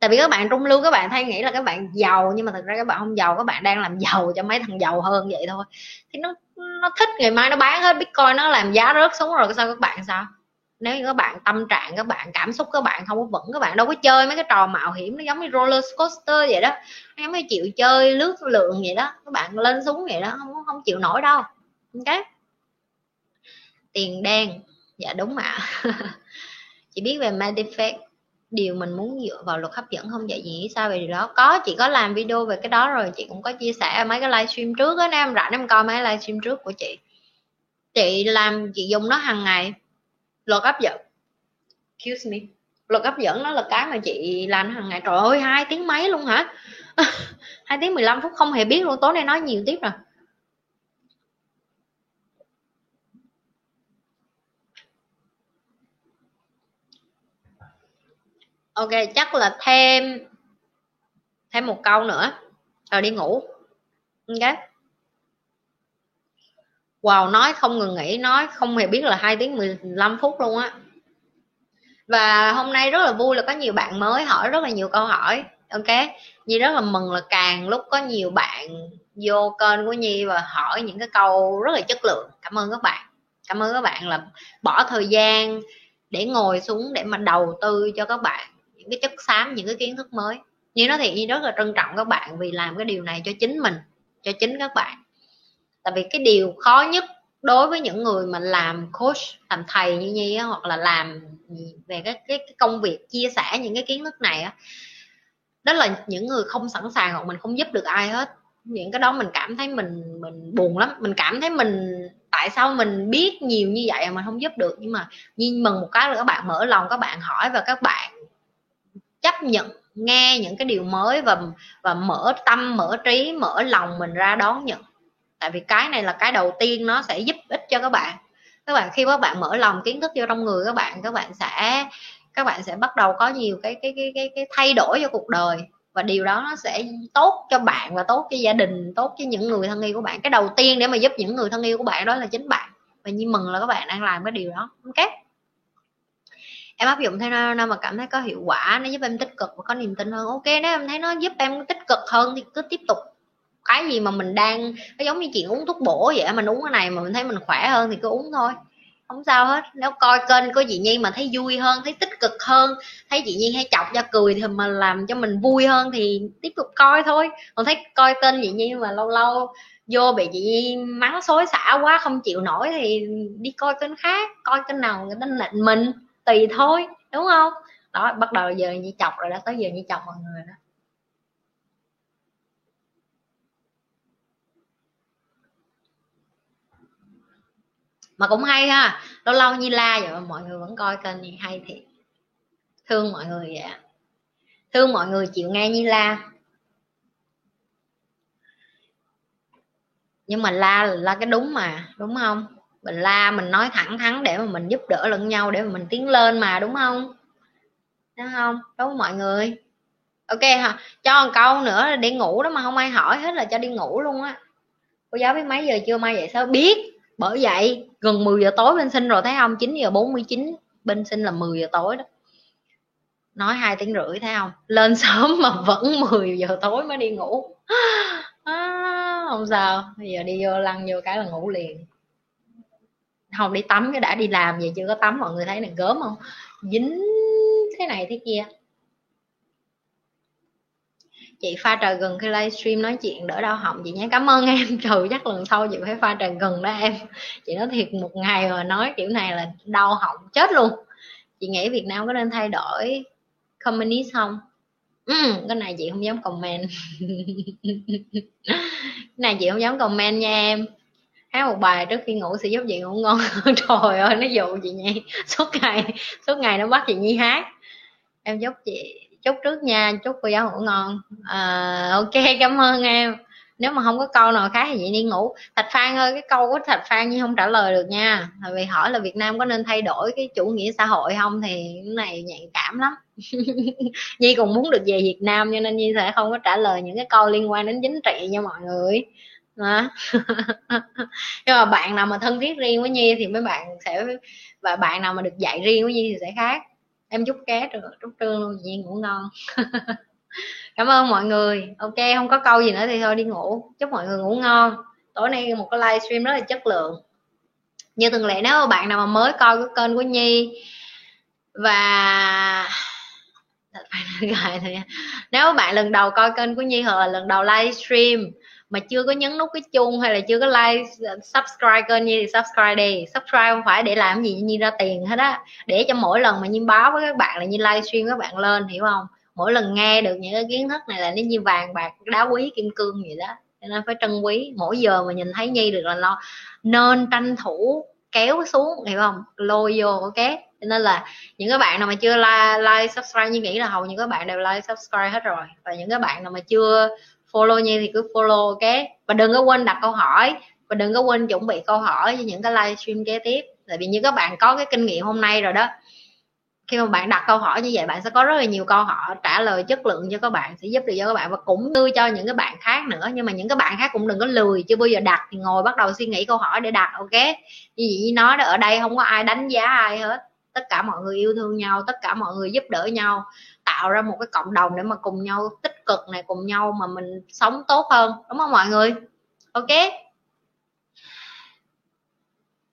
Tại vì các bạn trung lưu, các bạn thay nghĩ là các bạn giàu, nhưng mà thật ra các bạn không giàu, các bạn đang làm giàu cho mấy thằng giàu hơn vậy thôi. Thì nó nó thích ngày mai nó bán hết bitcoin, nó làm giá rớt xuống rồi sao các bạn sao? Nếu như các bạn tâm trạng, các bạn cảm xúc, các bạn không có vững, các bạn đâu có chơi mấy cái trò mạo hiểm nó giống như roller coaster vậy đó. Nó giống như chịu chơi lướt lượng vậy đó, các bạn lên xuống vậy đó, không không chịu nổi đâu. Ok? Tiền đen. Dạ đúng ạ. Chị biết về manifest điều mình muốn dựa vào luật hấp dẫn không? Dạ, vậy gì sao về điều đó? Có, chị có làm video về cái đó rồi, chị cũng có chia sẻ mấy cái livestream trước á em rảnh em coi mấy livestream trước của chị. Chị làm, chị dùng nó hàng ngày luật hấp dẫn. Excuse me. Luật hấp dẫn nó là cái mà chị làm hàng ngày. Trời ơi hai tiếng mấy luôn hả? Hai tiếng 15 phút không hề biết luôn. Tối nay nói nhiều tiếp rồi. Ok chắc là thêm thêm một câu nữa. Rồi đi ngủ. Ok wow, nói không ngừng nghỉ, nói không hề biết là hai tiếng 15 phút luôn á. Và hôm nay rất là vui là có nhiều bạn mới hỏi rất là nhiều câu hỏi, ok? Nhi rất là mừng là càng lúc có nhiều bạn vô kênh của nhi và hỏi những cái câu rất là chất lượng. Cảm ơn các bạn. Cảm ơn các bạn là bỏ thời gian để ngồi xuống để mà đầu tư cho các bạn những cái chất xám, những cái kiến thức mới. Như nó thì nhi rất là trân trọng các bạn vì làm cái điều này cho chính mình, cho chính các bạn tại vì cái điều khó nhất đối với những người mà làm coach làm thầy như nhi á, hoặc là làm về cái, cái cái công việc chia sẻ những cái kiến thức này á đó là những người không sẵn sàng hoặc mình không giúp được ai hết. Những cái đó mình cảm thấy mình mình buồn lắm. Mình cảm thấy mình tại sao mình biết nhiều như vậy mà không giúp được? Nhưng mà nhiên mừng một cái là các bạn mở lòng các bạn hỏi và các bạn chấp nhận nghe những cái điều mới và và mở tâm mở trí mở lòng mình ra đón nhận tại vì cái này là cái đầu tiên nó sẽ giúp ích cho các bạn. Các bạn khi các bạn mở lòng kiến thức vô trong người các bạn các bạn sẽ các bạn sẽ bắt đầu có nhiều cái cái cái cái, cái thay đổi cho cuộc đời. Và điều đó nó sẽ tốt cho bạn và tốt cho gia đình tốt cho những người thân yêu của bạn. Cái đầu tiên để mà giúp những người thân yêu của bạn đó là chính bạn. Và như mừng là các bạn đang làm cái điều đó. Ok. Em áp dụng thế nào mà cảm thấy có hiệu quả nó giúp em tích cực và có niềm tin hơn. Ok nếu em thấy nó giúp em tích cực hơn thì cứ tiếp tục cái gì mà mình đang nó giống như chuyện uống thuốc bổ vậy mình uống cái này mà mình thấy mình khỏe hơn thì cứ uống thôi. Không sao hết. Nếu coi kênh của chị Nhi mà thấy vui hơn, thấy tích cực hơn, thấy chị Nhi hay chọc ra cười thì mà làm cho mình vui hơn thì tiếp tục coi thôi. Còn thấy coi kênh chị Nhi mà lâu lâu vô bị chị Nhi mắng xối xả quá, không chịu nổi thì đi coi kênh khác, coi kênh nào người ta nịnh mình, tùy thôi, đúng không? Đó, bắt đầu giờ Nhi chọc rồi đó, tới giờ Nhi chọc mọi người đó. Mà cũng hay ha. Lâu lâu như la vậy mà mọi người vẫn coi kênh này hay thiệt. Thương mọi người vậy thương mọi người chịu nghe như la. Nhưng mà la là la cái đúng mà, đúng không? Mình la, mình nói thẳng thắn để mà mình giúp đỡ lẫn nhau, để mà mình tiến lên mà, đúng không? Đúng không? Đúng không mọi người? Ok hả cho một câu nữa để ngủ đó mà không ai hỏi hết là cho đi ngủ luôn á. Cô giáo biết mấy giờ chưa? Mai vậy sao? Biết bởi vậy gần 10 giờ tối bên sinh rồi thấy không? 9 giờ 49 bên sinh là 10 giờ tối đó. Nói hai tiếng rưỡi thấy không? Lên sớm mà vẫn 10 giờ tối mới đi ngủ. À, không sao. Bây giờ đi vô lăn vô cái là ngủ liền. Không đi tắm cái đã đi làm vậy chưa có tắm mọi người thấy này gớm không? Dính thế này thế kia chị pha trà gần khi livestream nói chuyện đỡ đau họng. Chị nhé cảm ơn em. Trừ chắc lần sau chị phải pha trà gần đó em. Chị nói thiệt một ngày mà nói kiểu này là đau họng chết luôn. Chị nghĩ việt nam có nên thay đổi communist không? Ừ, cái này chị không dám comment. Cái này chị không dám comment nha em. Hát một bài trước khi ngủ sẽ giúp chị ngủ ngon trời ơi nó dụ chị nhi suốt ngày suốt ngày nó bắt chị nhi hát. Em giúp chị chúc trước nha chúc cô giáo ngủ ngon. À, ok cảm ơn em. Nếu mà không có câu nào khác thì vậy đi ngủ. Thạch phan ơi cái câu của thạch phan như không trả lời được nha. Tại vì hỏi là việt nam có nên thay đổi cái chủ nghĩa xã hội không thì cái này nhạy cảm lắm. Nhi còn muốn được về việt nam cho nên nhi sẽ không có trả lời những cái câu liên quan đến chính trị nha mọi người. À. nhưng mà bạn nào mà thân thiết riêng với nhi thì mấy bạn sẽ và bạn nào mà được dạy riêng với nhi thì sẽ khác em chúc cá được chúc trương luôn vậy ngủ ngon. Cảm ơn mọi người. Ok, không có câu gì nữa thì thôi, đi ngủ. Chúc mọi người ngủ ngon. Tối nay một cái livestream rất là chất lượng. Như thường lệ, nếu bạn nào mà mới coi cái kênh của nhi và nếu bạn lần đầu coi kênh của nhi hoặc là lần đầu livestream mà chưa có nhấn nút cái chuông hay là chưa có like subscribe kênh nhi thì subscribe đi. Subscribe không phải để làm gì như ra tiền hết á. Để cho mỗi lần mà nhi báo với các bạn là như livestream các bạn lên hiểu không? Mỗi lần nghe được những cái kiến thức này là nó như vàng bạc đá quý kim cương vậy đó. Cho nên phải trân quý. Mỗi giờ mà nhìn thấy nhi được là lo nên tranh thủ kéo xuống hiểu không? Lôi vô ok cho nên là những cái bạn nào mà chưa like, like subscribe như nghĩ là hầu như các bạn đều like subscribe hết rồi. Và những cái bạn nào mà chưa follow như thì cứ follow ok và đừng có quên đặt câu hỏi, và đừng có quên chuẩn bị câu hỏi cho những cái livestream kế tiếp. Tại vì như các bạn có cái kinh nghiệm hôm nay rồi đó, khi mà bạn đặt câu hỏi như vậy, bạn sẽ có rất là nhiều câu hỏi, trả lời chất lượng cho các bạn, sẽ giúp được cho các bạn, và cũng như cho những cái bạn khác nữa. Nhưng mà những cái bạn khác cũng đừng có lười chứ bây giờ đặt thì ngồi bắt đầu suy nghĩ câu hỏi để đặt, ok? Như vậy nói đó, ở đây không có ai đánh giá ai hết. Tất cả mọi người yêu thương nhau, tất cả mọi người giúp đỡ nhau tạo ra một cái cộng đồng để mà cùng nhau tích cực này, cùng nhau mà mình sống tốt hơn, đúng không mọi người? Ok.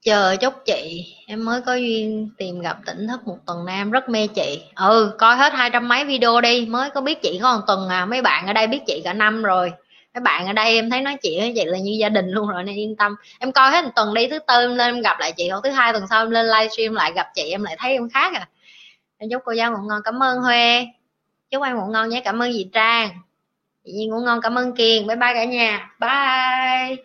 Chờ chúc chị, em mới có duyên tìm gặp tỉnh thức một tuần nam rất mê chị. Ừ coi hết hai trăm mấy video đi, mới có biết chị có một tuần à mấy bạn ở đây biết chị cả năm rồi. Mấy bạn ở đây em thấy nói chuyện với chị là như gia đình luôn rồi, nên yên tâm. Em coi hết một tuần đi, thứ tư em lên em gặp lại chị hoặc thứ hai tuần sau em lên livestream lại gặp chị, em lại thấy em khác à em chúc cô giáo ngủ ngon, cảm ơn huê. Chúc em ngủ ngon nhé, cảm ơn chị trang. Chị ngủ ngon, cảm ơn kiền. Bye bye cả nhà. Bye.